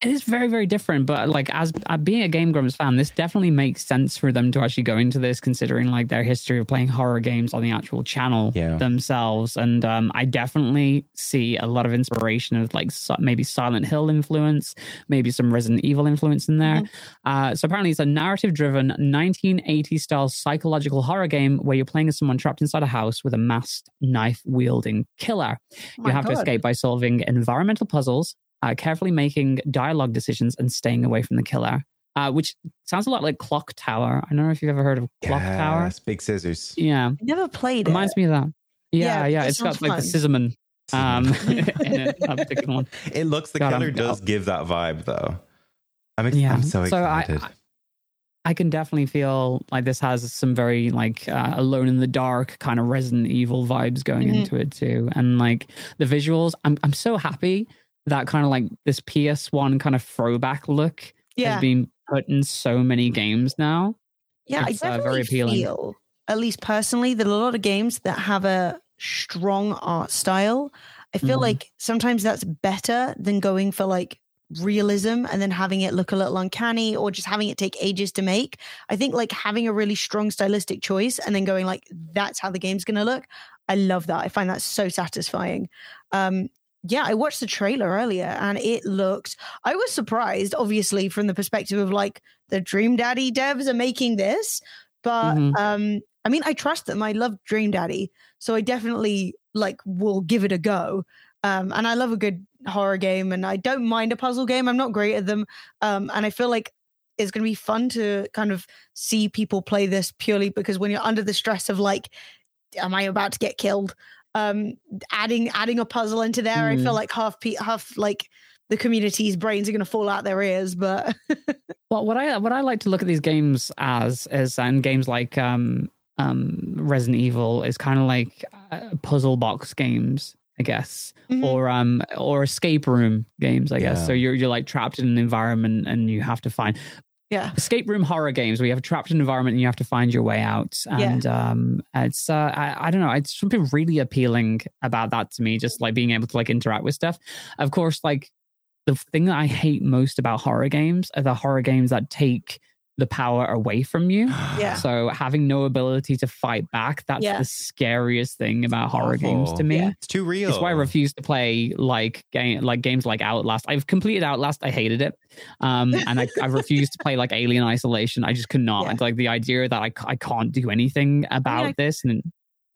It is very, very different, but like as uh, being a Game Grumps fan, this definitely makes sense for them to actually go into this, considering like their history of playing horror games on the actual channel Yeah. themselves. And um, I definitely see a lot of inspiration of like si- maybe Silent Hill influence, maybe some Resident Evil influence in there. Uh, so apparently, it's a narrative-driven 1980s style psychological horror game where you're playing as someone trapped inside a house with a masked knife-wielding killer. Oh you my have to escape by solving environmental puzzles, uh, carefully making dialogue decisions, and staying away from the killer. Uh, which sounds a lot like Clock Tower. I don't know if you've ever heard of Clock Tower. Yes, big scissors. Yeah, I never played it. reminds me of that. Yeah, Yeah, yeah. It's got sounds like the fun. Scissorman um, in it, that particular one. It looks the God, killer I'm- does give that vibe though. I'm, ex- Yeah. I'm so So I- excited. I- I can definitely feel like this has some very like uh, alone in the dark kind of Resident Evil vibes going Mhm. into it too, and like the visuals. I'm I'm so happy that kind of like this PS1 kind of throwback look yeah. has been put in so many games now. Yeah, It's, I uh, very appealing. feel, at least personally, that a lot of games that have a strong art style, I feel Mhm. like sometimes that's better than going for like realism and then having it look a little uncanny or just having it take ages to make. I think like having a really strong stylistic choice and then going like that's how the game's going to look. I love that. I find that so satisfying. Um yeah, I watched the trailer earlier and it looked I was surprised obviously from the perspective of like the Dream Daddy devs are making this, but Mhm. um I mean I trust them. I love Dream Daddy, so I definitely like will give it a go. Um and I love a good horror game and I don't mind a puzzle game. I'm not great at them. Um and I feel like it's going to be fun to kind of see people play this purely because when you're under the stress of like am I about to get killed? Um adding adding a puzzle into there, I feel Mm. like half pe- half like the community's brains are going to fall out their ears, but Well, what I what I like to look at these games as is and games like um um Resident Evil is kind of like uh, puzzle box games, I guess, Mhm. or um or escape room games, I guess. So you're you're like trapped in an environment and you have to find yeah. escape room horror games where you have a trapped in an environment and you have to find your way out. Yeah. And um it's uh I, I don't know, it's something really appealing about that to me, just like being able to like interact with stuff. Of course, like the thing that I hate most about horror games are the horror games that take the power away from you. Yeah. So having no ability to fight back, that's Yeah. the scariest thing about horror games to me. Yeah. It's too real. It's why I refuse to play like game like games like Outlast. I've completed Outlast. I hated it, um, and I, I've refused to play like Alien Isolation. I just could not. Yeah. It's like the idea that I, I can't do anything about I- this, and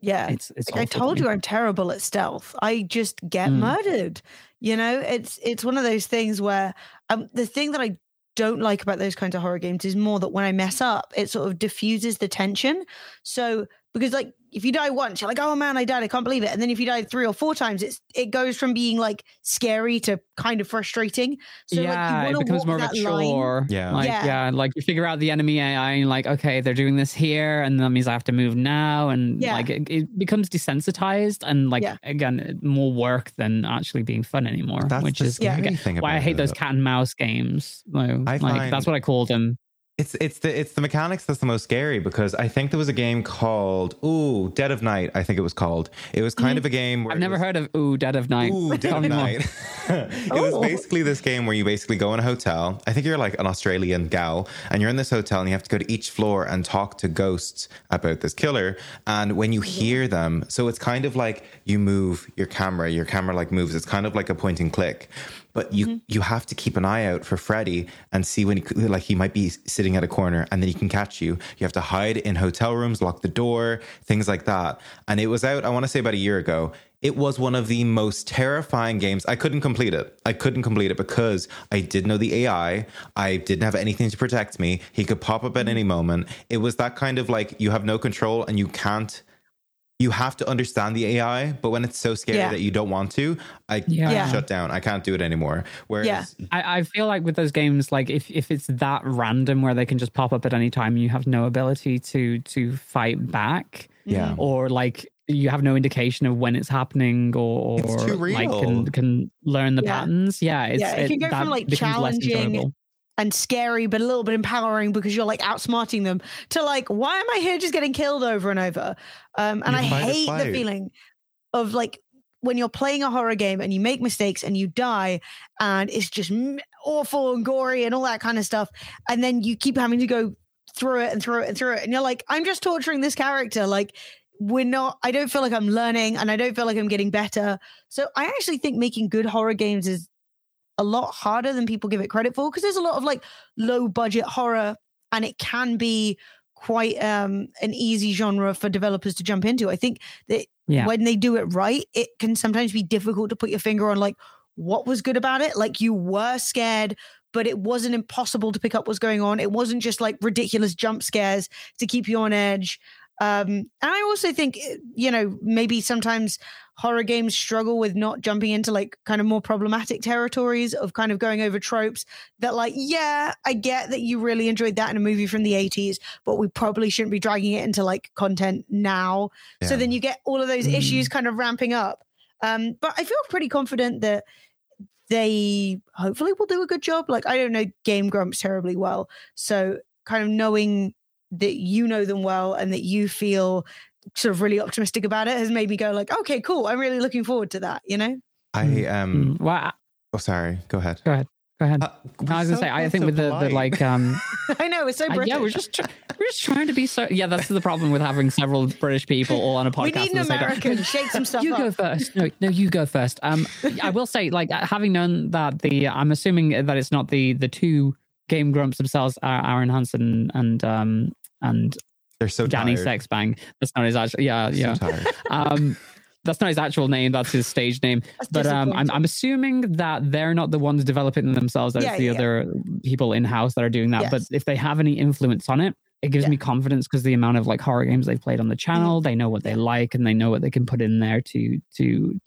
Yeah. it's it's. Like I awful to told you I'm terrible at stealth. I just get Mm. murdered. You know, it's it's one of those things where um the thing that I don't like about those kinds of horror games is more that when I mess up, it sort of diffuses the tension. So because like if you die once, you're like, oh man, I died, I can't believe it. And then if you die three or four times, it's it goes from being like scary to kind of frustrating. So yeah, like you it becomes more of a that line. chore. Yeah. like, Yeah. yeah, like you figure out the enemy AI, and like, okay, they're doing this here, and that means I have to move now, and Yeah. like it, it becomes desensitized, and like Yeah. again, more work than actually being fun anymore. That's which the is scary again, thing why I about hate those cat and mouse games. Though, I like find- that's what I called them. It's it's the it's the mechanics that's the most scary because I think there was a game called Ooh Dead of Night. I think it was called. It was kind mm-hmm. of a game. Where I've never was- heard of Ooh Dead of Night. Ooh, Dead of. Night. it was Oh. basically this game where you basically go in a hotel. I think you're like an Australian gal, and you're in this hotel, and you have to go to each floor and talk to ghosts about this killer. And when you mm-hmm. hear them, so it's kind of like you move your camera. Your camera like moves. It's kind of like a point and click. But you mm-hmm. you have to keep an eye out for Freddy and see when he like he might be sitting at a corner and then he can catch you. You have to hide in hotel rooms, lock the door, things like that. And it was out. I want to say about a year ago. It was one of the most terrifying games. I couldn't complete it. I couldn't complete it because I didn't know the AI. I didn't have anything to protect me. He could pop up at mm-hmm. any moment. It was that kind of like you have no control and you can't. You have to understand the AI, but when it's so scary Yeah. that you don't want to, I Yeah. Yeah. shut down. I can't do it anymore. Whereas Yeah. I, I feel like with those games, like if, if it's that random where they can just pop up at any time and you have no ability to to fight back, Yeah. or like you have no indication of when it's happening or, or It's too like can can learn the Yeah. patterns. Yeah, it's Yeah, it can go from, like, becomes less challenging enjoyable. And scary, but a little bit empowering because you're like outsmarting them to like, why am I here just getting killed over and over? Um, and You I hate the feeling of like when you're playing a horror game and you make mistakes and you die and it's just awful and gory and all that kind of stuff. And then you keep having to go through it and through it and through it. And you're like, I'm just torturing this character. Like, we're not, I don't feel like I'm learning and I don't feel like I'm getting better. So I actually think making good horror games is a lot harder than people give it credit for because there's a lot of like low budget horror and it can be quite um an easy genre for developers to jump into. I think that Yeah. when they do it right, it can sometimes be difficult to put your finger on like what was good about it. Like you were scared, but it wasn't impossible to pick up what's going on. It wasn't just like ridiculous jump scares to keep you on edge. Um, and I also think, eh, you know, maybe sometimes horror games struggle with not jumping into like kind of more problematic territories of kind of going over tropes that, like, yeah, I get that you really enjoyed that in a movie from the 80s, but we probably shouldn't be dragging it into like content now. So then you get all of those Mm. issues kind of ramping up. Um, but I feel pretty confident that they hopefully will do a good job. Like I don't know Game Grumps terribly well, so kind of knowing that you know them well and that you feel sort of really optimistic about it has made me go like, okay, cool. I'm really looking forward to that. You know? I um. Mm. Well, I- Oh, sorry. Go ahead. go ahead. Go ahead. Uh, No, I was we're gonna say, I think so with the, the like, um, I know it's so uh, British. yeah, we're just tr- we're just trying to be so. Yeah, that's the problem with having several British people all on a podcast. we need an the same. American. Shake some stuff You up. go first. No, no, you go first. Um, I will say, like, uh, having known that the, I'm assuming that it's not the the two game grumps themselves, are Aaron Hansen and um and They're so Danny tired. Sexbang. That's not his actual. Yeah, So yeah. tired. Um, that's not his actual name. That's his stage name. That's But um, I'm. I'm assuming that they're not the ones developing them themselves. That's Yeah, the yeah, other people in house that are doing that. But if they have any influence on it, it gives Yeah. me confidence because the amount of like horror games they've played on the channel, they know what they like and they know what they can put in there to to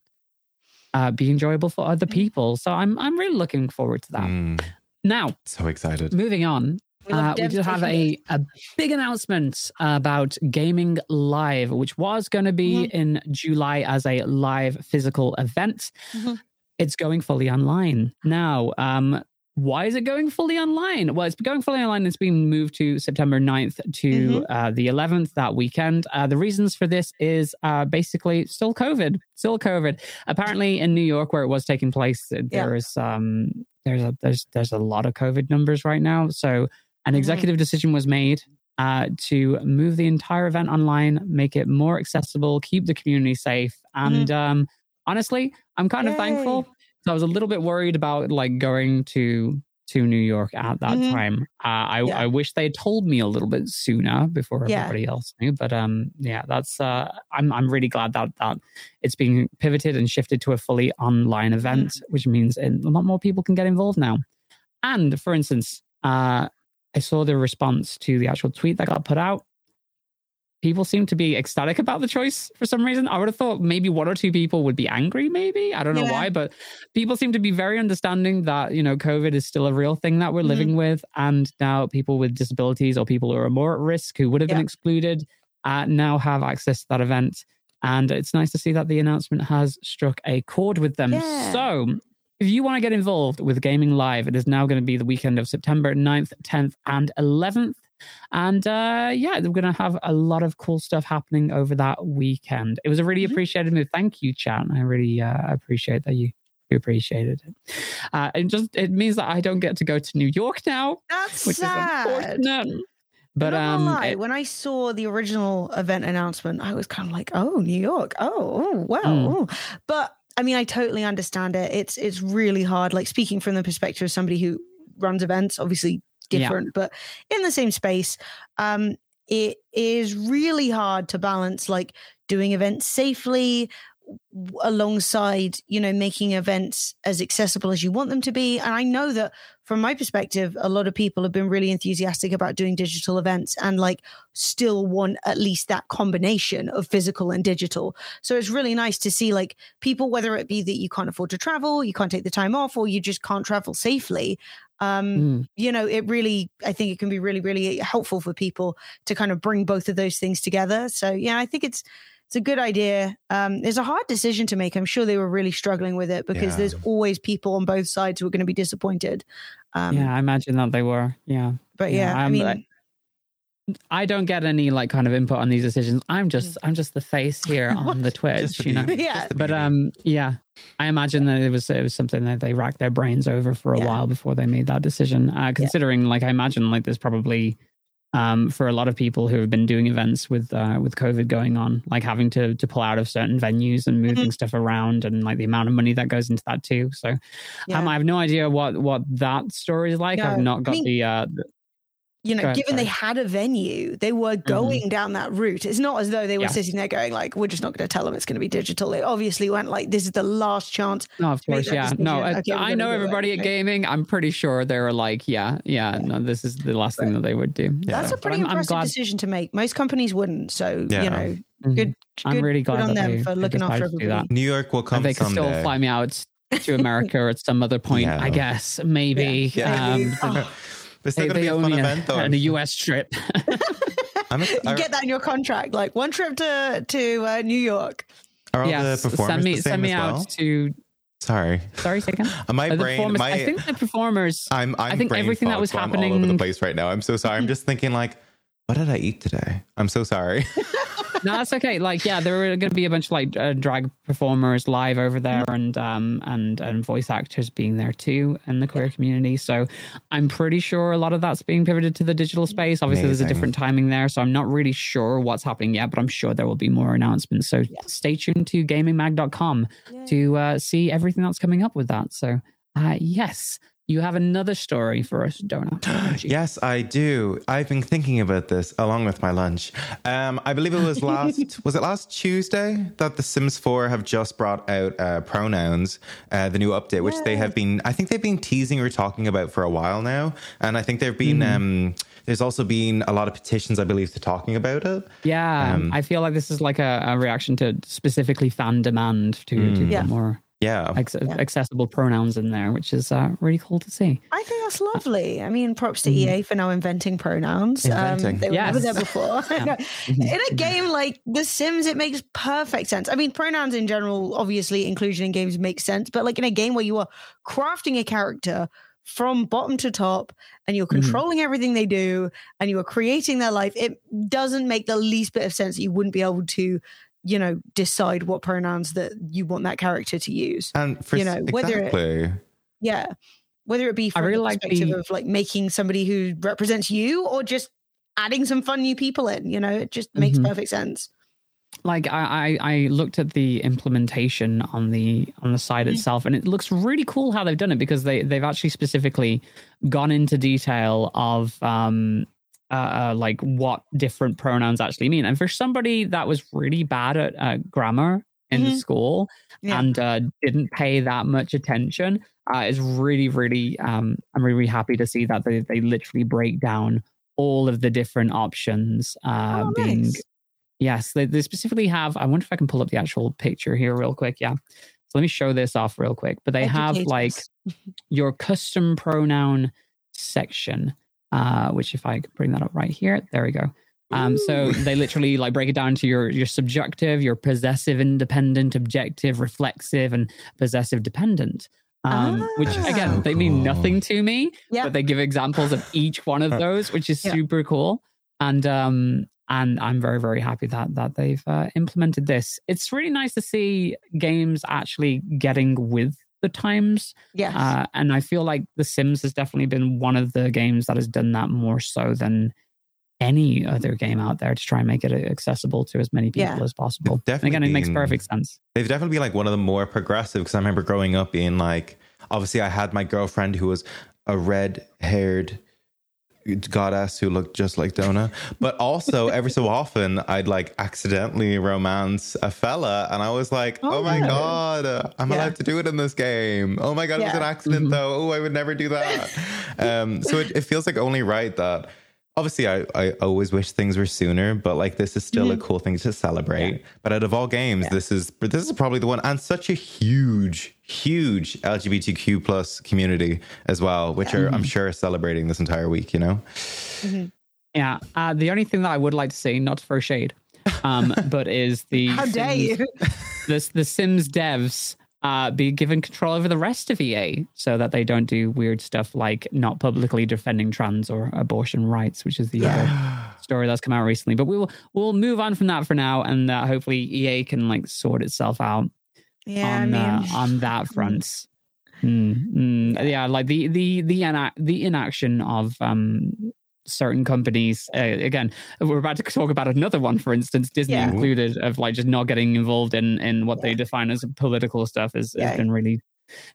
uh, be enjoyable for other people. So I'm I'm really looking forward to that. Mm, Now, so excited. moving on, We uh, we did have a, a big announcement about Gayming Live, which was going to be in July as a live physical event. Mhm. It's going fully online now. Um, why is it going fully online? Well, it's going fully online. It's been moved to September 9th to Mhm. uh, the 11th that weekend. Uh, the reasons for this is uh, basically still COVID, still COVID. Apparently, in New York, where it was taking place, there is um, there's a there's there's a lot of COVID numbers right now. So an Mhm. executive decision was made uh, to move the entire event online, make it more accessible, keep the community safe, and um, honestly, I'm kind of thankful. 'cause I was a little bit worried about like going to to New York at that Mhm. time. Uh, I Yeah. I wish they had told me a little bit sooner before Yeah. everybody else knew. But um, yeah, that's uh, I'm I'm really glad that that it's being pivoted and shifted to a fully online event, Mm-hmm. which means a lot more people can get involved now. And for instance, uh, I saw the response to the actual tweet that got put out. People seem to be ecstatic about the choice for some reason. I would have thought maybe one or two people would be angry, maybe. I don't know Yeah. why, but people seem to be very understanding that, you know, COVID is still a real thing that we're Mhm. living with. And now people with disabilities or people who are more at risk who would have Yeah. been excluded uh, now have access to that event. And it's nice to see that the announcement has struck a chord with them. Yeah. So if you want to get involved with gayming live, it is now going to be the weekend of September 9th, 10th, and 11th. And uh, yeah, we're going to have a lot of cool stuff happening over that weekend. It was a really Mhm. appreciated move. Thank you, chat. I really uh, appreciate that you you appreciated it. Uh, it just it means that I don't get to go to New York now, That's which sad. is unfortunate. But Not um, lie, it- when I saw the original event announcement, I was kind of like, "Oh, New York! Oh, oh wow!" Mm. oh." But I mean, I totally understand it. It's it's really hard. Like speaking from the perspective of somebody who runs events, obviously Yeah. different, but in the same space, um, it is really hard to balance like doing events safely alongside you know making events as accessible as you want them to be and i know that from my perspective a lot of people have been really enthusiastic about doing digital events and like still want at least that combination of physical and digital. So it's really nice to see like people whether it be that you can't afford to travel you can't take the time off or you just can't travel safely um mm, you know it really i think it can be really really helpful for people to kind of bring both of those things together. So yeah i think it's it's a good idea um it's a hard decision to make i'm sure they were really struggling with it because Yeah. there's always people on both sides who are going to be disappointed um yeah, I imagine that they were. Yeah. but yeah, i I'm, mean I don't get any like kind of input on these decisions. I'm just I'm just the face here on the Twitch, the you know. Yeah. But um, yeah, I imagine that it was it was something that they racked their brains over for a Yeah. while before they made that decision. Uh, considering, like, I imagine like there's probably um for a lot of people who have been doing events with uh with COVID going on, like having to to pull out of certain venues and moving stuff around, and like the amount of money that goes into that too. So yeah. um, I have no idea what what that story is like. I've No, not I got mean- the uh the- you know ahead, given they sorry. Mm-hmm. had a venue they were going down that route it's not as though they were Yeah. sitting there going like we're just not going to tell them it's going to be digital they obviously went like this is the last chance No, of course, yeah. decision. No, Okay, I, I know everybody at gaming. I'm pretty sure they were like, yeah, yeah, no, this is the last thing that they would do. that's a pretty I'm, I'm impressive glad. decision to make most companies wouldn't so Yeah. you know Mhm. good I'm good- really glad good on that them they, for looking after decided to do that. everybody. New York will come And they can someday. still fly me out to America at some other point, I guess. Maybe. Yeah. Um, Maybe. they- It's still they, going to they be a owe fun me event, though. a, a US trip. I'm ex- you get that in your contract like one trip to to uh, new york are all yes, the performers send me the same send me as out well? to. Sorry, Sorry, second. Uh, my brain, my I think the performers. I'm, I'm think brain everything that was happening I'm all over the place right now. I'm so sorry. I'm just thinking like, what did I eat today? I'm so sorry. no, that's okay. Like, yeah, there are going to be a bunch of like uh, drag performers live over there, Mm-hmm. and um and and voice actors being there too in the queer community. So I'm pretty sure a lot of that's being pivoted to the digital space. Obviously, there's a different timing there, so I'm not really sure what's happening yet, but I'm sure there will be more announcements. So stay tuned to gaymingmag.com to uh, see everything that's coming up with that. So, uh, yes. You have another story for us, Dona. don't you? Yes, I do. I've been thinking about this along with my lunch. Um, I believe it was last was it last Tuesday that The Sims 4 have just brought out uh, pronouns, uh, the new update, which they have been I think they've been teasing or talking about for a while now, and I think there've been um, there's also been a lot of petitions, I believe, to talking about it. Yeah, Um, I feel like this is like a, a reaction to specifically fan demand to, Mm. to Yeah. put more Yeah, ex- accessible pronouns in there, which is uh, really cool to see. I think that's lovely. I mean, props to EA for now inventing pronouns. Inventing. Um, they were never there before. No, in a game like The Sims, it makes perfect sense. I mean, pronouns in general, obviously, inclusion in games makes sense. But like in a game where you are crafting a character from bottom to top and you're controlling everything they do and you are creating their life, it doesn't make the least bit of sense that you wouldn't be able to, you know, decide what pronouns that you want that character to use. and for you know, whether it- exactly. Yeah. Whether it be from really the like perspective the- of like making somebody who represents you or just adding some fun new people in, you know, it just makes Mhm. perfect sense. Like I, I, I looked at the implementation on the on the site itself, and it looks really cool how they've done it because they they've actually specifically gone into detail of um uh, like what different pronouns actually mean. And for somebody that was really bad at uh, grammar in Mhm. school Yeah. and uh, didn't pay that much attention, uh, is really, really, um, I'm really, really happy to see that they, they literally break down all of the different options uh, Oh, being. nice. Yes, they, they specifically have. I wonder if I can pull up the actual picture here real quick. Yeah. So let me show this off real quick. But they have like your custom pronoun section, uh, which if I bring that up right here, there we go. Um, so they literally like break it down to your your subjective, your possessive, independent, objective, reflexive, and possessive dependent. Um, which again, Ah. they mean nothing to me, Yeah. but they give examples of each one of those, which is Yeah. super cool. And um, and I'm very very happy that that they've uh, implemented this. It's really nice to see games actually getting with the times, Yes. uh, and I feel like The Sims has definitely been one of the games that has done that more so than any other game out there to try and make it accessible to as many people Yeah. as possible. It's And again, it makes definitely perfect sense. They've definitely been like one of the more progressive because I remember growing up being like, obviously, I had my girlfriend who was a red haired goddess who looked just like Donna, but also every so often I'd like accidentally romance a fella, and I was like, oh, Oh, my yeah. god, I'm Yeah. allowed to do it in this game. Oh my god, it was an accident Mhm. though. Oh, I would never do that. um, so it, it feels like only right that. Obviously, I, I always wish things were sooner, but like this is still a cool thing to celebrate. But out of all games, this is this is probably the one, and such a huge, huge LGBTQ plus community as well, which are I'm sure celebrating this entire week. You know, Yeah. Uh, the only thing that I would like to see, not to throw shade, um, but is the How dare you? the, the Sims devs uh, be given control over the rest of EA so that they don't do weird stuff like not publicly defending trans or abortion rights, which is the other story that's come out recently. But we will we'll move on from that for now, and uh, hopefully EA can like sort itself out Yeah, on I mean, uh, on that front. Mm, mm, yeah, like the the the ina- the inaction of um certain companies. Uh, again, we're about to talk about another one, for instance, Disney Yeah. included, of like just not getting involved in in what they define as political stuff is Yeah. has been really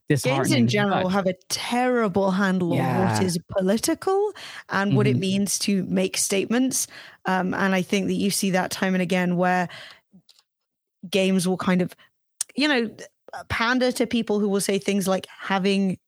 disheartening. games in general But- have a terrible handle on what is Yeah. political and what it Mhm. means to make statements. Um, and I think that you see that time and again where games will kind of, you know, pander to people who will say things like having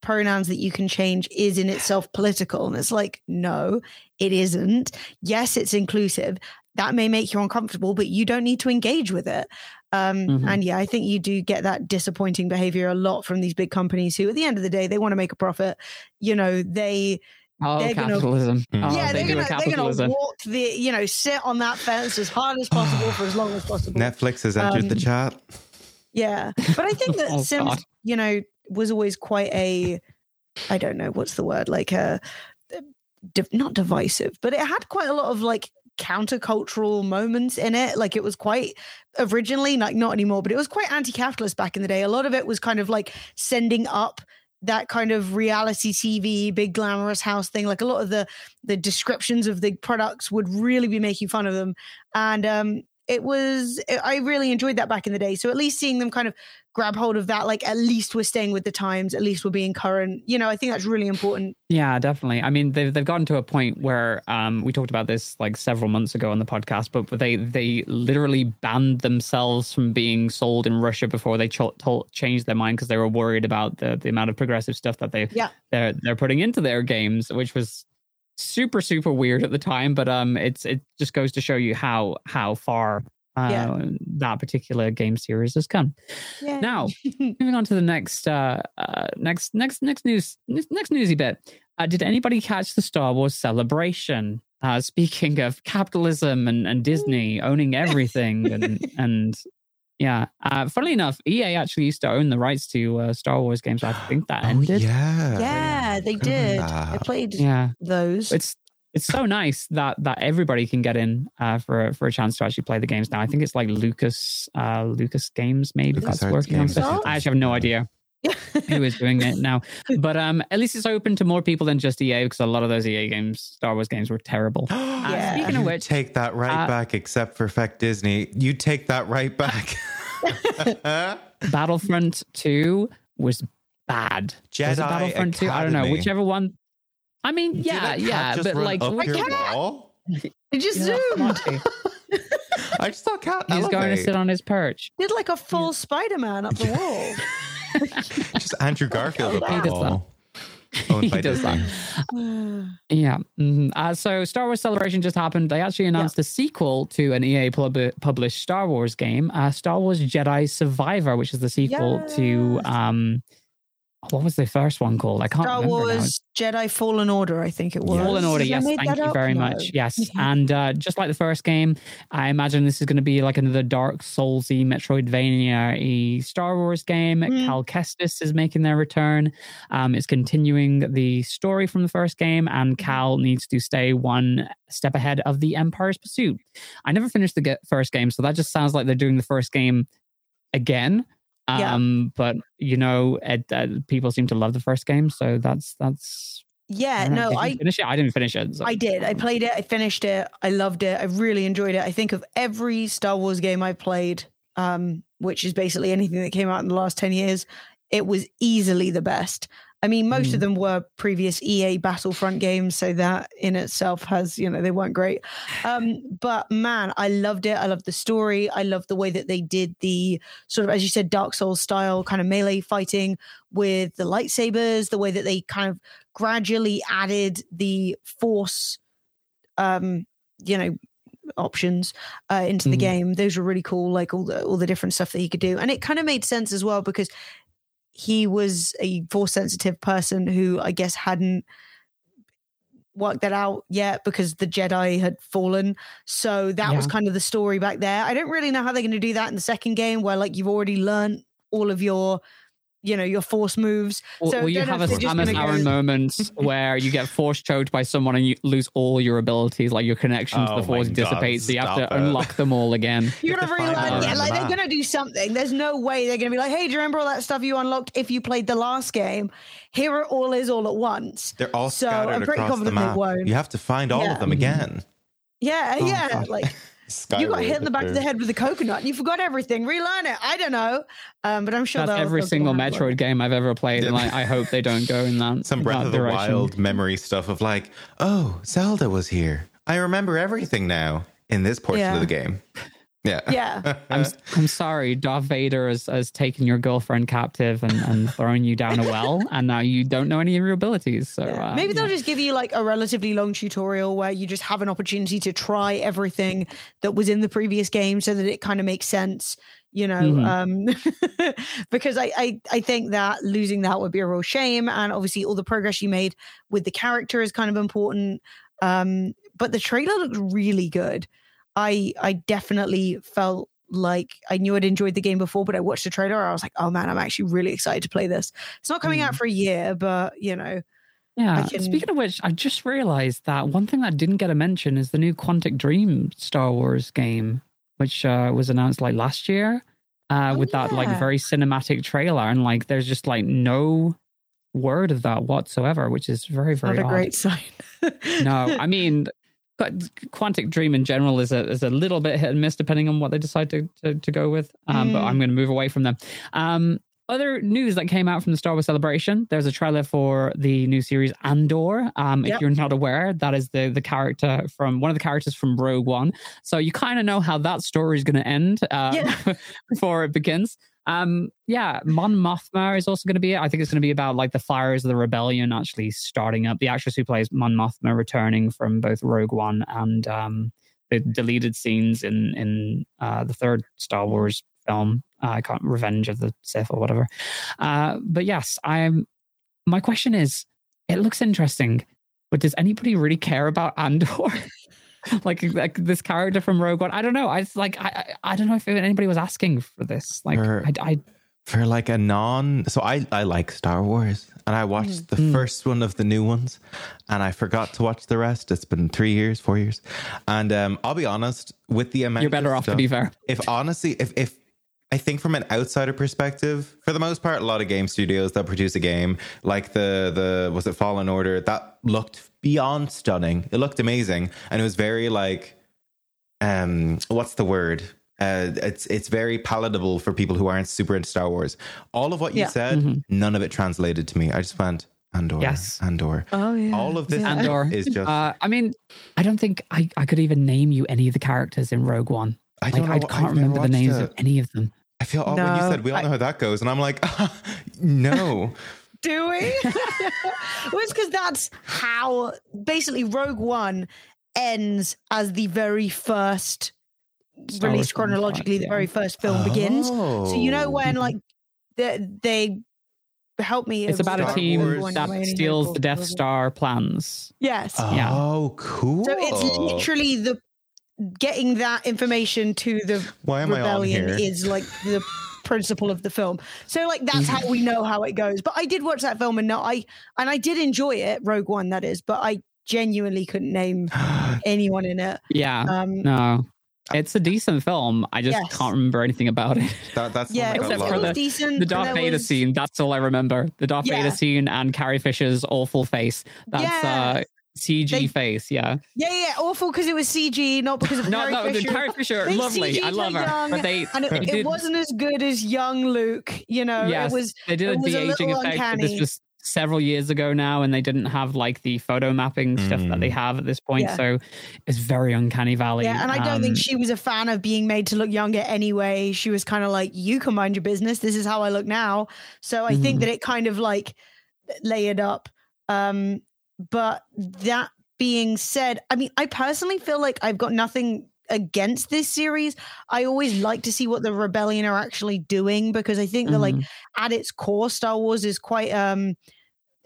pronouns that you can change is in itself political. And it's like, no, it isn't. Yes, it's inclusive. That may make you uncomfortable, but you don't need to engage with it. Um, Mhm. And yeah, I think you do get that disappointing behavior a lot from these big companies who, at the end of the day, they want to make a profit. You know, they oh, they're gonna- capitalism. Mm. Oh, yeah, they they're gonna a they're gonna capitalism. walk the you know sit on that fence as hard as possible for as long as possible. Netflix has entered the Um, chat. Yeah, but I think that Oh, Sims, God. you know, was always quite a, I don't know what's the word, like a, div- not divisive, but it had quite a lot of like countercultural moments in it. Like it was quite originally, like not anymore, but it was quite anti-capitalist back in the day. A lot of it was kind of like sending up that kind of reality TV, big glamorous house thing. Like a lot of the the descriptions of the products would really be making fun of them, and um, it was I really enjoyed that back in the day. So at least seeing them kind of grab hold of that, like at least we're staying with the times, at least we're being current. You know, I think that's really important. Yeah, definitely. I mean, they've they've gotten to a point where um, we talked about this like several months ago on the podcast, but they they literally banned themselves from being sold in Russia before they ch- changed their mind because they were worried about the the amount of progressive stuff that they Yeah. they're they're putting into their games, which was super super weird at the time. But um, it's it just goes to show you how how far. Uh, Yeah. that particular game series has come. Yeah. Now, moving on to the next, uh, uh, next, next, next news, next newsy bit. Uh, did anybody catch the Star Wars celebration? Uh, speaking of capitalism and, and Disney owning everything, and and yeah, uh, funnily enough, EA actually used to own the rights to uh, Star Wars games. I think that Oh, ended. yeah. yeah, they did. I played yeah. those. It's it's so nice that that everybody can get in uh, for for a chance to actually play the games now. I think it's like Lucas uh, Lucas Games maybe that's LucasArts working on Games, stuff. I I actually have no idea. who is doing it now. But um, at least it's open to more people than just EA because a lot of those EA games, Star Wars games, were terrible. Yeah. Speaking of You which, take that right uh, back, except for Feck Disney. You take that right back. Battlefront Two was bad. was Jedi Battlefront Two? I don't know. Whichever one. I mean, Did yeah, yeah, just but like, up which- your cat- wall? It just Yeah, zoomed. I just saw cat he's going to sit on his perch. Did like a full Spider Man up the wall. Just Andrew Garfield up He the does wall. Owned He by does that. Disney. Yeah. mhm. Uh, so Star Wars Celebration just happened. They actually announced a sequel to an EA pub- published Star Wars game, uh, Star Wars Jedi Survivor, which is the sequel to um, what was the first one called? I can't Star remember now. Wars Jedi Fallen Order, I think it was. Fallen Order, yes. Thank you up? very No. much. Yes. and uh, just like the first game, I imagine this is going to be like another Dark Soulsy Metroidvania Star Wars game. Mm. Cal Kestis is making their return. Um, it's continuing the story from the first game, and Mm-hmm. Cal needs to stay one step ahead of the Empire's Pursuit. I never finished the first game, so that just sounds like they're doing the first game again. Yeah. Um, but you know, it, uh, people seem to love the first game, so that's that's. Yeah, don't no, I finish it. I didn't finish it. so- I did. I played it. I finished it. I loved it. I really enjoyed it. I think of every Star Wars game I've played, um, which is basically anything that came out in the last 10 years, it was easily the best. I mean, most Mm. of them were previous EA Battlefront games, so that in itself has, you know, they weren't great. Um, but man, I loved it. I loved the story. I loved the way that they did the sort of, as you said, Dark Souls style kind of melee fighting with the lightsabers, the way that they kind of gradually added the force um you know options uh into the Mhm. game those were really cool like all the all the different stuff that he could do and it kind of made sense as well because he was a force sensitive person who i guess hadn't worked that out yet because the jedi had fallen. So that was kind of the story back there. I don't really know how they're going to do that in the second game where like you've already learned all of your you know your force moves Will, So will you have if a Samus Aran go- moment where you get force choked by someone and you lose all your abilities, like your connection to Oh the force God, dissipates, so you have to it. unlock them all again. You're have gonna to find relearn, them yeah, like the they're gonna do something. There's no way they're gonna be like, "Hey, do you remember all that stuff you unlocked if you played the last game? Here it all is all at once." They're all So, scattered I'm pretty across the confident they map. won't. You have to find all Yeah. of them again. Yeah, Oh, yeah, God. like you got hit in the back of the head with a coconut and you forgot everything. Relearn it. I don't know, um, but I'm sure That's every single handle it. Metroid game I've ever played, and Yeah. I, I hope they don't go in that Some Breath that of the direction. Wild memory stuff of like, oh, Zelda was here. I remember everything now in this portion Yeah. of the game. Yeah. Yeah, I'm I'm sorry, Darth Vader has, has taken your girlfriend captive and, and thrown you down a well, and now you don't know any of your abilities. So Yeah. uh, Maybe they'll yeah. just give you like a relatively long tutorial where you just have an opportunity to try everything that was in the previous game so that it kind of makes sense, you know. Mhm. Um, because I, I I think that losing that would be a real shame, and obviously all the progress you made with the character is kind of important. Um, but the trailer looked really good. I I definitely felt like I knew I'd enjoyed the game before, but I watched the trailer. I was like, oh man, I'm actually really excited to play this. It's not coming out for a year, but you know, Yeah. Can- Speaking of which, I just realized that one thing that didn't get a mention is the new Quantic Dream Star Wars game, which uh, was announced like last year, uh, Oh, with that like very cinematic trailer, and like there's just like no word of that whatsoever, which is very very not a odd. great sign. no, I mean, Quantic Dream in general is a is a little bit hit and miss depending on what they decide to to, to go with. Um, But Mm. I'm going to move away from them. Um, other news that came out from the Star Wars Celebration. There's a trailer for the new series Andor. Um, Yep. If you're not aware, that is the the character from one of the characters from Rogue One. So you kind of know how that story is going to end uh, Yeah. before it begins. Um, yeah, Mon Mothma is also going to be it. I think it's going to be about like the fires of the rebellion actually starting up. The actress who plays Mon Mothma returning from both Rogue One and um, the deleted scenes in in uh, the third Star Wars film. Uh, I can't Revenge of the Sith or whatever. Uh, but yes, I'm. My question is, it looks interesting, but does anybody really care about Andor? like, like this character from Rogue One. I don't know. I like I I I don't know if anybody was asking for this. Like Or- I, I For like a non, so I I like Star Wars, and I watched the Mm. first one of the new ones, and I forgot to watch the rest. It's been three years, four years, and um, I'll be honest with the amount. you're better of off to be fair. if honestly, if if I think from an outsider perspective, for the most part, a lot of game studios that produce a game like the the was it Fallen Order that looked beyond stunning. It looked amazing, and it was very like, um, what's the word? Uh, it's it's very palatable for people who aren't super into Star Wars. All of what you Yeah. said, Mhm. none of it translated to me. I just went Andor, Yes. Andor. Oh yeah. All of this Yeah. Andor. is just. Uh, I mean, I don't think I, I could even name you any of the characters in Rogue One. I Like don't know. I I've can't never remember the names it. of any of them. I feel oh, when you said we all I- know how that goes, and I'm like, no. Do we? well, it's because that's how basically Rogue One ends as the very first Star Wars released film, chronologically, yeah. the very first film begins. So you know oh. when Oh. like they, they help me. It's about a team Wars. that steals the Death Star plans. Yes. Yeah. Oh, cool. So it's literally the getting that information to the Why am I on rebellion here? is like the principle of the film. So like that's how we know how it goes. But I did watch that film and no, I and I did enjoy it, Rogue One that is, but I genuinely couldn't name anyone in it. Yeah. Um No. It's a decent film. I just Yes. can't remember anything about it. that, that's yeah, it was, except for it was it. decent. The but Darth Vader was- scene, that's all I remember. The Darth Yeah. Vader scene and Carrie Fisher's awful face. That's Yeah. uh CG They- face, yeah. Yeah, yeah, awful because it was CG, not because of No, Carrie no, the Fisher. Carrie Fisher, They lovely. I CG'd love her her. young, But they, and it, they it wasn't as good as young Luke. You know, yes, it was they did it a de-aging effect. But uncanny. this was several years ago now, and they didn't have like the photo mapping stuff that they Mm. have at this point. Yeah. So it's very uncanny valley. Yeah, and I don't Um, think she was a fan of being made to look younger anyway. She was kind of like, you can mind your business. This is how I look now. So I think Mhm. that it kind of like layered up. Um, but that being said, I mean, I personally feel like I've got nothing against this series. I always like to see what the rebellion are actually doing because I think that like mhm. at its core, Star Wars is quite um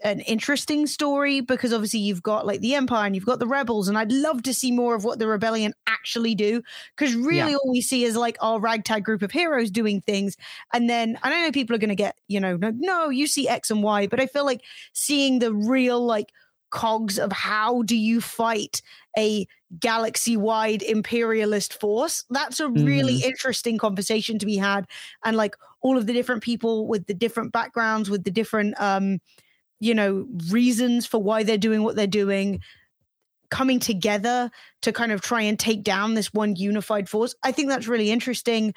an interesting story because obviously you've got like the Empire and you've got the rebels, and I'd love to see more of what the rebellion actually do. Because really Yeah. all we see is like our ragtag group of heroes doing things. And then I don't know people are gonna get, you know, no, no, you see X and Y, but I feel like seeing the real like cogs of how do you fight a galaxy wide imperialist force? That's a really interesting conversation to be had. And like all of the different people with the different backgrounds with the different um you know reasons for why they're doing what they're doing coming together to kind of try and take down this one unified force. I think that's really interesting.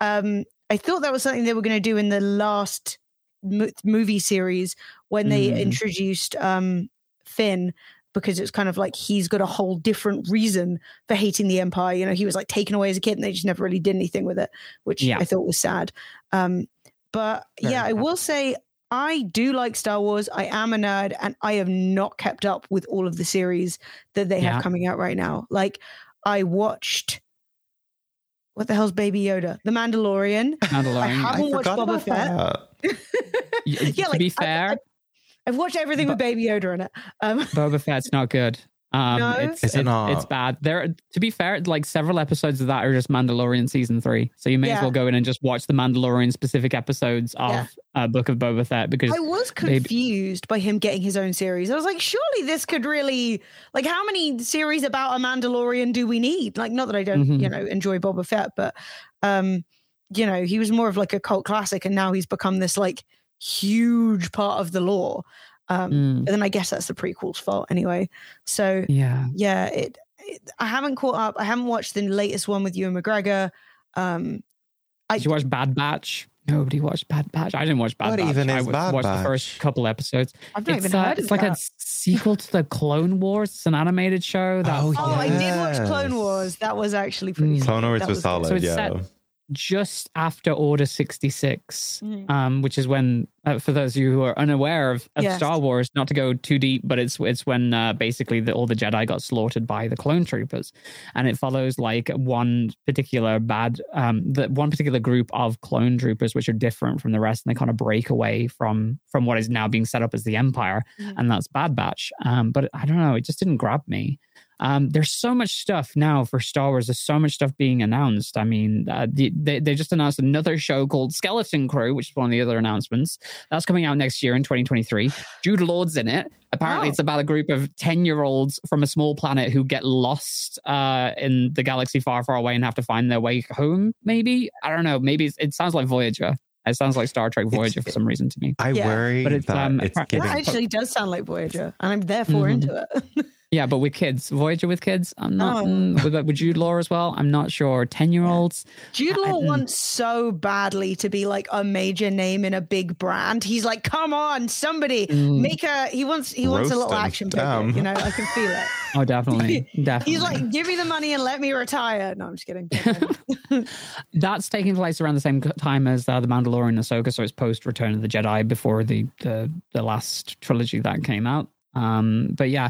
Um i thought that was something they were going to do in the last mo- movie series when they Mhm. introduced um finn because it's kind of like he's got a whole different reason for hating the empire you know he was like taken away as a kid and they just never really did anything with it which Yeah. i thought was sad um but Very yeah i will say I do like Star Wars. I am a nerd and I have not kept up with all of the series that they have coming out right now. Like I watched what the hell's Baby Yoda? The Mandalorian. Mandalorian. I haven't watched Boba Fett. yeah, to like, be I- fair, I, have watched everything with Baby Yoda in it. Um, Boba Fett's not good. Um, No? it's, Is it it's, not? it's bad. There, to be fair, like several episodes of that are just Mandalorian season three. So you may as well go in and just watch the Mandalorian specific episodes of Yeah. uh, Book of Boba Fett because I was Maybe- confused by him getting his own series. I was like, surely this could really like how many series about a Mandalorian do we need? Like, not that I don't, Mhm. you know, enjoy Boba Fett, but um, you know, he was more of like a cult classic, and now he's become this like huge part of the lore. Um, Mm, and then I guess that's the prequel's fault anyway. So yeah, yeah, it, it I haven't caught up. I haven't watched the latest one with Ewan McGregor. Um, I- did you watch Bad Batch? Nobody watched Bad Batch. I didn't watch Bad What Batch. even I is w- Bad watched Batch? the first couple episodes. I've not It's, even uh, heard it's of like that. a sequel to the Clone Wars. It's an animated show. That Oh, Oh, I did watch Clone Wars. That was actually pretty. Mm. Clone Wars That was, was solid. So it's yeah. set- just after Order 66, Mhm. um, which is when, uh, for those of you who are unaware of, of Yes. Star Wars, not to go too deep, but it's it's when uh, basically the, all the Jedi got slaughtered by the clone troopers, and it follows like one particular bad, um, the one particular group of clone troopers which are different from the rest, and they kind of break away from from what is now being set up as the Empire, Mhm. and that's Bad Batch. Um, but I don't know, it just didn't grab me. Um, there's so much stuff now for Star Wars. There's so much stuff being announced. I mean, uh, the, they, they just announced another show called Skeleton Crew, which is one of the other announcements. That's coming out next year in 2023. Jude Law's in it. Apparently, Oh. it's about a group of 10 year olds from a small planet who get lost uh, in the galaxy far, far away and have to find their way home, maybe. I don't know. Maybe it's, it sounds like Voyager. It sounds like Star Trek It's- Voyager for some reason to me. I Yeah. worry But it's, that um, it's that getting. That actually does sound like Voyager, and I'm therefore Mhm. into it. Yeah, but with kids, Voyager with kids. I'm not Oh. mm, with with Jude Law as well. I'm not sure. Ten year olds. Jude I- Law mm. wants so badly to be like a major name in a big brand. He's like, come on, somebody Mm. make a. He wants. He wants a little him. action figure. You know, I can feel it. Oh, definitely, definitely. He's like, give me the money and let me retire. No, I'm just kidding. That's taking place around the same time as uh, the Mandalorian and Ahsoka, so it's post Return of the Jedi before the the the last trilogy that came out. Um, but yeah,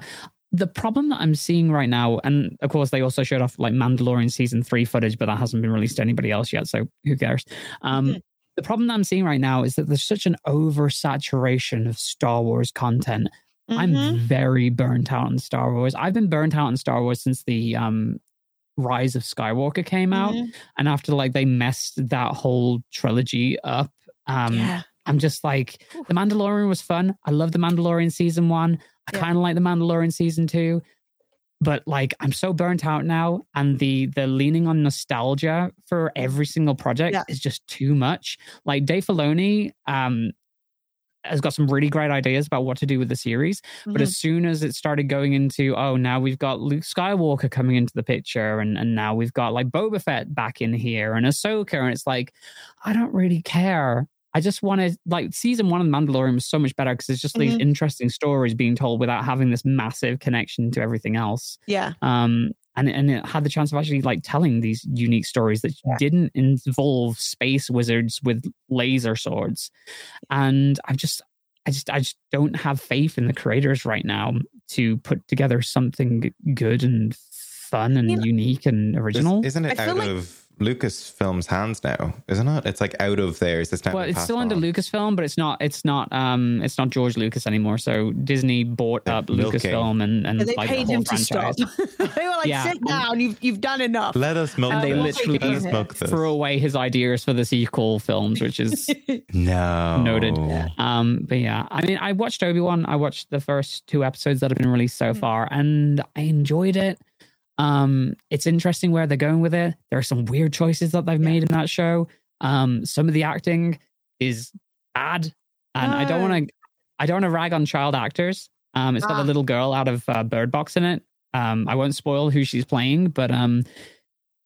the problem that I'm seeing right now, and of course they also showed off like Mandalorian season three footage, but that hasn't been released to anybody else yet, so who cares? Um, the problem that I'm seeing right now is that there's such an oversaturation of Star Wars content. I'm Mhm. very burnt out on Star Wars. I've been burnt out on Star Wars since the um, Rise of Skywalker came out, Mhm. and after like they messed that whole trilogy up. Um, yeah. I'm just like the Mandalorian was fun. I love the Mandalorian season one. I Yeah. kind of like the Mandalorian season two, but like I'm so burnt out now, and the the leaning on nostalgia for every single project Yeah. is just too much. Like Dave Filoni, um, has got some really great ideas about what to do with the series, but Mhm. as soon as it started going into oh now we've got Luke Skywalker coming into the picture, and and now we've got like Boba Fett back in here and Ahsoka, and it's like I don't really care. I just wanted like season one of The Mandalorian was so much better because it's just these Mhm. interesting stories being told without having this massive connection to everything else. yeah. Um, and and it had the chance of actually like telling these unique stories that Yeah. didn't involve space wizards with laser swords. And I've just, I just, I just don't have faith in the creators right now to put together something good and fun and You know- unique and original. Isn't it I out like- of Lucasfilm's hands now? Isn't it? It's like out of theirs. It's, now well, it's passed still under. Lucasfilm, but it's not. It's not. Um, it's not George Lucas anymore. So Disney bought They're up milking. Lucasfilm and and Yeah, they like paid whole him to franchise. stop. they were like, Yeah. sit down. You've you've done enough. Let us milk And they this. literally Let us milk this. Threw away his ideas for the sequel films, which is No. Noted. Um, but yeah, I mean, I watched Obi Wan. I watched the first two episodes that have been released so Mm. far, and I enjoyed it. Um, it's interesting where they're going with it. There are some weird choices that they've made in that show. Um, some of the acting is bad, and I don't want to. I don't want to rag on child actors. Um, it's got Ah. a little girl out of uh, Bird Box in it. Um, I won't spoil who she's playing, but um,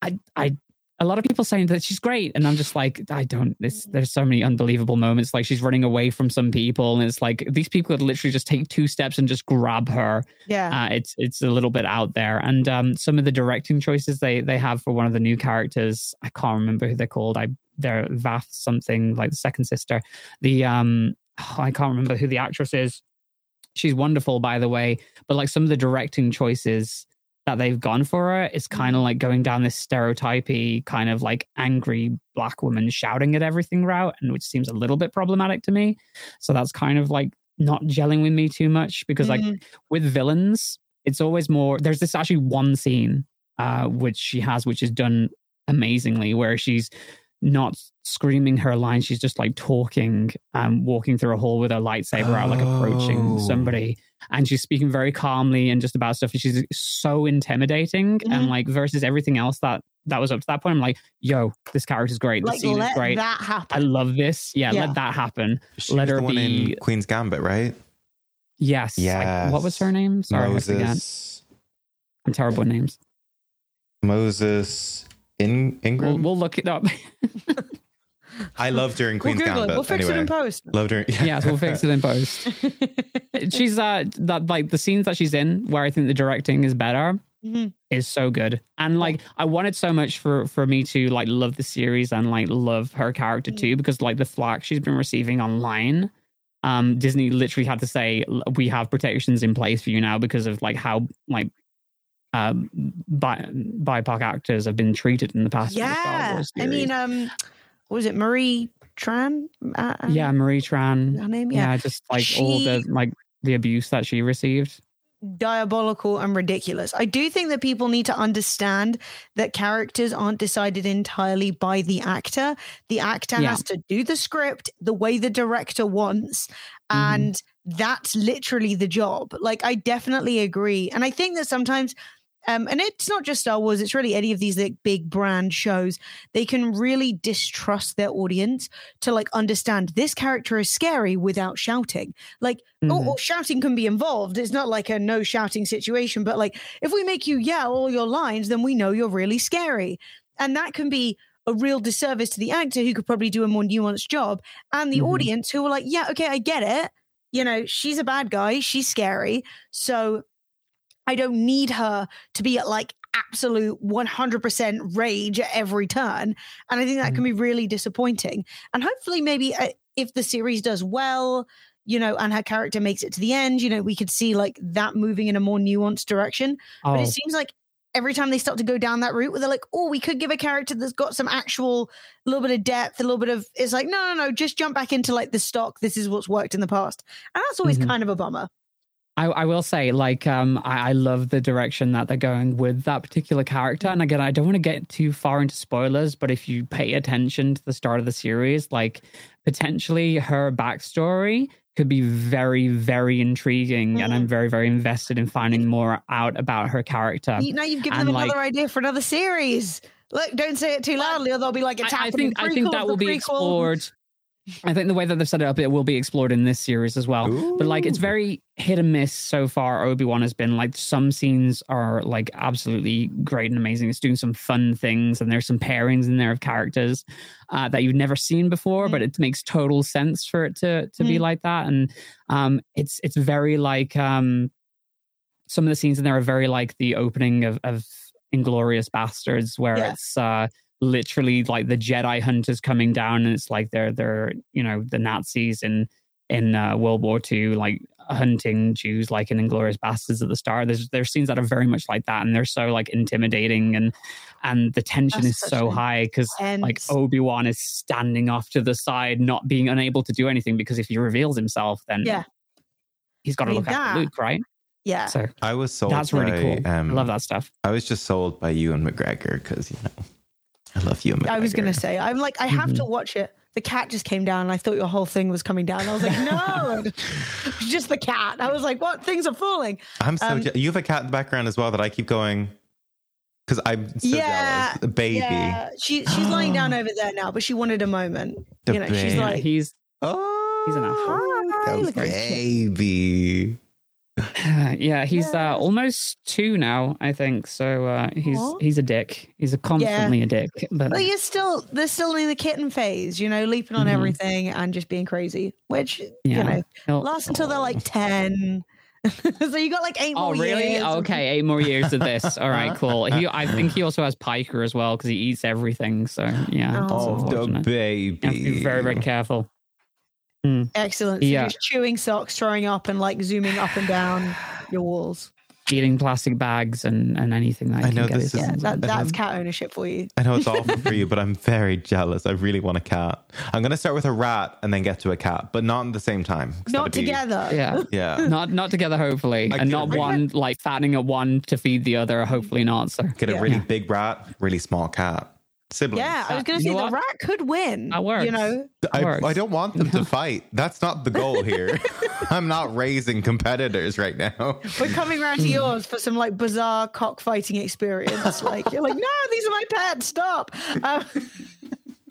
I, I, a lot of people saying that she's great, and I'm just like, I don't. This, there's so many unbelievable moments. Like she's running away from some people, and it's like these people could literally just take two steps and just grab her. yeah. Uh, it's it's a little bit out there, and um, some of the directing choices they they have for one of the new characters, I can't remember who they're called. I they're Vath something like the second sister. The um, oh, I can't remember who the actress is. She's wonderful, by the way, but like some of the directing choices that they've gone for her is kind of like going down this stereotypy kind of like angry black woman shouting at everything route, and which seems a little bit problematic to me. So that's kind of like not gelling with me too much because like Mhm. with villains, it's always more. There's this actually one scene uh, which she has, which is done amazingly, where she's not screaming her lines. She's just like talking, um, walking through a hall with her lightsaber out, like approaching Oh. somebody, and she's speaking very calmly and just about stuff. And she's so intimidating, and Mhm. like versus everything else that that was up to that point. I'm like, yo, this character's great. The like scene is great. that I love this. Yeah, Yeah. let that happen. She Let her the one be- in Queen's Gambit, right? Yes. I- what was her name? Sorry, I forget. Moses. I'm terrible with names. Moses in We'll, Ingram. we'll look it up. I loved her in We'll Queen's it. Gambit. We'll fix anyway. it in post. Loved her. yes, we'll fix it in post. She's uh that like the scenes that she's in where I think the directing is better Mhm. is so good. And like I wanted so much for for me to like love the series and like love her character Mm. too because like the flack she's been receiving online um Disney literally had to say we have protections in place for you now because of like how like um bi- BIPOC actors have been treated in the past with the Yeah. I mean, um, what was it Marie Tran? Uh, um, yeah, Marie Tran. Her name? Yeah, Yeah. just like all the like the abuse that she received. Diabolical and ridiculous. I do think that people need to understand that characters aren't decided entirely by the actor. The actor Yeah. has to do the script the way the director wants. Mhm. And that's literally the job. Like, I definitely agree. And I think that sometimes um, and it's not just Star Wars, it's really any of these like big brand shows. They can really distrust their audience to like understand this character is scary without shouting. Like, oh, oh, shouting can be involved. It's not like a no shouting situation, but like if we make you yell all your lines, then we know you're really scary. And that can be a real disservice to the actor who could probably do a more nuanced job and the Mhm. audience who are like, yeah, okay, I get it. You know, she's a bad guy, she's scary. So I don't need her to be at like absolute 100% rage at every turn. And I think that can be really disappointing. And hopefully, maybe uh, if the series does well, you know, and her character makes it to the end, you know, we could see like that moving in a more nuanced direction. But Oh, it seems like every time they start to go down that route where they're like, oh, we could give a character that's got some actual little bit of depth, a little bit of it's like, no, no, no, just jump back into like the stock. This is what's worked in the past. And that's always Mhm. kind of a bummer. I, I will say, like, um, I, I love the direction that they're going with that particular character. And again, I don't want to get too far into spoilers, but if you pay attention to the start of the series, like, potentially her backstory could be very, very intriguing. And Mm. I'm very, very invested in finding more out about her character. You- now you've given and, them like- another idea for another series. Look, don't say it too loudly, or they'll be like, it's I, I think I think that will be explored. I think the way that they've set it up, it will be explored in this series as well. But like, it's very hit and miss so far. Obi Wan has been like some scenes are like absolutely great and amazing. It's doing some fun things, and there's some pairings in there of characters uh, that you've never seen before. But it makes total sense for it to to be Mm. like that, and um, it's it's very like um, some of the scenes in there are very like the opening of of Inglourious Basterds, where Yeah. it's uh literally like the Jedi hunters coming down, and it's like they're they're you know the Nazis in in uh, World War II, like hunting Jews, like in Inglourious Basterds at the start. There's there's scenes that are very much like that, and they're so like intimidating, and and the tension That's is so high because like Obi Wan is standing off to the side, not being unable to do anything because if he reveals himself, then Yeah. he's got to I mean, look after that- Luke, right? Yeah. So I was sold. that's really cool. Um, I love that stuff. I was just sold by Ewan McGregor because you know I love Ewan McGregor. I was going to say, I'm like, I have Mhm. to watch it. The cat just came down, and I thought your whole thing was coming down. I was like, no, it's just the cat. I was like, what? Things are falling. I'm so. um, je- you have a cat in the background as well that I keep going because I'm so Yeah, jealous. Baby. Yeah, she she's lying down over there now, but she wanted a moment. The you know, she's baby. Yeah, like, he's Oh, He's enough. Hi, the look at baby. Yeah, he's uh, almost two now, I think. So uh, he's Aw. he's a dick. He's a constantly a dick. But Well, you're still they're still in the kitten phase, you know, leaping on Mhm. everything and just being crazy, which yeah, you know He'll- lasts until they're like ten. so you got like eight Oh more really? years. Okay, eight more years of this. All right, cool. He, I think he also has pica as well because he eats everything. So yeah, it's Oh, the unfortunate. You have to baby. be very very careful. Mm. Excellent. So Yeah. just chewing socks, throwing up, and like zooming up and down your walls. Eating plastic bags and, and anything that I he know can get this his is- Yeah, that, that's cat ownership for you. I know it's awful for you, but I'm very jealous. I really want a cat. I'm going to start with a rat and then get to a cat, but not at the same time. Not that'd be- together. Yeah. Yeah. Not not together, hopefully, I and get not it. one like fattening a one to feed the other. Hopefully not. So Get a Yeah. really Yeah. big rat, really small cat. Siblings. Yeah, I was going to say the what? rat could win. That works. You know, I. I don't want them to fight. That's not the goal here. I'm not raising competitors right now. we're coming around to yours for some like bizarre cockfighting experience. Like you're like, no, these are my pets. Stop.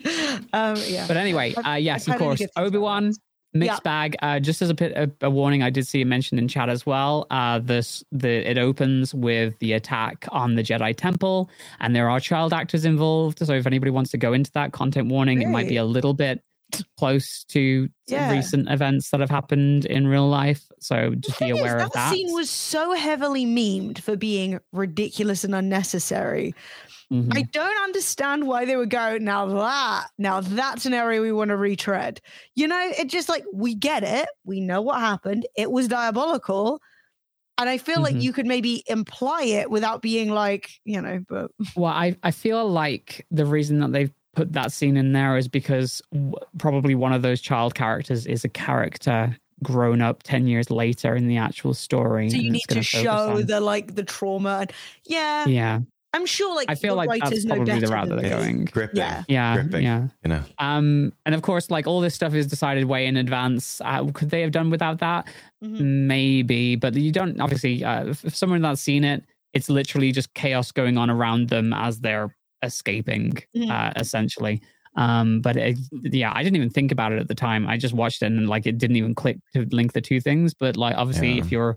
Um, um, yeah. But anyway, uh, yes, I've of course, good things about Obi Wan rats. Mixed Yeah. bag. Uh, just as a bit a, a warning, I did see it mentioned in chat as well. Uh, this the it opens with the attack on the Jedi Temple, and there are child actors involved. So if anybody wants to go into that, content warning, it might be a little bit close to Yeah. recent events that have happened in real life. So just be thing is, aware of that that. scene was so heavily memed for being ridiculous and unnecessary. Mhm. I don't understand why they would go, now that, now that's an area we want to retread. You know, it just like, we get it. We know what happened. It was diabolical. And I feel like Mhm. you could maybe imply it without being like, you know, but Well, I, I feel like the reason that they've put that scene in there is because w- probably one of those child characters is a character grown up 10 years later in the actual story. so you need gonna show on- the like the trauma. And yeah, Yeah. I'm sure like I feel the like that's writers know probably the better route that than they're this. going. Gripping. Yeah. Yeah. Gripping. Yeah. You know. Um, and of course, like all this stuff is decided way in advance. Uh, could they have done without that? Mhm. Maybe, but you don't obviously. Uh, if, if someone that's seen it, it's literally just chaos going on around them as they're escaping, Mhm. uh, essentially. Um, but it, yeah, I didn't even think about it at the time. I just watched it and like it didn't even click to link the two things. But like, obviously, Yeah. if you're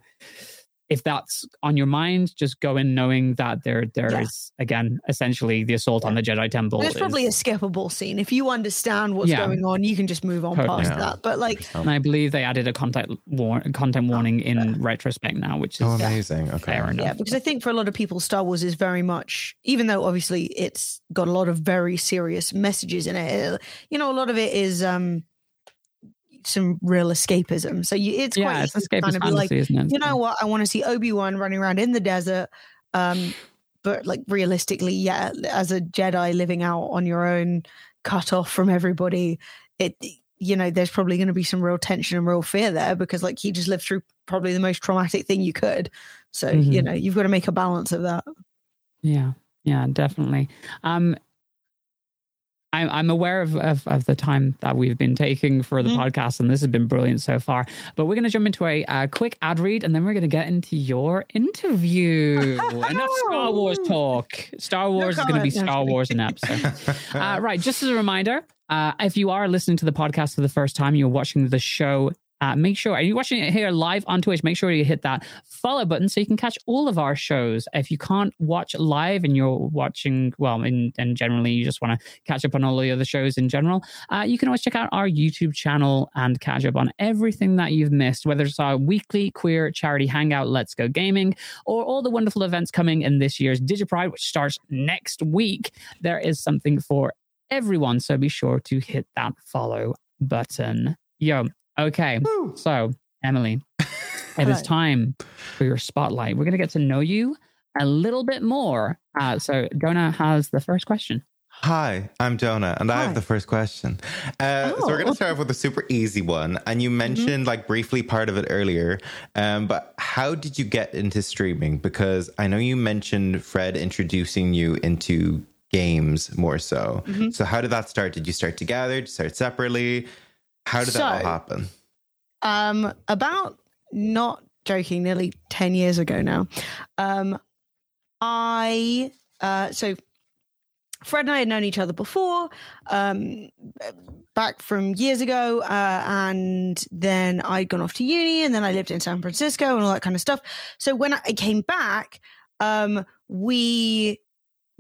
if that's on your mind, just go in knowing that there there is Yeah. again essentially the assault on the Jedi Temple. There's probably a skippable scene. If you understand what's Yeah. going on, you can just move on Totally. past Yeah. that. But like, and I believe they added a content war- content warning in retrospect now, which is Oh, amazing. Okay. fair enough. yeah, because I think for a lot of people, Star Wars is very much, even though obviously it's got a lot of very serious messages in it. uh, You know, a lot of it is um some real escapism. So you, it's yeah, quite it's escapist kind of be like, isn't it? you know what? I want to see Obi Wan running around in the desert, um, but like realistically, yeah, as a Jedi living out on your own, cut off from everybody, it you know, there's probably going to be some real tension and real fear there because like he just lived through probably the most traumatic thing you could. So, Mhm. you know, you've got to make a balance of that. Yeah, yeah, definitely. Um, I'm I'm aware of, of of the time that we've been taking for the Mhm. podcast, and this has been brilliant so far. But we're going to jump into a, uh quick ad read, and then we're going to get into your interview. Enough Star Wars talk. Star Wars is going to be. Star Wars in episode. Uh, right, just as a reminder, uh, if you are listening to the podcast for the first time, you're watching the show. Uh, make sure, are you watching it here live on Twitch? Make sure you hit that follow button so you can catch all of our shows. If you can't watch live and you're watching, well, and generally you just want to catch up on all the other shows in general, uh, you can always check out our YouTube channel and catch up on everything that you've missed, whether it's our weekly queer charity hangout, Let's Go Gaming, or all the wonderful events coming in this year's DigiPride, which starts next week. There is something for everyone. So be sure to hit that follow button. Yo, okay. Woo. So, Emily, it is time for your spotlight. We're going to get to know you a little bit more. Uh, so, Dona has the first question. Hi, I'm Dona, and I have the first question. Uh, So we're going Oh. to start off with a super easy one, and you mentioned like briefly part of it earlier. Um, but how did you get into streaming? Because I know you mentioned Fred introducing you into games more so. Mhm. So how did that start? Did you start together? Did you start separately? How did that all happen? Um, about not joking, nearly 10 years ago now. Um, I, uh, so Fred and I had known each other before, um, back from years ago. Uh, and then I'd gone off to uni and then I lived in San Francisco and all that kind of stuff. So when I came back, um, we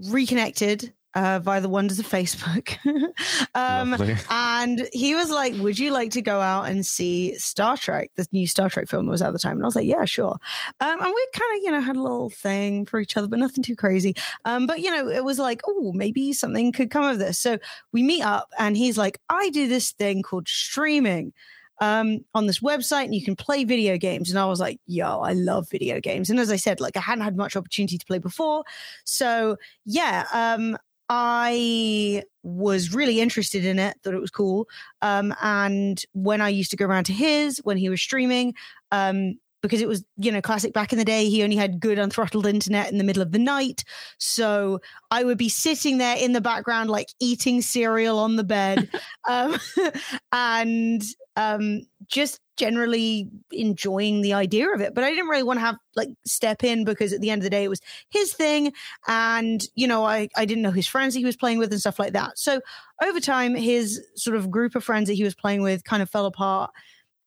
reconnected, uh, via the wonders of Facebook. um, and he was like, Would you like to go out and see Star Trek, the new Star Trek film that was at the time? And I was like, Yeah, sure. Um, and we kind of, you know, had a little thing for each other, but nothing too crazy. Um, but, you know, it was like, Oh, maybe something could come of this. So we meet up, and he's like, I do this thing called streaming. Um, on this website, and you can play video games. And I was like, yo, I love video games. And as I said, like I hadn't had much opportunity to play before. So yeah, um, I was really interested in it, thought it was cool. Um, and when I used to go around to his when he was streaming, um, because it was, you know, classic back in the day, he only had good unthrottled internet in the middle of the night. So I would be sitting there in the background, like eating cereal on the bed, um, and um, just generally enjoying the idea of it. But I didn't really want to have like step in because at the end of the day, it was his thing. And, you know, I, I didn't know his friends that he was playing with and stuff like that. So over time, his sort of group of friends that he was playing with kind of fell apart.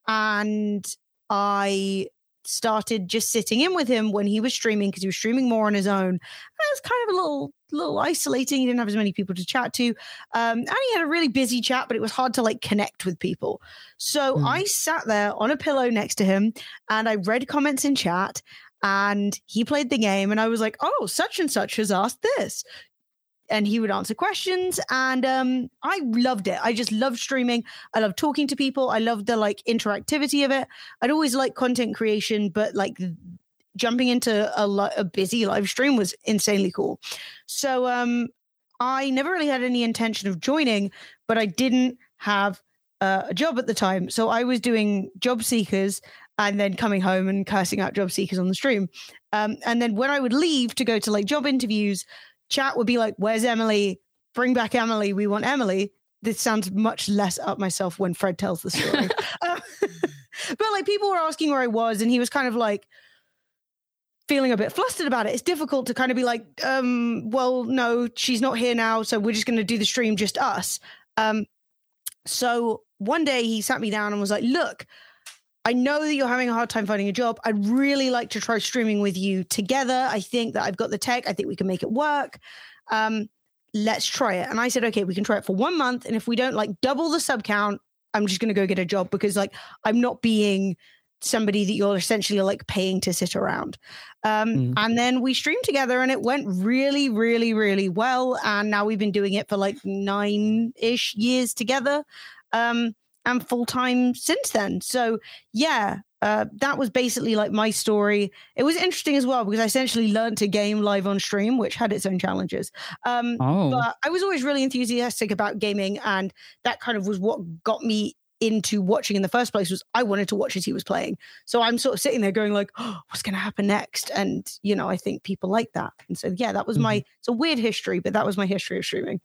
And I started just sitting in with him when he was streaming because he was streaming more on his own. And it was kind of a little little isolating. He didn't have as many people to chat to. Um, and he had a really busy chat, but it was hard to like connect with people. So Hmm. I sat there on a pillow next to him and I read comments in chat and he played the game and I was like, oh, such and such has asked this. And he would answer questions and um, I loved it. I just loved streaming. I love talking to people. I love the like interactivity of it. I'd always liked content creation, but like jumping into a, li- a busy live stream was insanely cool. So um, I never really had any intention of joining, but I didn't have uh, a job at the time. So I was doing job seekers and then coming home and cursing out job seekers on the stream. Um, and then when I would leave to go to like job interviews, chat would be like, Where's Emily? Bring back Emily. We want Emily. This sounds much less up myself when Fred tells the story. Um, but like people were asking where I was, and he was kind of like, feeling a bit flustered about it. It's difficult to kind of be like, um, well, no, she's not here now, so we're just going to do the stream just us. Um, so one day he sat me down and was like, look, I know that you're having a hard time finding a job. I'd really like to try streaming with you together. I think that I've got the tech. I think we can make it work. Um, let's try it. And I said, okay, we can try it for one month. And if we don't like double the sub count, I'm just going to go get a job because like I'm not being somebody that you're essentially like paying to sit around. Um, Mm. And then we streamed together and it went really, really, really well. And now we've been doing it for like nine ish years together um, and full time since then. So, yeah, uh, that was basically like my story. It was interesting as well because I essentially learned to game live on stream, which had its own challenges. Um, Oh, but I was always really enthusiastic about gaming, and that kind of was what got me into watching in the first place. Was I wanted to watch as he was playing, so I'm sort of sitting there going like, oh, "What's going to happen next?" And you know, I think people like that, and so yeah, that was my. It's a weird history, but that was my history of streaming.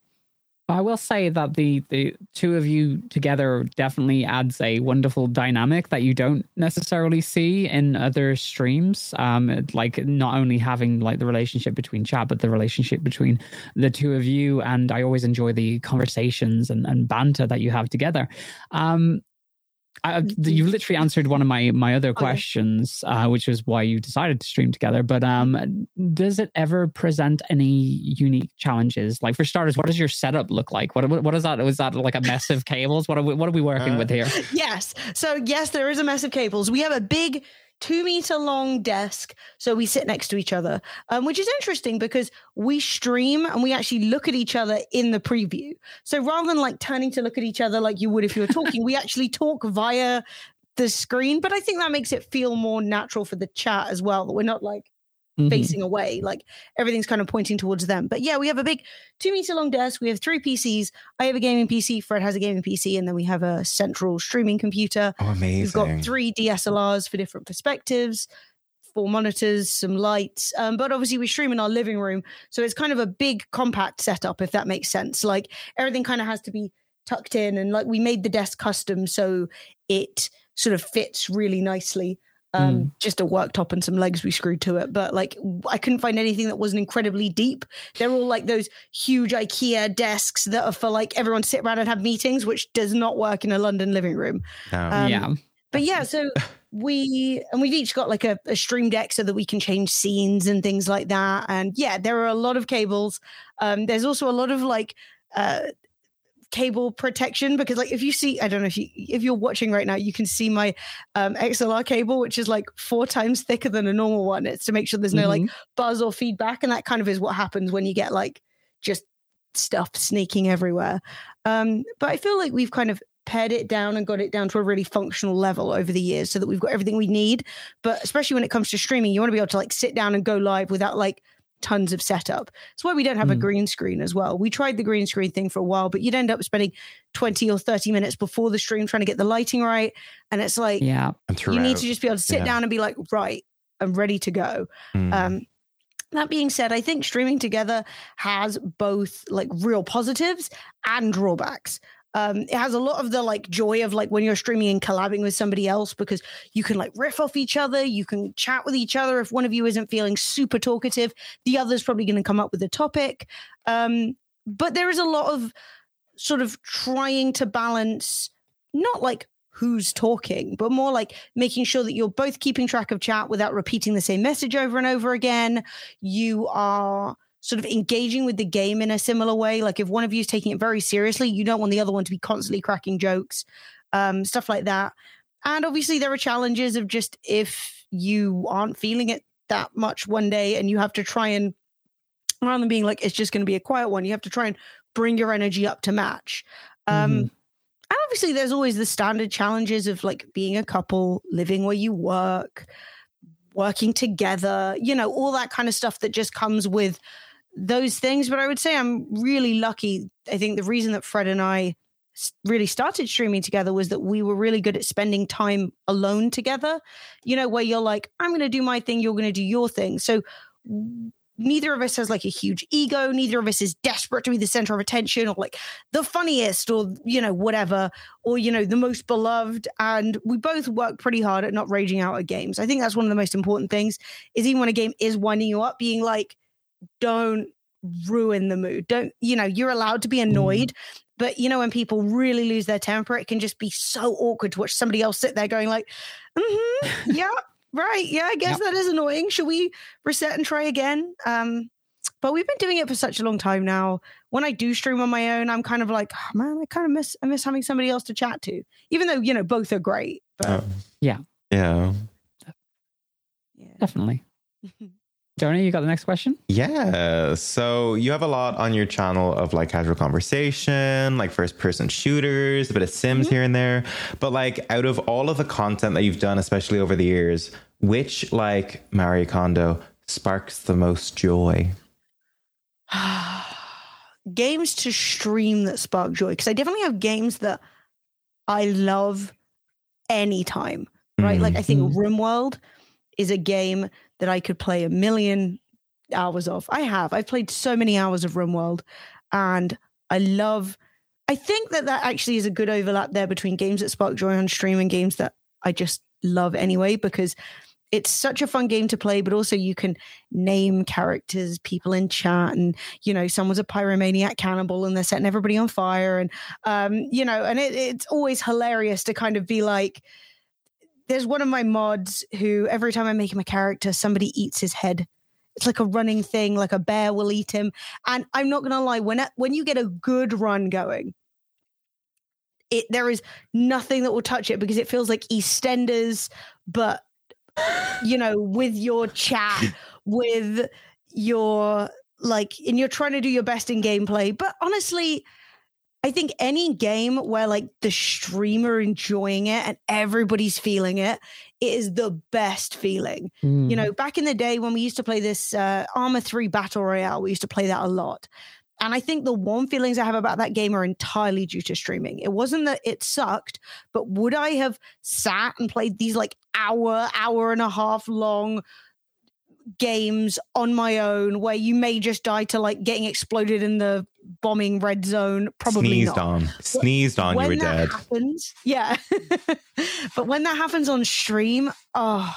I will say that the the two of you together definitely adds a wonderful dynamic that you don't necessarily see in other streams. Um, like not only having like the relationship between chat, but the relationship between the two of you. And I always enjoy the conversations and, and banter that you have together. Um, I, you literally answered one of my my other Okay. questions, uh, which was why you decided to stream together. But um, does it ever present any unique challenges? Like for starters, what does your setup look like? What what, what is that? Was that like a mess of cables? What are we, what are we working Uh, with here? yes. So yes, there is a mess of cables. We have a big two meter long desk, so we sit next to each other, um, which is interesting because we stream and we actually look at each other in the preview. So rather than like turning to look at each other like you would if you were talking, we actually talk via the screen. But I think that makes it feel more natural for the chat as well. That we're not like Mhm. facing away. Like everything's kind of pointing towards them. But yeah, we have a big two meter long desk. We have three PCs. I have a gaming PC. Fred has a gaming PC. And then we have a central streaming computer. Oh, amazing. We've got three DSLRs for different perspectives, four monitors, some lights. Um, but obviously, we stream in our living room. So it's kind of a big, compact setup, if that makes sense. Like everything kind of has to be tucked in. And like we made the desk custom so it sort of fits really nicely. Um, Just a worktop and some legs we screwed to it. But like I couldn't find anything that wasn't incredibly deep. They're all like those huge IKEA desks that are for like everyone to sit around and have meetings, which does not work in a London living room. No. um, yeah, But yeah, so we and we've each got like a, a stream deck so that we can change scenes and things like that. And yeah, there are a lot of cables. Um, there's also a lot of like uh cable protection because like if you see i don't know if you if you're watching right now you can see my um xlr cable which is like four times thicker than a normal one. It's to make sure there's no like buzz or feedback and that kind of is what happens when you get like just stuff sneaking everywhere. Um but i feel like we've kind of pared it down and got it down to a really functional level over the years so that we've got everything we need. But especially when it comes to streaming you want to be able to like sit down and go live without like tons of setup that's why we don't have a Mm. green screen as well we tried the green screen thing for a while but you'd end up spending 20 or 30 minutes before the stream trying to get the lighting right and it's like yeah. you need to just be able to sit Yeah. down and be like right i'm ready to go Mm. um, that being said, I think streaming together has both like real positives and drawbacks. Um, it has a lot of the like joy of like when you're streaming and collabing with somebody else because you can like riff off each other, you can chat with each other. If one of you isn't feeling super talkative, the other's probably going to come up with a topic. Um, but there is a lot of sort of trying to balance not like who's talking, but more like making sure that you're both keeping track of chat without repeating the same message over and over again. You are sort of engaging with the game in a similar way. Like if one of you is taking it very seriously, you don't want the other one to be constantly cracking jokes, um, stuff like that. And obviously, there are challenges of just if you aren't feeling it that much one day and you have to try and, rather than being like, it's just going to be a quiet one, you have to try and bring your energy up to match. Um, Mhm. and obviously, there's always the standard challenges of like being a couple, living where you work, working together, you know, all that kind of stuff that just comes with those things. But I would say I'm really lucky. I think the reason that Fred and I really started streaming together was that we were really good at spending time alone together, you know, where you're like, I'm going to do my thing, you're going to do your thing. So, neither of us has like a huge ego neither of us is desperate to be the center of attention or like the funniest or you know whatever or you know the most beloved and we both work pretty hard at not raging out at games i think that's one of the most important things is even when a game is winding you up being like don't ruin the mood don't you know you're allowed to be annoyed but you know when people really lose their temper it can just be so awkward to watch somebody else sit there going like mm-hmm, yeah right yeah i guess Yep. that is annoying should we reset and try again um but we've been doing it for such a long time now when i do stream on my own i'm kind of like oh, man i kind of miss i miss having somebody else to chat to even though you know both are great but Oh. Yeah. Yeah. yeah. Definitely. Donny, you got the next question? Yeah. So you have a lot on your channel of like casual conversation, like first person shooters, a bit of Sims mm-hmm. here and there. But like out of all of the content that you've done, especially over the years, which like Marie Kondo sparks the most joy? games to stream that spark joy. Because I definitely have games that I love anytime. Right. Mm. Like I think mm. RimWorld is a game that I could play a million hours of. I have. I've played so many hours of RimWorld and I love I think that that actually is a good overlap there between games that spark joy on stream and games that I just love anyway because it's such a fun game to play, but also you can name characters, people in chat, and you know, someone's a pyromaniac cannibal and they're setting everybody on fire, and um, you know, and it, it's always hilarious to kind of be like, there's one of my mods who every time I make him a character, somebody eats his head. It's like a running thing, like a bear will eat him. And I'm not gonna lie, when when you get a good run going, it there is nothing that will touch it because it feels like EastEnders, but you know, with your chat, with your like, and you're trying to do your best in gameplay. But honestly, I think any game where like the streamer enjoying it and everybody's feeling it, it is the best feeling. Mm. You know, back in the day when we used to play this uh, Arma 3 Battle Royale, we used to play that a lot. And I think the warm feelings I have about that game are entirely due to streaming. It wasn't that it sucked, but would I have sat and played these like hour, hour and a half long games on my own where you may just die to like getting exploded in the bombing red zone? Probably Sneezed not. on. Sneezed on, when you were dead. Happens, yeah. but when that happens on stream, oh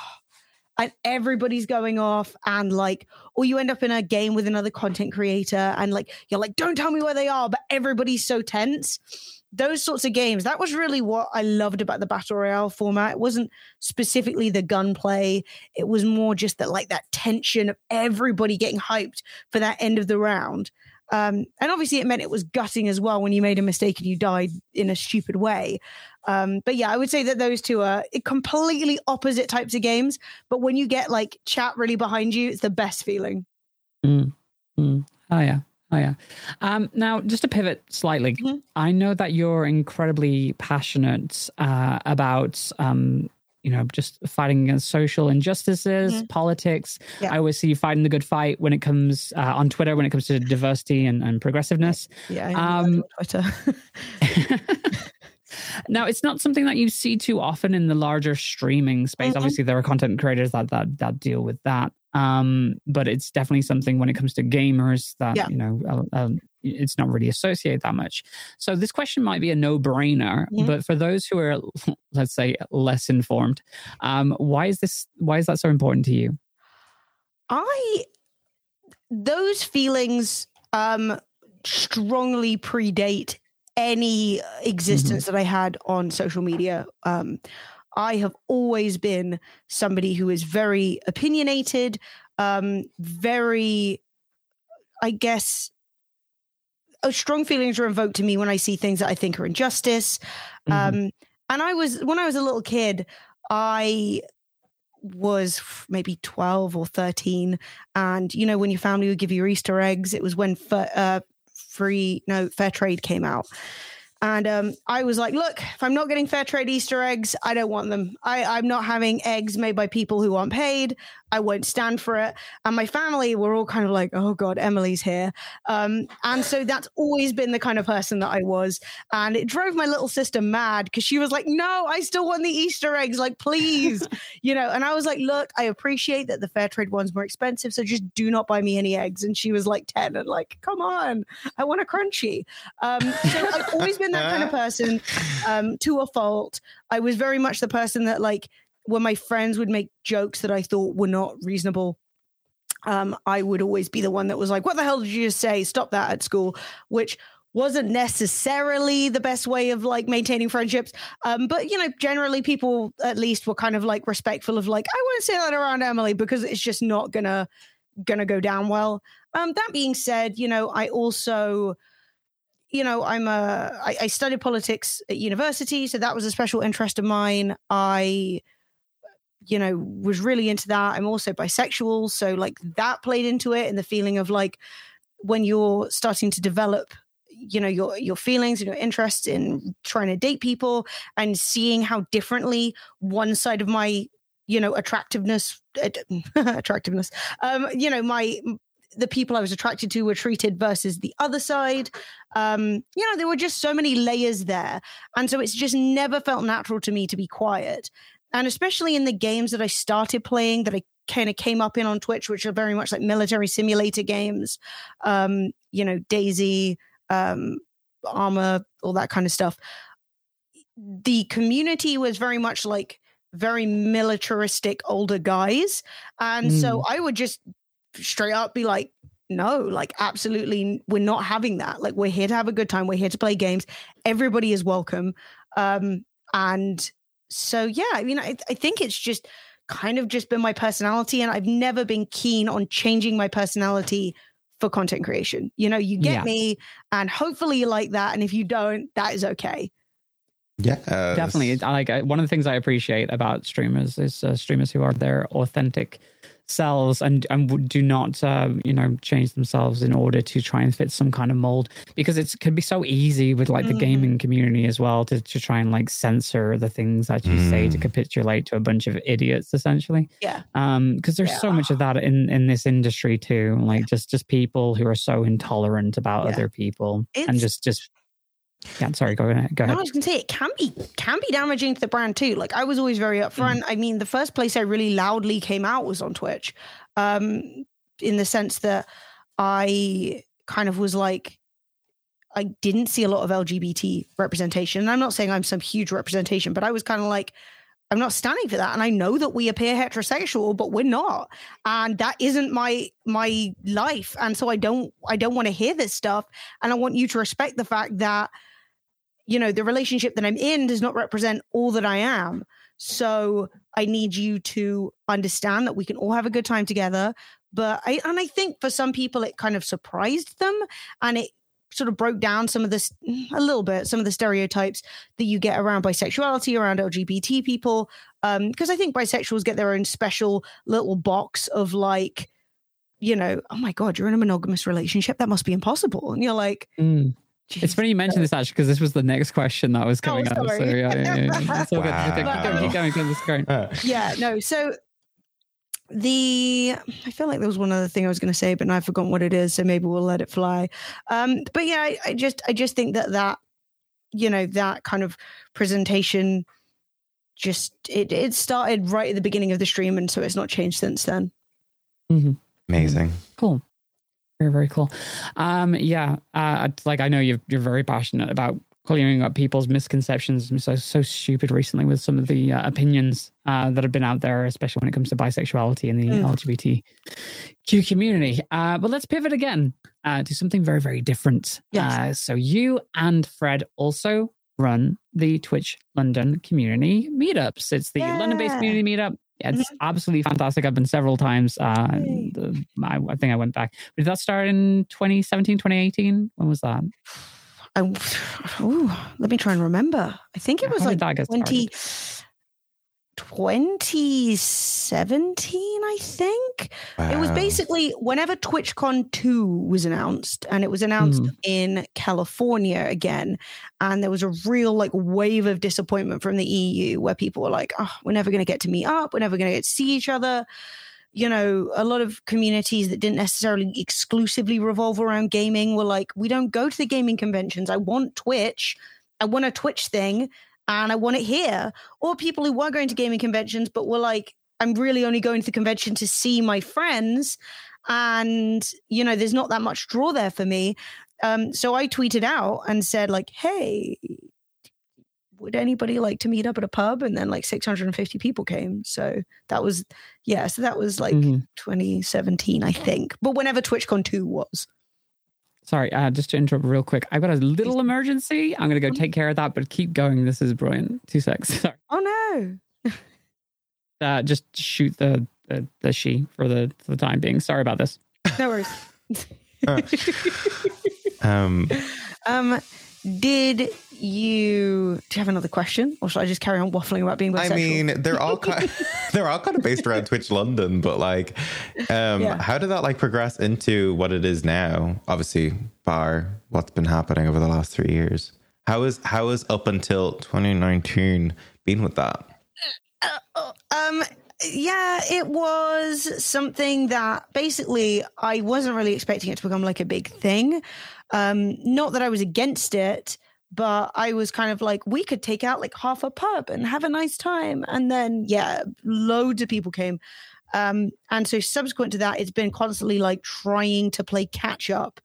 and everybody's going off and like or you end up in a game with another content creator and like you're like don't tell me where they are but everybody's so tense those sorts of games that was really what i loved about the battle royale format it wasn't specifically the gunplay it was more just that like that tension of everybody getting hyped for that end of the round um, and obviously it meant it was gutting as well when you made a mistake and you died in a stupid way um, but yeah, I would say that those two are completely opposite types of games. But when you get like chat really behind you, it's the best feeling. Mm. Mm. Oh yeah. Oh yeah. Um, now, just to pivot slightly, mm-hmm. I know that you're incredibly passionate uh, about, um, you know, just fighting against social injustices, mm-hmm. politics. Yeah. I always see you fighting the good fight when it comes uh, on Twitter when it comes to diversity and, and progressiveness. Yeah, um, Twitter. Now, it's not something that you see too often in the larger streaming space. Mm-hmm. Obviously, there are content creators that, that that deal with that. Um, but it's definitely something when it comes to gamers that yeah. you know uh, it's not really associated that much. So this question might be a no-brainer, mm-hmm. but for those who are, let's say, less informed, um, why is this? Why is that so important to you? I those feelings um, strongly predate any existence mm-hmm. that I had on social media. Um, I have always been somebody who is very opinionated, um, very, I guess, strong feelings are invoked to me when I see things that I think are injustice. Mm-hmm. Um, and I was, when I was a little kid, I was maybe 12 or 13 and you know when your family would give you easter eggs it was when uh, free no fair trade came out and um, I was like, look, if I'm not getting fair trade Easter eggs, I don't want them. I, I'm not having eggs made by people who aren't paid. I won't stand for it. And my family were all kind of like, oh God, Emily's here. Um, and so that's always been the kind of person that I was. And it drove my little sister mad because she was like, no, I still want the Easter eggs. Like, please, you know. And I was like, look, I appreciate that the fair trade one's more expensive. So just do not buy me any eggs. And she was like 10 and like, come on, I want a crunchy. Um, so I've always been that kind of person um, to a fault. I was very much the person that like when my friends would make jokes that I thought were not reasonable, um, I would always be the one that was like, "What the hell did you just say? Stop that at school," which wasn't necessarily the best way of like maintaining friendships. Um, but you know, generally people at least were kind of like respectful of like, I wouldn't say that around Emily because it's just not gonna gonna go down well. Um, that being said, you know, I also you know, I'm a I, I studied politics at university, so that was a special interest of mine. I you know, was really into that. I'm also bisexual. So, like, that played into it and the feeling of like when you're starting to develop you know your your feelings and your interest in trying to date people and seeing how differently one side of my you know attractiveness attractiveness um you know my the people I was attracted to were treated versus the other side. Um, you know, there were just so many layers there. And so it's just never felt natural to me to be quiet. And especially in the games that I started playing that I kind of came up in on Twitch, which are very much like military simulator games, um, you know, DayZ, um, Arma, all that kind of stuff. The community was very much like very militaristic older guys. And mm. so I would just straight up be like, no, like absolutely, we're not having that. Like we're here to have a good time. We're here to play games. Everybody is welcome. Um, and so yeah, I mean, I, I think it's just kind of just been my personality, and I've never been keen on changing my personality for content creation. You know, you get yeah. me, and hopefully you like that. And if you don't, that is okay. Yeah, definitely. Like one of the things I appreciate about streamers is uh, streamers who are their authentic selves and and do not uh, you know change themselves in order to try and fit some kind of mold because it can be so easy with like the mm. gaming community as well to, to try and like censor the things that you mm. say to mm. capitulate to a bunch of idiots essentially yeah um because there's yeah. so much of that in in this industry too like yeah. just just people who are so intolerant about yeah. other people it's, and just just yeah, sorry. Go ahead. Go ahead. No, I was going to say it can be can be damaging to the brand too. Like I was always very upfront. Mm. I mean, the first place I really loudly came out was on Twitch, um, in the sense that I kind of was like, I didn't see a lot of LGBT representation. And I'm not saying I'm some huge representation, but I was kind of like, I'm not standing for that. And I know that we appear heterosexual, but we're not. And that isn't my my life. And so I don't I don't want to hear this stuff. And I want you to respect the fact that you know, the relationship that I'm in does not represent all that I am. So I need you to understand that we can all have a good time together. But I, and I think for some people, it kind of surprised them and it sort of broke down some of this a little bit, some of the stereotypes that you get around bisexuality, around LGBT people. Because um, I think bisexuals get their own special little box of like, you know, oh my God, you're in a monogamous relationship. That must be impossible. And you're like, mm. It's funny you mentioned this actually because this was the next question that was oh, coming oh, up. So yeah, yeah, yeah. It's all wow. good. Keep going, keep going, keep going. Yeah, no. So the I feel like there was one other thing I was going to say, but now I've forgotten what it is. So maybe we'll let it fly. Um, but yeah, I, I just I just think that that you know that kind of presentation just it it started right at the beginning of the stream, and so it's not changed since then. Mm-hmm. Amazing. Cool. Very, very cool. Um, yeah, uh, like I know you're you're very passionate about clearing up people's misconceptions. I'm so so stupid recently with some of the uh, opinions uh, that have been out there, especially when it comes to bisexuality and the mm. LGBTQ community. Uh, but let's pivot again uh, to something very very different. Yes. Uh, so you and Fred also run the Twitch London community meetups. It's the yeah. London-based community meetup. Yeah, it's mm-hmm. absolutely fantastic. I've been several times. Uh, the, I, I, think I went back. Did that start in 2017, 2018? When was that? I, ooh, let me try and remember. I think it was like 20, 2017, I think. Wow. It was basically whenever TwitchCon 2 was announced, and it was announced mm. in California again. And there was a real like wave of disappointment from the EU where people were like, oh, we're never going to get to meet up. We're never going to get to see each other. You know, a lot of communities that didn't necessarily exclusively revolve around gaming were like, we don't go to the gaming conventions. I want Twitch. I want a Twitch thing and I want it here. Or people who were going to gaming conventions, but were like, I'm really only going to the convention to see my friends. And, you know, there's not that much draw there for me. Um, so I tweeted out and said, like, hey, would anybody like to meet up at a pub? And then like 650 people came. So that was, yeah, so that was like mm-hmm. 2017, I think. But whenever TwitchCon 2 was. Sorry, uh, just to interrupt real quick. I've got a little emergency. I'm going to go take care of that, but keep going. This is brilliant. Two secs. Sorry. Oh, no. uh, just shoot the, the, the she for the, for the time being. Sorry about this. No worries. uh, um, um, did you do you have another question, or should I just carry on waffling about being bisexual? I mean, they're all kind they're all kind of based around Twitch London, but like, um, Yeah. how did that like progress into what it is now? Obviously, bar what's been happening over the last three years. How is how is up until 2019 been with that? Um, yeah, it was something that basically I wasn't really expecting it to become like a big thing. Um, not that I was against it, but I was kind of like, we could take out like half a pub and have a nice time. And then, yeah, loads of people came. Um, and so subsequent to that, it's been constantly like trying to play catch up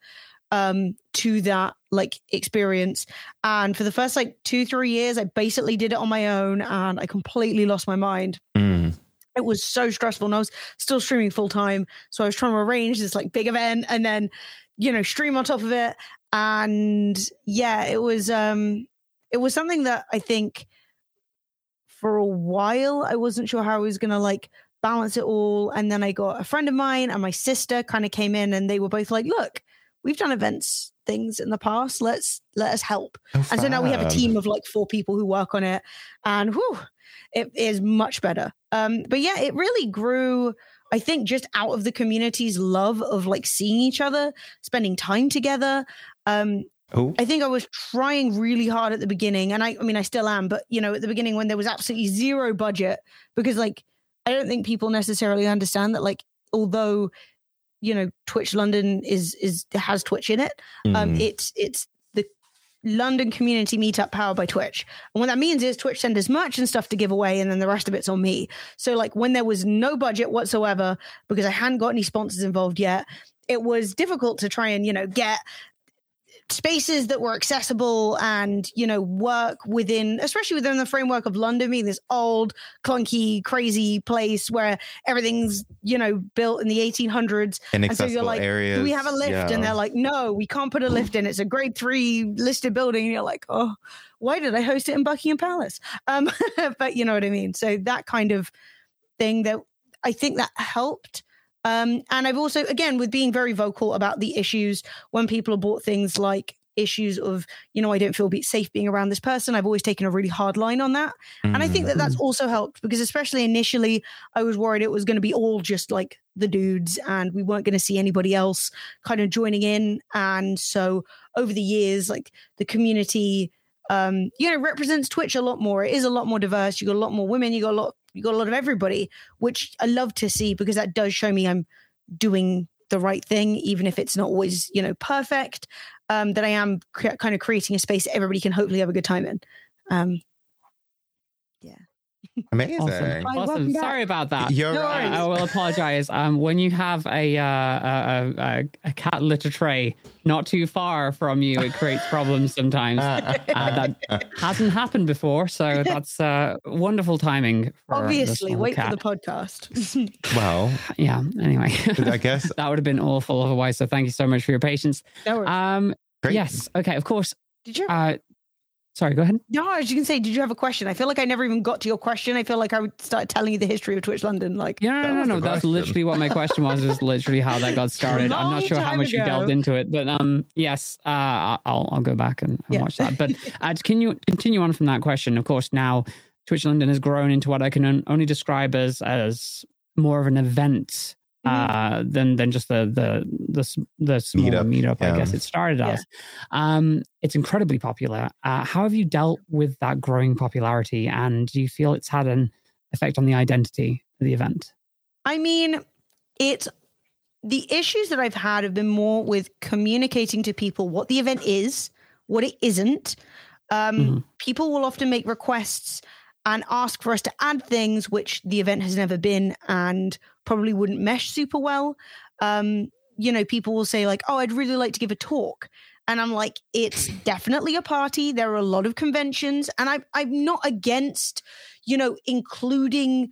um to that like experience and for the first like two three years i basically did it on my own and i completely lost my mind Mm. it was so stressful and I was still streaming full time. So I was trying to arrange this like big event and then, you know, stream on top of it. And yeah, it was um it was something that I think for a while I wasn't sure how I was gonna like balance it all. And then I got a friend of mine and my sister kind of came in and they were both like, look, we've done events things in the past. Let's let us help. Oh, And so now we have a team of like four people who work on it, and whew, it is much better. Um, but yeah, it really grew. I think just out of the community's love of like seeing each other, spending time together. Um, Oh, I think I was trying really hard at the beginning, and I, I mean, I still am. But you know, at the beginning when there was absolutely zero budget, because like I don't think people necessarily understand that like although you know Twitch London is is has Twitch in it, um, mm. it's it's the London community meetup powered by Twitch. And what that means is Twitch send us merch and stuff to give away, and then the rest of it's on me. So like when there was no budget whatsoever, because I hadn't got any sponsors involved yet, it was difficult to try and, you know, get spaces that were accessible and you know work within especially within the framework of london being this old clunky crazy place where everything's you know built in the 1800s and so you're like, areas. do we have a lift? yeah. And they're like, no, we can't put a lift in. It's a grade three listed building. And you're like, oh, why did I host it in Buckingham Palace? Um, but you know what I mean? So that kind of thing that I think that helped. Um, and I've also, again, with being very vocal about the issues when people have bought things like issues of, you know, I don't feel be safe being around this person. I've always taken a really hard line on that. And I think that that's also helped because, especially initially, I was worried it was going to be all just like the dudes and we weren't going to see anybody else kind of joining in. And so over the years, like the community, um, you know, represents Twitch a lot more. It is a lot more diverse. You got a lot more women. You got a lot. You got a lot of everybody, which I love to see because that does show me I'm doing the right thing, even if it's not always you know perfect. Um, that I am cre- kind of creating a space everybody can hopefully have a good time in. Um, Amazing. Awesome. Awesome. Sorry about that. You're No right. worries. I will apologize. Um, when you have a, uh, a, a a cat litter tray not too far from you, it creates problems sometimes. Uh, that hasn't happened before, so that's uh, wonderful timing. For obviously, wait cat. for the podcast. well, Yeah. Anyway, I guess that would have been awful otherwise. So thank you so much for your patience. no worries. Um, great. yes. Okay. Of course. did you? Sorry. Go ahead. no, I was just gonna say, did you have a question? I feel like I never even got to your question. I feel like I would start telling you the history of Twitch London. Like, Yeah, no, no, no. That's question. literally what my question was. Is literally how that got started. I'm not sure how much you delved into it, but um, yes, uh, I'll I'll go back and, and Yeah. watch that. But uh, to continue continue on from that question, of course, now Twitch London has grown into what I can only describe as as more of an event. Uh, than than just the the the the small Meetup, meetup, I yeah. guess it started Yeah. as. Um, it's incredibly popular. Uh, how have you dealt with that growing popularity, and do you feel it's had an effect on the identity of the event? I mean, it's the issues that I've had have been more with communicating to people what the event is, what it isn't. Um, Mhm. People will often make requests and ask for us to add things which the event has never been and probably wouldn't mesh super well. Um, you know, people will say, like, oh, I'd really like to give a talk. And I'm like, it's definitely a party. There are a lot of conventions, and I, I'm not against, you know, including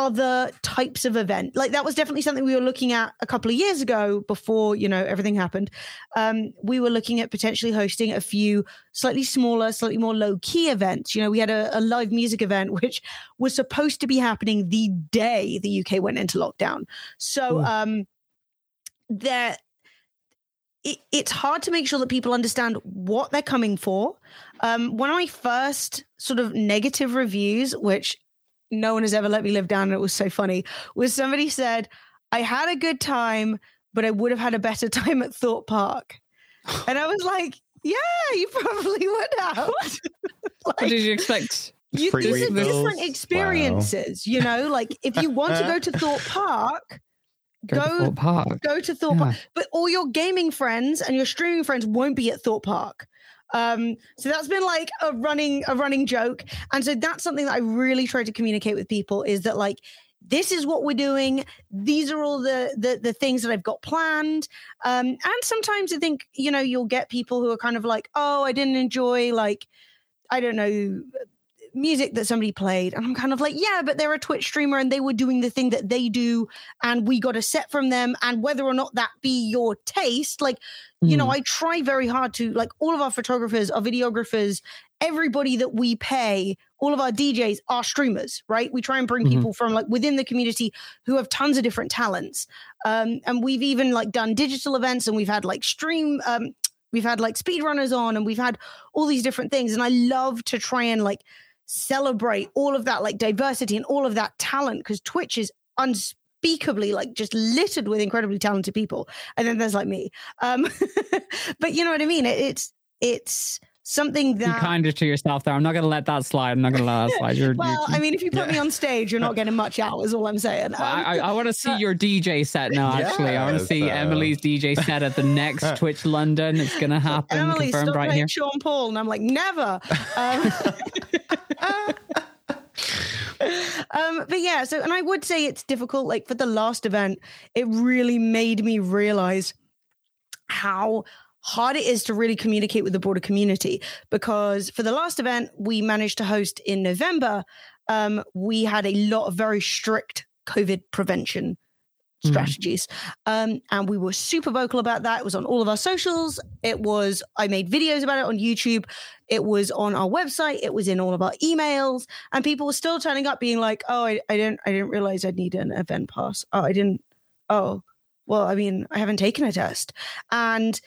other types of event. Like that was definitely something we were looking at a couple of years ago before, you know, everything happened. Um, we were looking at potentially hosting a few slightly smaller, slightly more low key events. You know, we had a, a live music event which was supposed to be happening the day the UK went into lockdown. So Ooh. um there it, it's hard to make sure that people understand what they're coming for. Um, one of my first sort of negative reviews, which no one has ever let me live down, and it was so funny, was somebody said, I had a good time, but I would have had a better time at Thorpe Park. And I was like, yeah, you probably would have. what did you expect? You, Free these are different experiences, you know. Like if you want to go to Thorpe Park, Go, to go Thorpe Park. go to Thorpe Yeah. Park. But all your gaming friends and your streaming friends won't be at Thorpe Park. Um, so that's been like a running a running joke. And so that's something that I really try to communicate with people is that like this is what we're doing. These are all the the, the things that I've got planned. Um, and sometimes I think, you know, you'll get people who are kind of like, oh, I didn't enjoy like, I don't know, music that somebody played and i'm kind of like yeah but they're a twitch streamer and they were doing the thing that they do and we got a set from them and whether or not that be your taste like you know Mm. i try very hard to like all of our photographers our videographers everybody that we pay all of our djs are streamers right we try and bring Mhm. people from like within the community who have tons of different talents um and we've even like done digital events and we've had like stream um we've had like speedrunners on and we've had all these different things and i love to try and like celebrate all of that like diversity and all of that talent because twitch is unspeakably like just littered with incredibly talented people and then there's like me um but you know what i mean it, it's it's something that You that kinder to yourself there. I'm not going to let that slide. I'm not going to let that slide. You're, well you're, i mean if you put me on stage you're not getting much out is all i'm saying um, I, I, I want to see your DJ set now. Actually, I want to Yes, see uh, Emily's DJ set at the next Twitch London. It's going to happen. Emily, Confirmed stop right here. Sean Paul, and I'm like, never. Um, um, but yeah, so and I would say it's difficult. Like for the last event, it really made me realize how hard it is to really communicate with the broader community because for the last event we managed to host in November, um, we had a lot of very strict COVID prevention Mhm. strategies. Um, and we were super vocal about that. It was on all of our socials. It was, I made videos about it on YouTube. It was on our website. It was in all of our emails. And people were still turning up being like, oh, I, I didn't, I didn't realize I'd need an event pass. Oh, I didn't. Oh, well, I mean, I haven't taken a test. And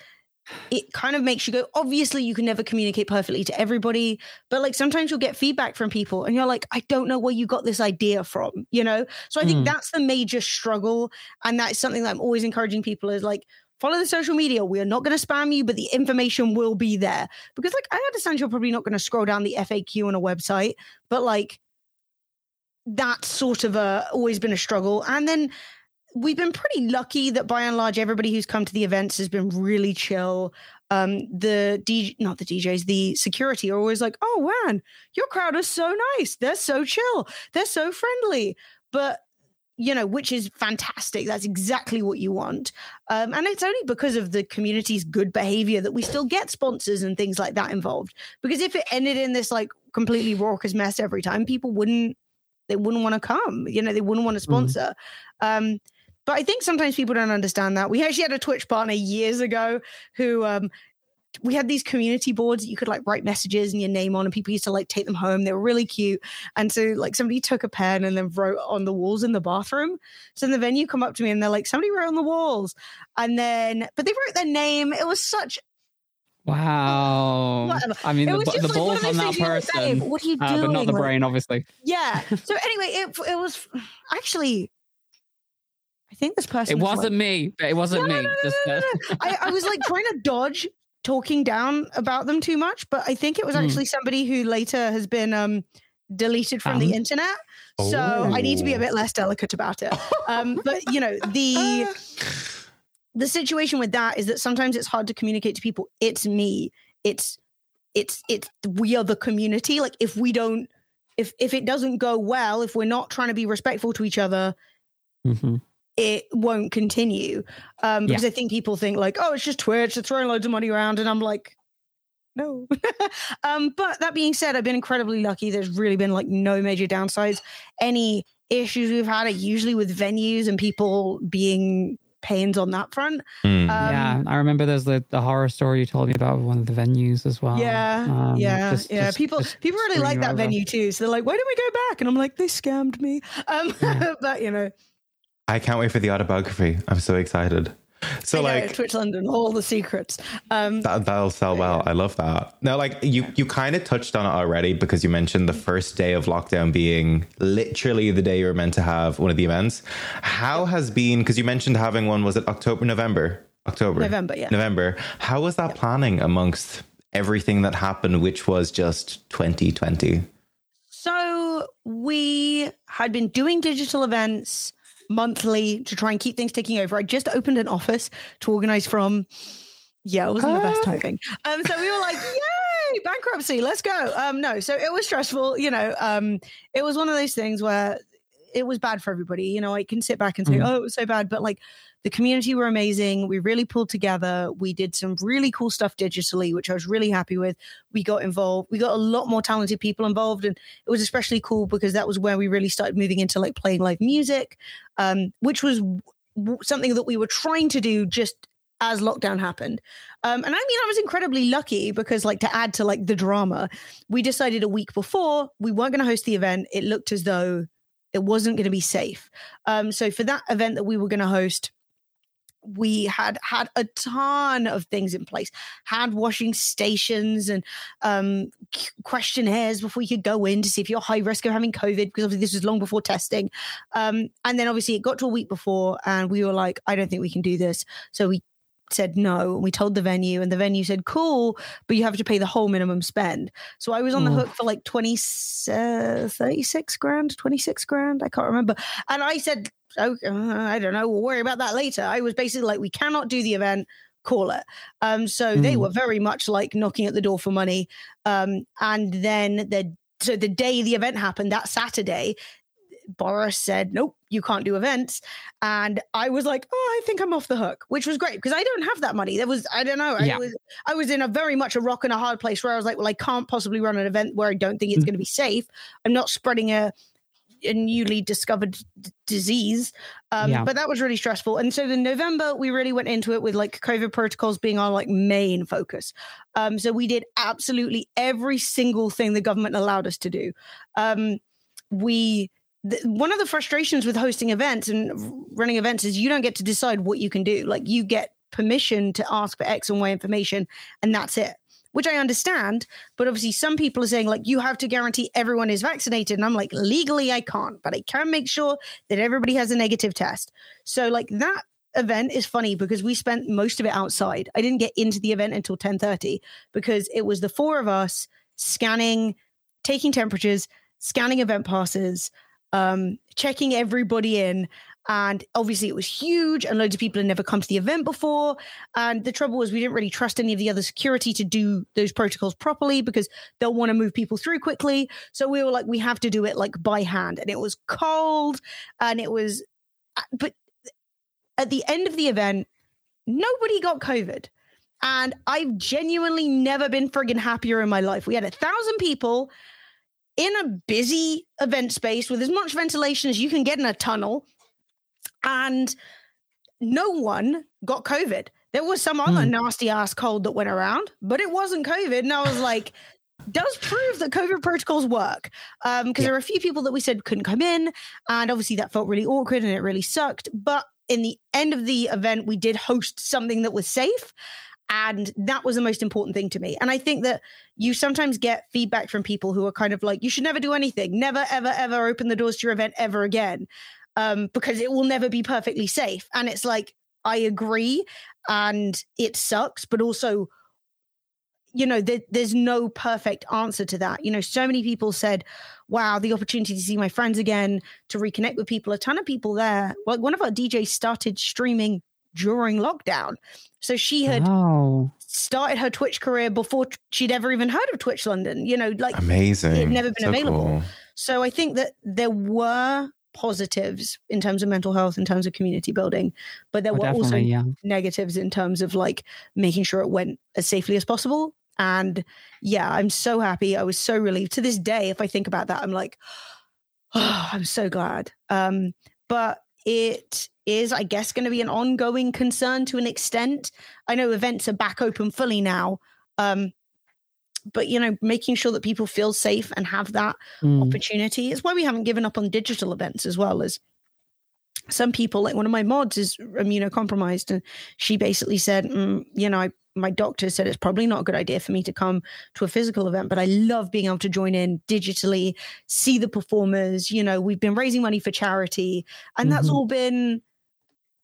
it kind of makes you go, obviously, you can never communicate perfectly to everybody, but like sometimes you'll get feedback from people and you're like, I don't know where you got this idea from, you know? So I think Mm. that's the major struggle. And that's something that I'm always encouraging people is like, follow the social media. We are not going to spam you, but the information will be there. Because like I understand you're probably not going to scroll down the FAQ on a website, but like that's sort of a always been a struggle. And then we've been pretty lucky that by and large everybody who's come to the events has been really chill. Um, the DJ, not the DJs, the security are always like, "Oh man, your crowd is so nice. They're so chill. They're so friendly." But you know, which is fantastic. That's exactly what you want. Um, and it's only because of the community's good behavior that we still get sponsors and things like that involved. Because if it ended in this like completely raucous mess every time, people wouldn't they wouldn't want to come. You know, they wouldn't want to sponsor. Um, but I think sometimes people don't understand that. We actually had a Twitch partner years ago who um we had these community boards that you could like write messages and your name on and people used to like take them home. They were really cute. And so like somebody took a pen and then wrote on the walls in the bathroom. So in the venue come up to me and they're like, somebody wrote on the walls. And then but they wrote their name. It was such Wow. Whatever. I mean, it the, was bu- just the like balls on that you're like, person, what are you uh, doing? but not the brain, obviously. Yeah. So anyway, it it was actually I think this person It was, like- wasn't me. It wasn't No, me. no, no, Just, no, no, I, I was like trying to dodge talking down about them too much, but I think it was Hmm. actually somebody who later has been um, deleted from the Found? internet. So I need to be a Oh. bit less delicate about it. Um, but you know the the situation with that is that sometimes it's hard to communicate to people. It's me. It's it's it's we are the community. Like if we don't if if it doesn't go well, if we're not trying to be respectful to each other, mhm. It won't continue. Um, because I think people think like, oh, it's just Twitch, they're throwing loads of money around, and I'm like, no. um, but that being said, I've been incredibly lucky. There's really been like no major downsides. Any issues we've had are usually with venues and people being pains on that front. Mm. Um, yeah, I remember there's the, the horror story you told me about one of the venues as well. yeah, Um, yeah, just- yeah. just- people just people really like that over. venue too. So they're like, why don't we go back? And I'm like, they scammed me. Um, Yeah. but you know, I can't wait for the autobiography. I'm so excited. So know, like Twitch London, all the secrets. Um, that, that'll sell well. I love that. Now, like you, you kind of touched on it already because you mentioned the first day of lockdown being literally the day you were meant to have one of the events. How has been? Because you mentioned having one. Was it October, November, October, November, yeah. November. How was that planning amongst everything that happened, which was just 2020? So we had been doing digital events monthly to try and keep things ticking over. I just opened an office to organize from. Yeah, it wasn't the best Ah. typing. Um, so we were like, yay, bankruptcy, let's go. Um, no, so it was stressful. You know, um, it was one of those things where it was bad for everybody. You know, I can sit back and say, Mhm. oh, it was so bad, but like the community were amazing. We really pulled together. We did some really cool stuff digitally, which I was really happy with. We got involved. We got a lot more talented people involved, and it was especially cool because that was where we really started moving into like playing live music, um, which was something that we were trying to do just as lockdown happened. Um, and I mean, I was incredibly lucky because, like, to add to like the drama, we decided a week before we weren't going to host the event. It looked as though it wasn't going to be safe. Um, so for that event that we were going to host, we had had a ton of things in place. Hand washing stations and um, questionnaires before you could go in to see if you're high risk of having covid because obviously this was long before testing. Um, and then obviously it got to a week before and we were like i don't think we can do this. So we said no and we told the venue and the venue said cool but you have to pay the whole minimum spend so i was on the Mm. hook for like 20 uh, 36 grand 26 grand i can't remember and i said oh, I don't know. We'll worry about that later. I was basically like, we cannot do the event. Call it. Um, so they Mm. were very much like knocking at the door for money. Um, and then the so the day the event happened, that Saturday, Boris said, "Nope, you can't do events." And I was like, "Oh, I think I'm off the hook," which was great because I don't have that money. There was, I don't know, Yeah. I was, I was in a very much a rock and a hard place where I was like, "Well, I can't possibly run an event where I don't think it's Mm. going to be safe. I'm not spreading a." a newly discovered d- disease um, Yeah. but that was really stressful and so in november we really went into it with like covid protocols being our like main focus um, so we did absolutely every single thing the government allowed us to do um, we one of the frustrations with hosting events and running events is you don't get to decide what you can do like you get permission to ask for x and y information and that's it which I understand. But obviously, some people are saying, like, you have to guarantee everyone is vaccinated. And I'm like, legally, I can't, but I can make sure that everybody has a negative test. So, like, that event is funny because we spent most of it outside. I didn't get into the event until 10:30 because it was the four of us scanning, taking temperatures, scanning event passes, um, checking everybody in. And obviously, it was huge, and loads of people had never come to the event before. And the trouble was, we didn't really trust any of the other security to do those protocols properly because they'll want to move people through quickly. So we were like, we have to do it like by hand. And it was cold, and it was, uh, but at the end of the event, nobody got COVID. And I've genuinely never been friggin' happier in my life. We had a thousand people in a busy event space with as much ventilation as you can get in a tunnel. And no one got COVID. There was some other Hmm. nasty ass cold that went around, but it wasn't COVID. And I was like, does prove that COVID protocols work. Um, because Yeah. there were a few people that we said couldn't come in, and obviously that felt really awkward and it really sucked. But in the end of the event, we did host something that was safe. And that was the most important thing to me. And I think that you sometimes get feedback from people who are kind of like, you should never do anything, never, ever, ever open the doors to your event ever again, um, because it will never be perfectly safe. And it's like, I agree, and it sucks, but also, you know, there, there's no perfect answer to that. You know, so many people said, wow, the opportunity to see my friends again, to reconnect with people, a ton of people there. Like one of our DJs started streaming during lockdown. So she had Oh, started her Twitch career before she'd ever even heard of Twitch London. You know, like Amazing. It had never been So available. cool. so I think that there were positives in terms of mental health, in terms of community building, but there oh, were also. Yeah. negatives in terms of like making sure it went as safely as possible. And yeah, I'm so happy. I was so relieved. To this day, if I think about that, I'm like, oh, I'm so glad. Um, but it is, I guess, going to be an ongoing concern to an extent. I know events are back open fully now. Um, but you know, making sure that people feel safe and have that Mm. opportunity is why we haven't given up on digital events as well as some people, like one of my mods, is immunocompromised, and she basically said, mm, you know, I, my doctor said it's probably not a good idea for me to come to a physical event, but I love being able to join in digitally, see the performers. You know, we've been raising money for charity, and that's Mhm. all been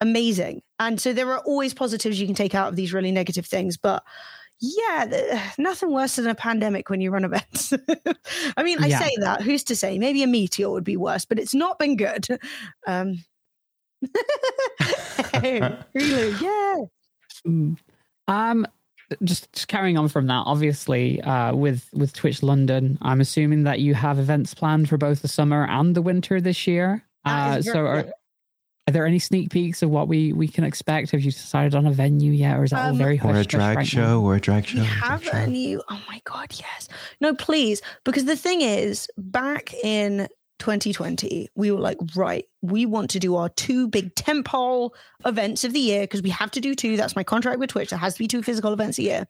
amazing. And so there are always positives you can take out of these really negative things, but yeah, th- nothing worse than a pandemic when you run events. I mean, I Yeah. say that. Who's to say? Maybe a meteor would be worse, but it's not been good. Um, really, yeah. Um, just, just carrying on from that, obviously, uh, with with Twitch London, I'm assuming that you have events planned for both the summer and the winter this year. That Uh, so, are, are there any sneak peeks of what we we can expect? Have you decided on a venue yet, or is that all Um, very Or a hush-hush drag right show, now? or a drag show. We or a drag have a new. Oh my god, yes. No, please, because the thing is, back in 2020, we were like, right, we want to do our two big tentpole events of the year because we have to do two. That's my contract with Twitch. There has to be two physical events a year.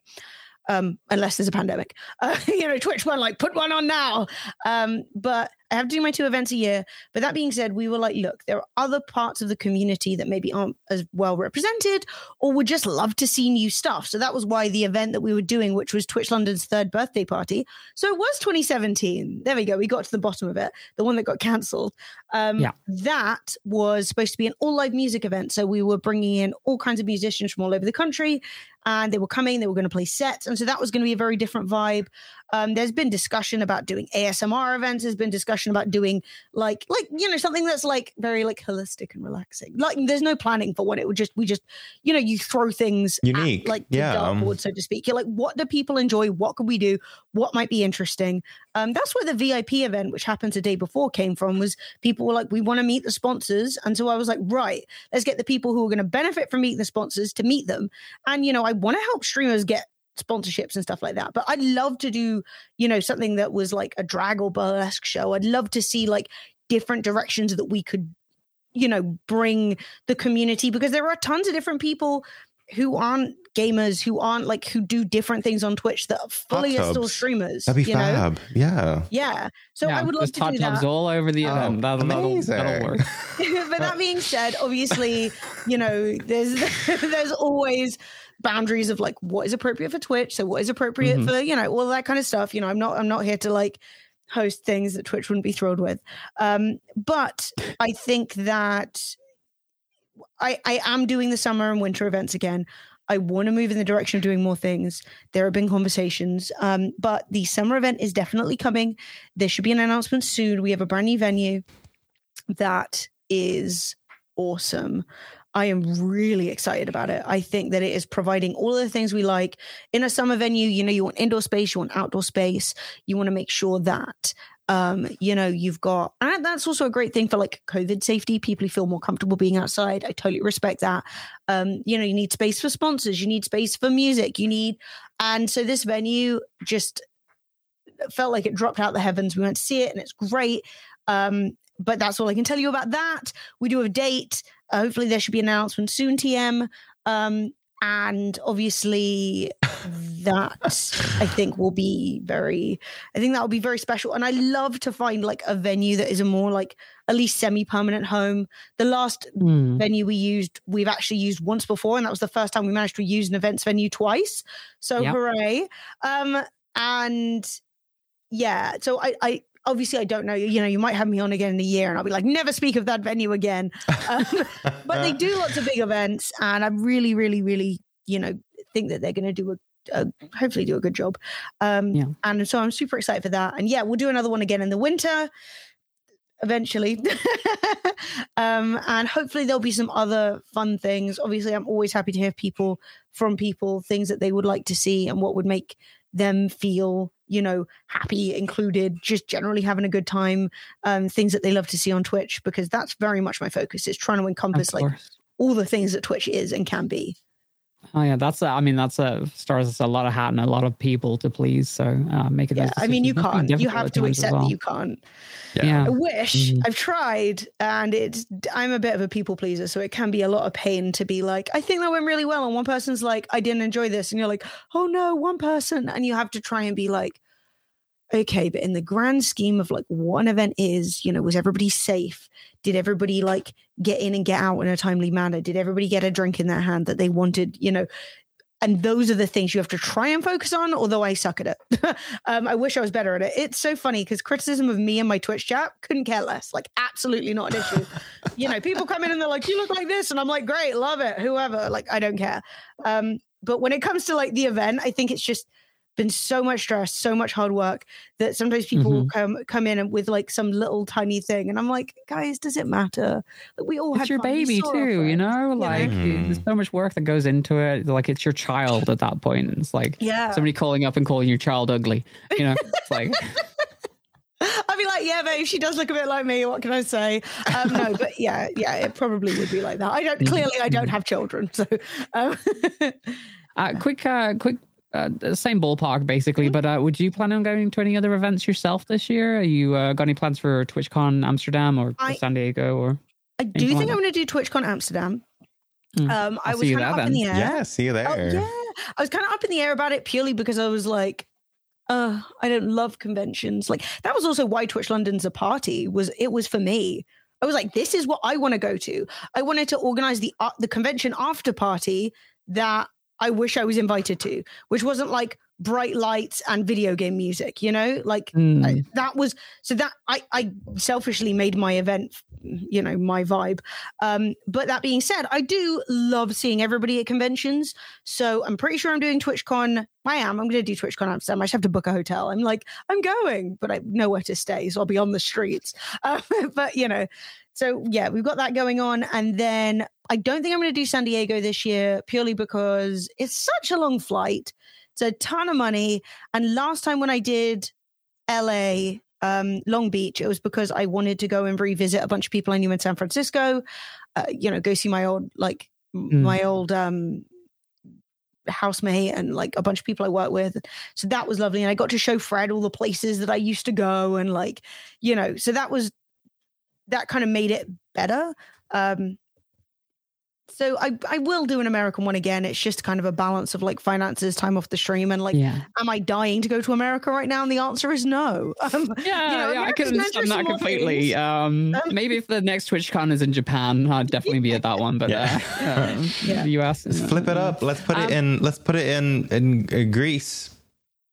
Um, unless there's a pandemic, uh, you know, Twitch one like put one on now. Um, but I have to do my two events a year. But that being said, we were like, look, there are other parts of the community that maybe aren't as well represented or would just love to see new stuff. So that was why the event that we were doing, which was Twitch London's third birthday party. So it was 2017. There we go. We got to the bottom of it, the one that got cancelled. Um, Yeah. That was supposed to be an all live music event. So we were bringing in all kinds of musicians from all over the country and they were coming, they were going to play sets. And so that was going to be a very different vibe. Um, there's been discussion about doing ASMR events. There's been discussion about doing like, like, you know, something that's like very like holistic and relaxing. Like there's no planning for what it would just, we just, you know, you throw things at, Unique. like the Yeah, um, dartboard, so to speak. You're like, what do people enjoy? What can we do? What might be interesting? Um, that's where the VIP event, which happened the day before, came from. Was people were like, we want to meet the sponsors, and so I was like, right, let's get the people who are going to benefit from meeting the sponsors to meet them. And you know, I want to help streamers get sponsorships and stuff like that. But I'd love to do, you know, something that was like a drag or burlesque show. I'd love to see like different directions that we could, you know, bring the community because there are tons of different people who aren't gamers, who aren't like who do different things on Twitch that are fully are still streamers. That'd be you know? fab. Yeah. Yeah. So yeah, I would love there's to hot do tubs that. all over the Oh, that'll, that'll, that'll work. but that being said, obviously, you know, there's there's always boundaries of like what is appropriate for Twitch, so what is appropriate Mhm. for you know all that kind of stuff. You know, I'm not I'm not here to like host things that Twitch wouldn't be thrilled with. Um, but I think that I I am doing the summer and winter events again. I want to move in the direction of doing more things. There have been conversations, um, but the summer event is definitely coming. There should be an announcement soon. We have a brand new venue that is awesome. I am really excited about it. I think that it is providing all of the things we like in a summer venue. You know, you want indoor space, you want outdoor space, you want to make sure that um, you know, you've got, and that's also a great thing for like COVID safety. People who feel more comfortable being outside. I totally respect that. Um, you know, you need space for sponsors, you need space for music, you need, and so this venue just felt like it dropped out the heavens. We went to see it, and it's great. Um, but that's all I can tell you about that. We do have a date. Hopefully, there should be an announcement soon. TM. Um, and obviously that I think will be very I think that will be very special and I love to find like a venue that is a more like at least semi-permanent home the last Hmm. venue we used we've actually used once before and that was the first time we managed to use an events venue twice so Yep. hooray um and yeah so I I obviously I don't know you know you might have me on again in a year and I'll be like never speak of that venue again. Um, but they do lots of big events and i really really really you know think that they're going to do a, a hopefully do a good job. Um Yeah. and so i'm super excited for that. And yeah we'll do another one again in the winter eventually. Um and hopefully there'll be some other fun things. Obviously i'm always happy to hear people from people things that they would like to see and what would make them feel you know happy included just generally having a good time um things that they love to see on twitch because that's very much my focus is trying to encompass like all the things that twitch is and can be Oh yeah, that's a, I mean that's a stars a lot of hat and a lot of people to please. So uh, make it. yeah i mean you decisions. Can't you have to accept well. that you can't Yeah. I wish Mhm. I've tried, and it's I'm a bit of a people pleaser, so it can be a lot of pain to be like, I think that went really well, and one person's like, I didn't enjoy this, and you're like, oh no, one person, and you have to try and be like, okay, but in the grand scheme of like what an event is, you know, was everybody safe? Did everybody like get in and get out in a timely manner? Did everybody get a drink in their hand that they wanted? You know, and those are the things you have to try and focus on although i suck at it. Um, i wish i was better at it. It's so funny because criticism of me and my twitch chat couldn't care less. Like absolutely not an issue. You know people come in and they're like you look like this and i'm like great love it whoever like i don't care. Um, but when it comes to like the event i think it's just been so much stress, so much hard work that sometimes people mm-hmm. come come in with like some little tiny thing, and I'm like, guys, does it matter? Like we all it's your baby too, you know. Like mm-hmm. there's so much work that goes into it. Like it's your child at that point. It's like yeah. somebody calling up and calling your child ugly. You know, it's like. I'd be like, yeah, babe, she does look a bit like me. What can I say? Um, no, but yeah, yeah, it probably would be like that. I don't clearly I don't have children, so. Um. uh, quick, uh, quick uh, same ballpark basically. Mm-hmm. But uh, would you plan on going to any other events yourself this year? Are you uh, got any plans for TwitchCon Amsterdam or I, San Diego or? I do think like I'm going to do TwitchCon Amsterdam. Mm. Um, I was kind of up then. in the air. Yeah, see you oh, there. Oh, yeah, I was kind of up in the air about it purely because I was like, uh, I don't love conventions. Like that was also why Twitch London's a party was it was for me. I was like, this is what I want to go to. I wanted to organize the uh, the convention after party that I wish I was invited to, which wasn't like bright lights and video game music, you know, like mm. I, that was so that I, I selfishly made my event, you know, my vibe. Um, but that being said, I do love seeing everybody at conventions. So I'm pretty sure I'm doing TwitchCon. I am. I'm going to do TwitchCon Amsterdam. I just have to book a hotel. I'm like, I'm going, but I know where to stay. So I'll be on the streets. Uh, but, you know, so yeah, we've got that going on. And then I don't think I'm going to do San Diego this year purely because it's such a long flight. It's a ton of money. And last time when I did LA, um, Long Beach, it was because I wanted to go and revisit a bunch of people I knew in San Francisco. Uh, you know, go see my old like mm. my old um housemate and like a bunch of people I work with. So that was lovely. And I got to show Fred all the places that I used to go and like, you know, so that was that kind of made it better. Um, so I, I will do an American one again. It's just kind of a balance of like finances, time off the stream, and like, yeah. am I dying to go to America right now? And the answer is no. Um, yeah, you know, yeah, I can understand that completely. Um, um, maybe if the next TwitchCon is in Japan, I'd definitely be at that one. But yeah, uh, yeah. the US, let's flip it up. Let's put it um, in. Let's put it in in uh, Greece.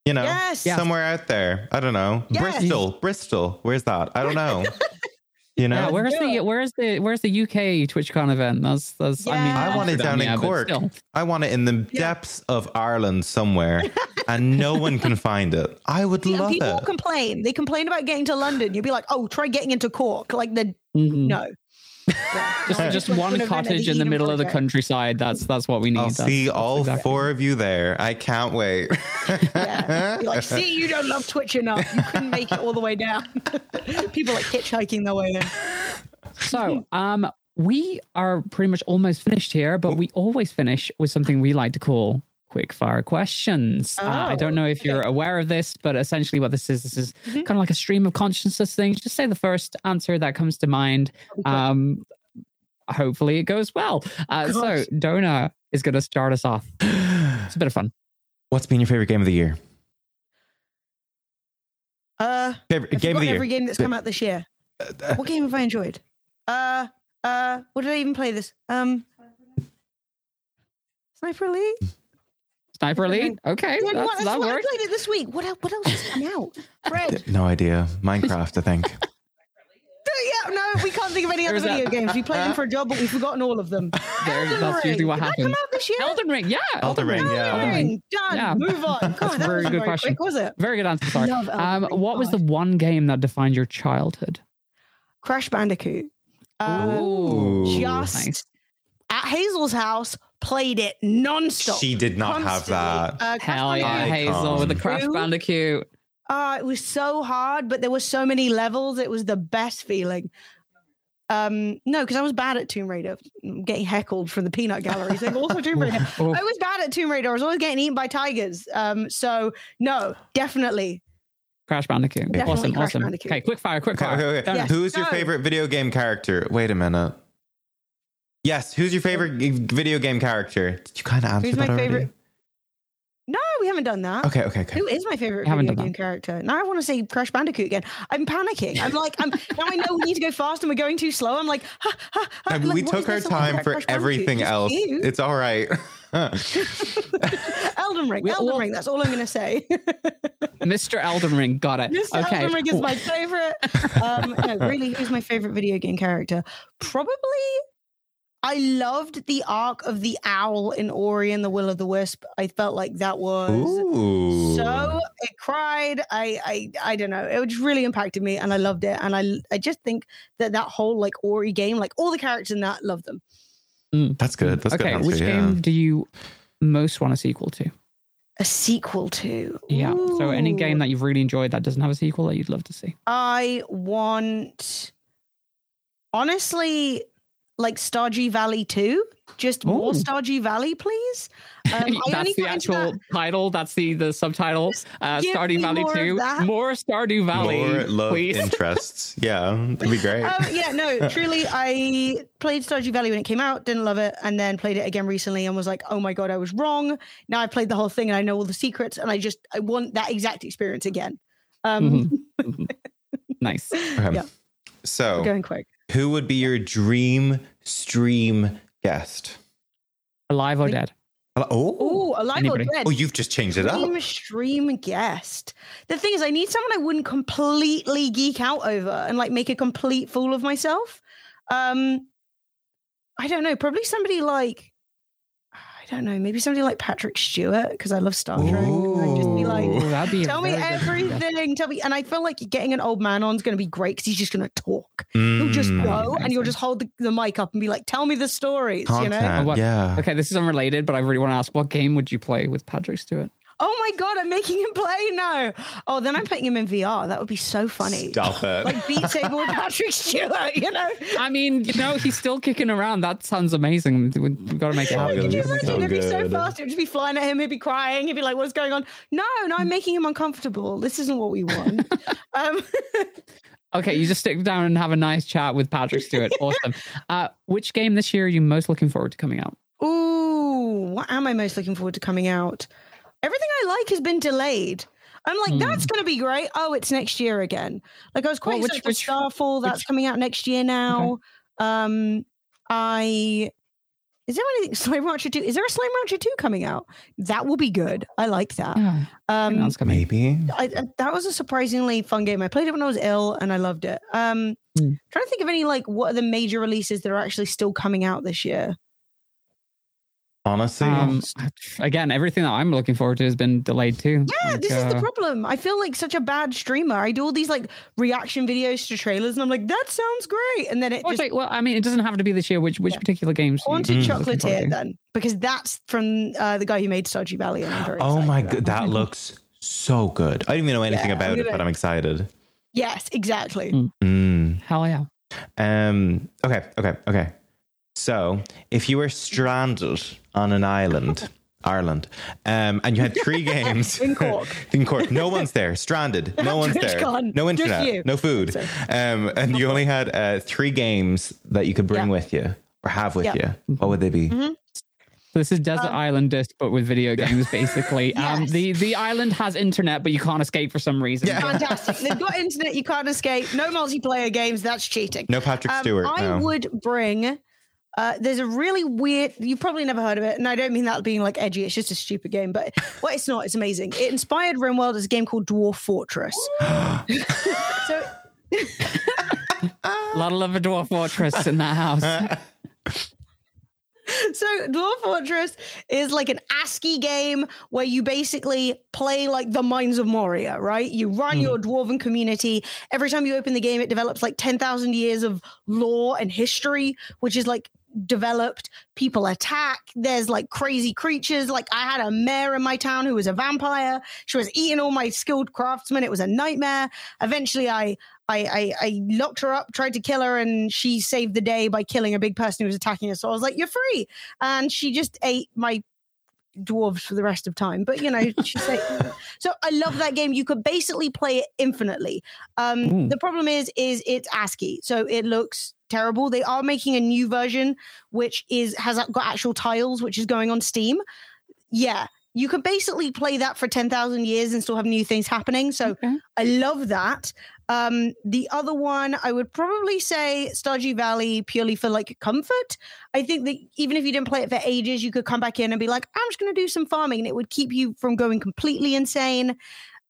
You know, yes. somewhere out there. I don't know. Yes. Bristol, Bristol. Where's that? I don't know. You know, yeah, where's the where's the where's the UK TwitchCon event? That's that's. Yeah. I mean, I want it down in Cork. I want it in the depths of Ireland somewhere, and no one can find it. I would love people it. People complain. They complain about getting to London. You'd be like, oh, try getting into Cork. Like the mm-hmm. no. Just just one cottage in the middle of the countryside. That's that's what we need. I'll that's, see that's all exactly. four of you there. I can't wait. yeah. You're like, see, you don't love Twitch enough. You couldn't make it all the way down. People like hitchhiking their way in. So, um, we are pretty much almost finished here, but we always finish with something we like to call quick fire questions. Oh, uh, I don't know if you're okay. aware of this, but essentially what this is, this is mm-hmm. kind of like a stream of consciousness thing. Just say the first answer that comes to mind. Um, hopefully it goes well. Uh, so Dona is going to start us off. It's a bit of fun. What's been your favorite game of the year? Uh, favorite game of the year. Every game that's come out this year. Uh, uh, what game have I enjoyed? Uh, uh, what did I even play this? Um, Sniper Elite. Sniper Elite. Okay, yeah, that's, that what I played it this week. What what else is coming out? Fred. No idea. Minecraft, I think. yeah, no, we can't think of any other video that, games. We played them for a job, but we've forgotten all of them. There, that's usually what happens. come out this year? Elden Ring, yeah. Elden Ring, yeah. Elden Ring, done. Yeah. Move on. God, that's a very good very question. Quick, was it? Very good answer. Sorry. Um, what was the one game that defined your childhood? Crash Bandicoot. Um, Ooh, just nice. at Hazel's house, played it nonstop. She did not have that. Uh, Hell yeah, Hazel with the Crash Bandicoot. Uh, it was so hard, but there were so many levels. It was the best feeling. Um, no, because I was bad at Tomb Raider, getting heckled from the peanut gallery. Saying also Tomb Raider. I was bad at Tomb Raider. I was always getting eaten by tigers. Um, so no, definitely. Crash Bandicoot. Definitely awesome, Crash awesome. Bandicoot. Okay, quick fire, quick fire. Okay, okay, okay. Yes, Who's your favorite video game character? Wait a minute. Yes, who's your favorite video game character? Did you kind of answer Who's that my already? favorite? No, we haven't haven't done that. Okay, okay, okay. Who is my favorite I haven't video done game character? Now I want to say Crash Bandicoot again. I'm panicking. I'm like, I'm now I know we need to go fast and we're going too slow. I'm like, ha, ha, ha. I mean, Like, we what took there our so time about for Crash Bandicoot? everything It's else. cute. It's all right. Elden Ring. We Elden all- Ring. That's all I'm going to say. Mr. Elden Ring, got it. Mr. Okay. Elden Ring is my favorite. Um, no, really, who's my favorite video game character? Probably. I loved the arc of the owl in Ori and the Will of the Wisp. I felt like that was Ooh. so. It cried. I, I, I don't know. It just really impacted me, and I loved it. And I, I just think that that whole like Ori game, like all the characters in that, love them. Mm. That's good. That's okay, good. answer, which yeah. game do you most want a sequel to? A sequel to. Yeah. So any game that you've really enjoyed that doesn't have a sequel that you'd love to see. I want, honestly, like Stardew Valley 2. Just more Ooh. Stardew Valley, please. Um, I only That's the got actual that- title. That's the the subtitle. Uh, Stardew Valley more Two. More Stardew Valley, More love please. interests. Yeah, that'd be great. Um, yeah, no, truly, I played Stardew Valley when it came out, didn't love it, and then played it again recently and was like, oh my god, I was wrong. Now I played the whole thing and I know all the secrets, and I just I want that exact experience again. Um, Mhm. nice. Okay. yeah. So, we're going quick. Who would be your dream stream guest? Alive or dead? Oh, Oh, alive Anybody. or dead? oh, you've just changed it up. Stream stream guest. The thing is, I need someone I wouldn't completely geek out over and like make a complete fool of myself. Um, I don't know. Probably somebody like I don't know. Maybe somebody like Patrick Stewart because I love Star Trek. I'd just be like, Ooh. Oh, that'd be tell me very good one. everything. Tell me, and I feel like getting an old man on is going to be great because he's just going to talk. He'll just Mm. go and you'll just hold the, the mic up and be like, "Tell me the stories." You know. What- yeah. Okay, this is unrelated, but I really want to ask: What game would you play with Patrick Stewart? Oh my god, I'm making him play now. Oh, then I'm putting him in VR. That would be so funny. Stop it. Like Beat Saber with Patrick Stewart, you know? I mean, you know, he's still kicking around. That sounds amazing. We- We've got to make it happen. yeah, Could you imagine? So It'd be so fast. It would just be flying at him. He'd be crying. He'd be like, "What's going on?" No, no, I'm making him uncomfortable. This isn't what we want. um, Okay, you just stick down and have a nice chat with Patrick Stewart. Awesome. Uh, which game this year are you most looking forward to coming out? ooh, what am I most looking forward to coming out? Everything I like has been delayed. I'm like, Hmm. that's going to be great. Oh, it's next year again. Like I was quite Well, which- excited which- for Starfield. That's which- coming out next year now. Um, I is there anything Slime Rancher two? Is there a Slime Rancher two coming out? That will be good. I like that. Yeah, Um. Maybe. I, I- that was a surprisingly fun game. I played it when I was ill and I loved it. Um, Hmm. trying to think of any like what are the major releases that are actually still coming out this year. Honestly, Um, again, everything that I'm looking forward to has been delayed too. Yeah, Like, this is the uh, problem. I feel like such a bad streamer. I do all these like reaction videos to trailers, and I'm like, that sounds great, and then it Oh, just wait, well, I mean, it doesn't have to be this year. Which which Yeah. particular games? are you haunted Mm. chocolatier then because that's from uh, the guy who made Stardew Valley, and I'm very oh my god, that. that looks so good. I don't even know anything Yeah, about it, gonna- but I'm excited. Yes, exactly. Mm. Mm. Hell yeah! Um. Okay. Okay. Okay. So, if you were stranded on an island, Ireland, um, and you had three games In Cork. in Cork, no one's there, stranded, no one's there, no internet, no food, um, and you only had uh, three games that you could bring Yeah. with you or have with Yeah. you. What would they be? Mhm. So this is Desert Um, Island disc, but with video games, basically. Um, the the island has internet, but you can't escape for some reason. Yeah. Fantastic. They've got internet. You can't escape. No multiplayer games. That's cheating. No Patrick Um, Stewart. I no. would bring. Uh, there's a really weird. You've probably never heard of it, and I don't mean that being like edgy. It's just a stupid game, but well, it's not. It's amazing. It inspired RimWorld as a game called Dwarf Fortress. so A lot of love for Dwarf Fortress in that house. so Dwarf Fortress is like an ASCII game where you basically play like the Mines of Moria, right? You run your dwarven community. Every time you open the game, it develops like 10,000 years of lore and history, which is like developed. People attack. There's like crazy creatures. Like I had a mayor in my town who was a vampire. She was eating all my skilled craftsmen. It was a nightmare. Eventually, I I, I I locked her up, tried to kill her, and she saved the day by killing a big person who was attacking her. So I was like, "You're free," and she just ate my dwarves for the rest of time. But you know, she's like, so I love that game. You could basically play it infinitely. Um, Ooh. the problem is, is it's ASCII, so it looks terrible. They are making a new version which is has got actual tiles, which is going on Steam. Yeah. you can basically play that for 10,000 years and still have new things happening. So Okay. I love that. Um, the other one, I would probably say Stardew Valley purely for like comfort. I think that even if you didn't play it for ages, you could come back in and be like, I'm just going to do some farming and it would keep you from going completely insane.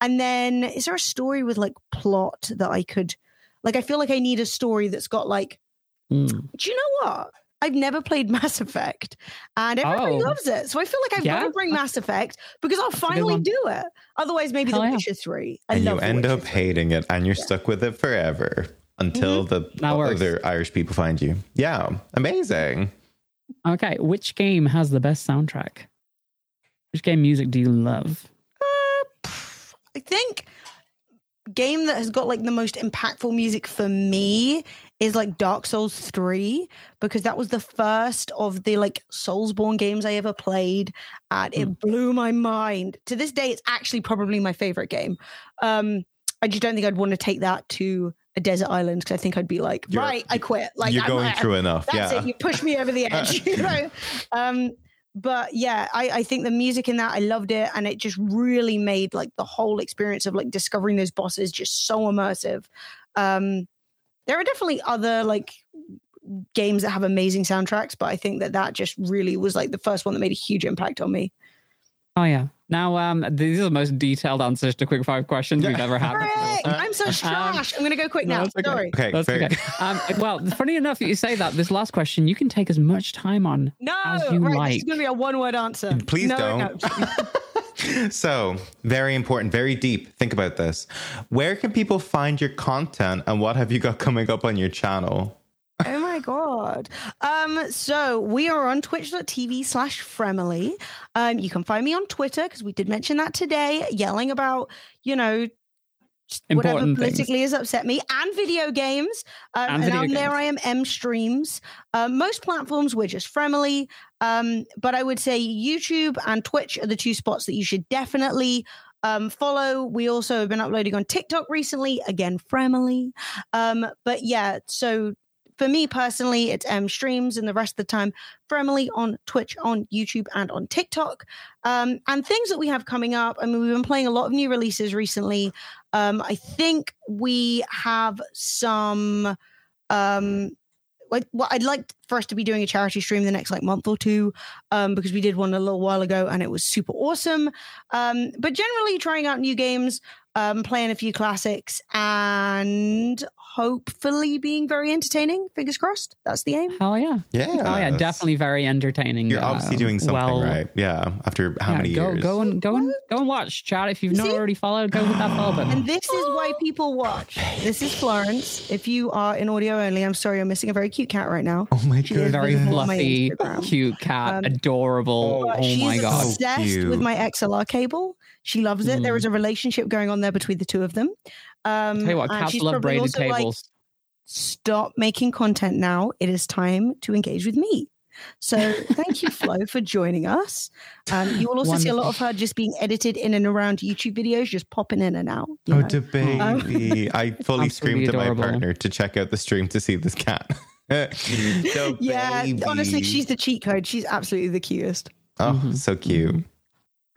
And then is there a story with like plot that I could, like, I feel like I need a story that's got like, Mm. do you know what? I've never played Mass Effect and everybody Oh. loves it. So I feel like I've got to bring Mass Effect because I'll finally do it. Otherwise, maybe Hell The yeah. Witcher 3. I and you end up 3. hating it and you're stuck with it forever until the Mm-hmm. That works. other Irish people find you. Yeah, amazing. Okay, which game has the best soundtrack? Which game music do you love? Uh, I think game that has got like the most impactful music for me is like Dark Souls 3 because that was the first of the like Soulsborne games I ever played and it blew my mind. To this day it's actually probably my favorite game. Um I just don't think I'd want to take that to a desert island because I think I'd be like, You're- right, I quit. Like you're I'm- going I'm- through enough. that's yeah. it. You push me over the edge, you know. Um, but yeah, I, I think the music in that I loved it, and it just really made like the whole experience of like discovering those bosses just so immersive. Um, there are definitely other like games that have amazing soundtracks, but I think that that just really was like the first one that made a huge impact on me. Oh yeah. Now, um, these are the most detailed answers to quick five questions we've ever had. I'm such Um, trash. I'm gonna go quick no, now. it's okay. Sorry. okay, That's very- okay. Um, well, funny enough that you say that. This last question, you can take as much time on. No, As you right. Like. is gonna be a one-word answer. Please no, don't. No. so, very important, very deep. Think about this. Where can people find your content and what have you got coming up on your channel? Oh my god. Um, so we are on twitch.tv slash Fremily. Um, you can find me on Twitter because we did mention that today, yelling about, you know, whatever Important things. politically has upset me and video games. Um, And and video on there. I am EmStreams. Um, most platforms we're just Fremily. Um, but I would say YouTube and Twitch are the two spots that you should definitely um, follow. We also have been uploading on TikTok recently, again, Fremily. Um, but yeah, so for me personally, it's EmStreams, and the rest of the time, Fremily on Twitch, on YouTube, and on TikTok. Um, and things that we have coming up. I mean, we've been playing a lot of new releases recently. Um, I think we have some. Um, like, well, I'd like for us to be doing a charity stream the next like month or two, um, because we did one a little while ago and it was super awesome. Um, but generally, trying out new games, um, playing a few classics, and hopefully being very entertaining. Fingers crossed. That's the aim. Hell yeah. Yeah. Oh yeah, definitely very entertaining. You're uh, obviously doing something well- right. Yeah. After how yeah, many go, years? Go and go and go and watch, chat. If you've not already followed, go hit that follow button. And this is why people watch. This is Florence. If you are in audio only, I'm sorry, I'm missing a very cute cat right now. Oh my She is god. very visible on my fluffy, cute cat, Um, adorable. But oh my is god. So obsessed cute. with my XLR cable. She loves it. There Mm. is a relationship going on there between the two of them. Um, Tell you what, cats she's love probably braided also like, cables. Stop making content now. It is time to engage with me. So thank you, Flo, for joining us. Um, you will also see a lot of her just being edited in and around YouTube videos, just popping in and out. Oh, know. the baby. I fully Absolutely screamed at my partner to check out the stream to see this cat. The yeah, honestly, she's the cheat code. She's absolutely the cutest. Oh, Mhm. so cute.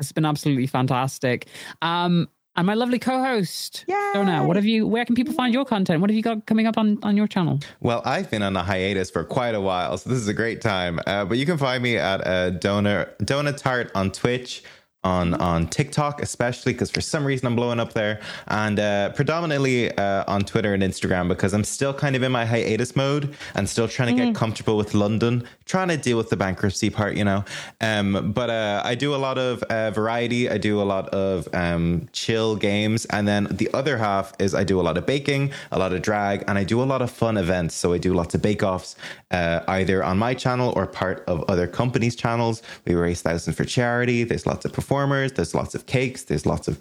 It's been absolutely fantastic. Um, and my lovely co-host, Yay! Dona, what have you? Where can people find your content? What have you got coming up on on your channel? Well, I've been on a hiatus for quite a while, so this is a great time. Uh, but you can find me at uh, Donor Donatarte on Twitch, on on TikTok, especially because for some reason I'm blowing up there, and uh, predominantly uh, on Twitter and Instagram because I'm still kind of in my hiatus mode and still trying to get comfortable with London, trying to deal with the bankruptcy part, you know. Um, but uh, I do a lot of uh, variety. I do a lot of um, chill games, and then the other half is I do a lot of baking, a lot of drag, and I do a lot of fun events. So I do lots of bake offs, uh, either on my channel or part of other companies' channels. We raise thousands for charity. There's lots of performers. There's lots of cakes. There's lots of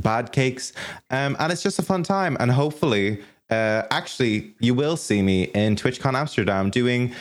bad cakes, um, and it's just a fun time. And hopefully, uh, actually, you will see me in TwitchCon Amsterdam doing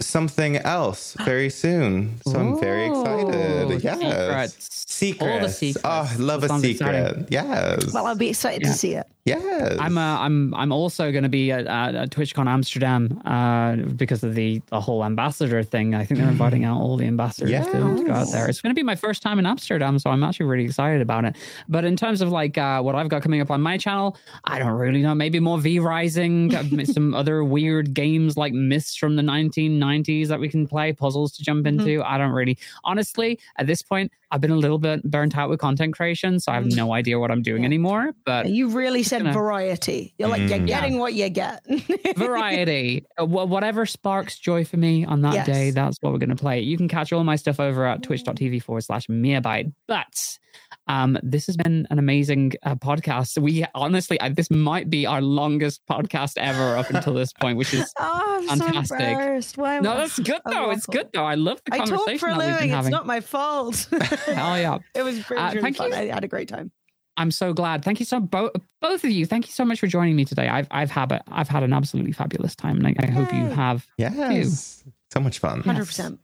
something else very soon. So I'm very excited. Yes. secrets. Secrets. All the secrets. Oh, I love That a secret. exciting. Yes. Well, I'll be excited Yeah. to see it. Yes. I'm uh, I'm I'm also going to be at, at, at TwitchCon Amsterdam uh, because of the the whole ambassador thing. I think they're inviting out all the ambassadors to, to go out there. It's going to be my first time in Amsterdam, so I'm actually really excited about it. But in terms of like uh, what I've got coming up on my channel, I don't really know. Maybe more V Rising, some other weird games like Myst from the 1990s that we can play, puzzles to jump into. Mm-hmm. I don't really, honestly, at this point, I've been a little bit burnt out with content creation, so I have mm. no idea what I'm doing yeah. anymore. But you really said gonna... variety. You're like, you're mm. getting yeah. what you get. variety. Uh, whatever sparks joy for me on that yes. day, that's what we're going to play. You can catch all my stuff over at twitch.tv forward slash miabyte. But um, this has been an amazing uh, podcast. We honestly, uh, this might be our longest podcast ever up until this point, which is oh, fantastic. So Why, no, that's good though. It's good though. I love the conversation I talk for a living. It's not my fault. Hell yeah! It was pretty, uh, really fun. You. I had a great time. I'm so glad. Thank you so both both of you. Thank you so much for joining me today. I've I've had a, I've had an absolutely fabulous time, and I, I hope you have. Yes, too. so much fun. Hundred yes. percent.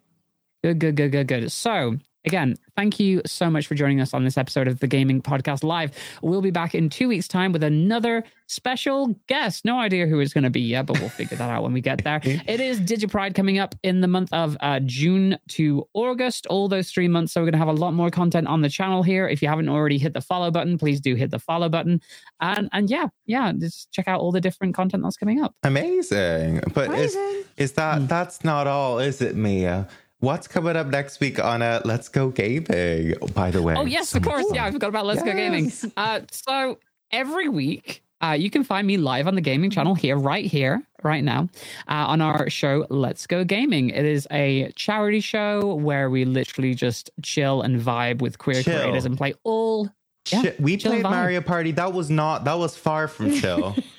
Good, good, good, good, good. So Again, thank you so much for joining us on this episode of the Gayming Podcast Live. We'll be back in two weeks' time with another special guest. No idea who it's going to be yet, but we'll figure that out when we get there. It is DigiPride coming up in the month of uh, June to August, all those three months. So we're going to have a lot more content on the channel here. If you haven't already hit the follow button, please do hit the follow button. And and yeah, yeah, just check out all the different content that's coming up. Amazing. But Amazing. is is that mm. that's not all, is it, Mia? What's coming up next week on uh, Let's Go Gaming? By the way. Oh yes, of course. Yeah, I forgot about Let's yes. Go Gaming. Uh, so every week, uh, you can find me live on the gaming channel here, right here, right now, uh, on our show Let's Go Gaming. It is a charity show where we literally just chill and vibe with queer chill. creators and play all. Yeah, we played Mario Party. That was not. That was far from chill.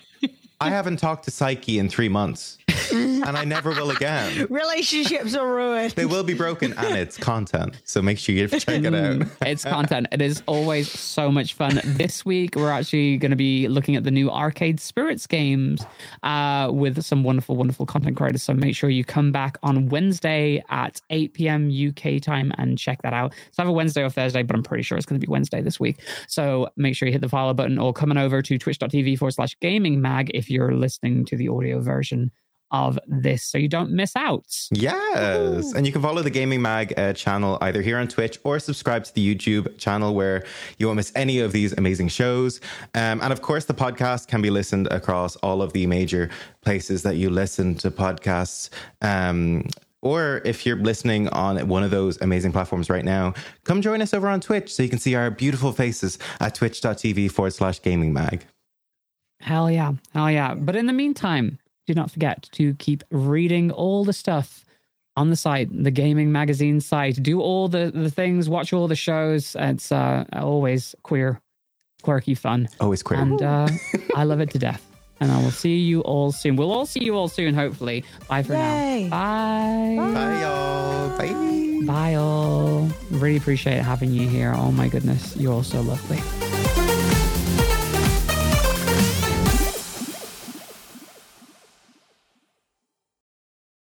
I haven't talked to Psyche in three months and I never will again. Relationships are ruined. They will be broken, and it's content. So make sure you check it out. it's content. It is always so much fun. This week, we're actually going to be looking at the new Arcade Spirits games uh, with some wonderful, wonderful content creators. So make sure you come back on Wednesday at 8 p.m. UK time and check that out. It's either Wednesday or Thursday, but I'm pretty sure it's going to be Wednesday this week. So make sure you hit the follow button or coming over to twitch.tv forward slash gaymingmag if you're listening to the audio version of this so you don't miss out. Yes. And you can follow the Gayming Mag uh, channel either here on Twitch or subscribe to the YouTube channel where you won't miss any of these amazing shows. Um, and of course, the podcast can be listened across all of the major places that you listen to podcasts. Um, or if you're listening on one of those amazing platforms right now, come join us over on Twitch so you can see our beautiful faces at twitch.tv forward slash gaymingmag. Hell yeah. Hell yeah. But in the meantime, do not forget to keep reading all the stuff on the site, the Gayming Magazine site. Do all the, the things, watch all the shows. It's uh, always queer, quirky fun. Always queer. And uh, I love it to death. And I will see you all soon. We'll all see you all soon, hopefully. Bye for Yay. now. Bye. Bye. Bye, y'all. Bye. Bye, all. Really appreciate having you here. Oh, my goodness. You're all so lovely.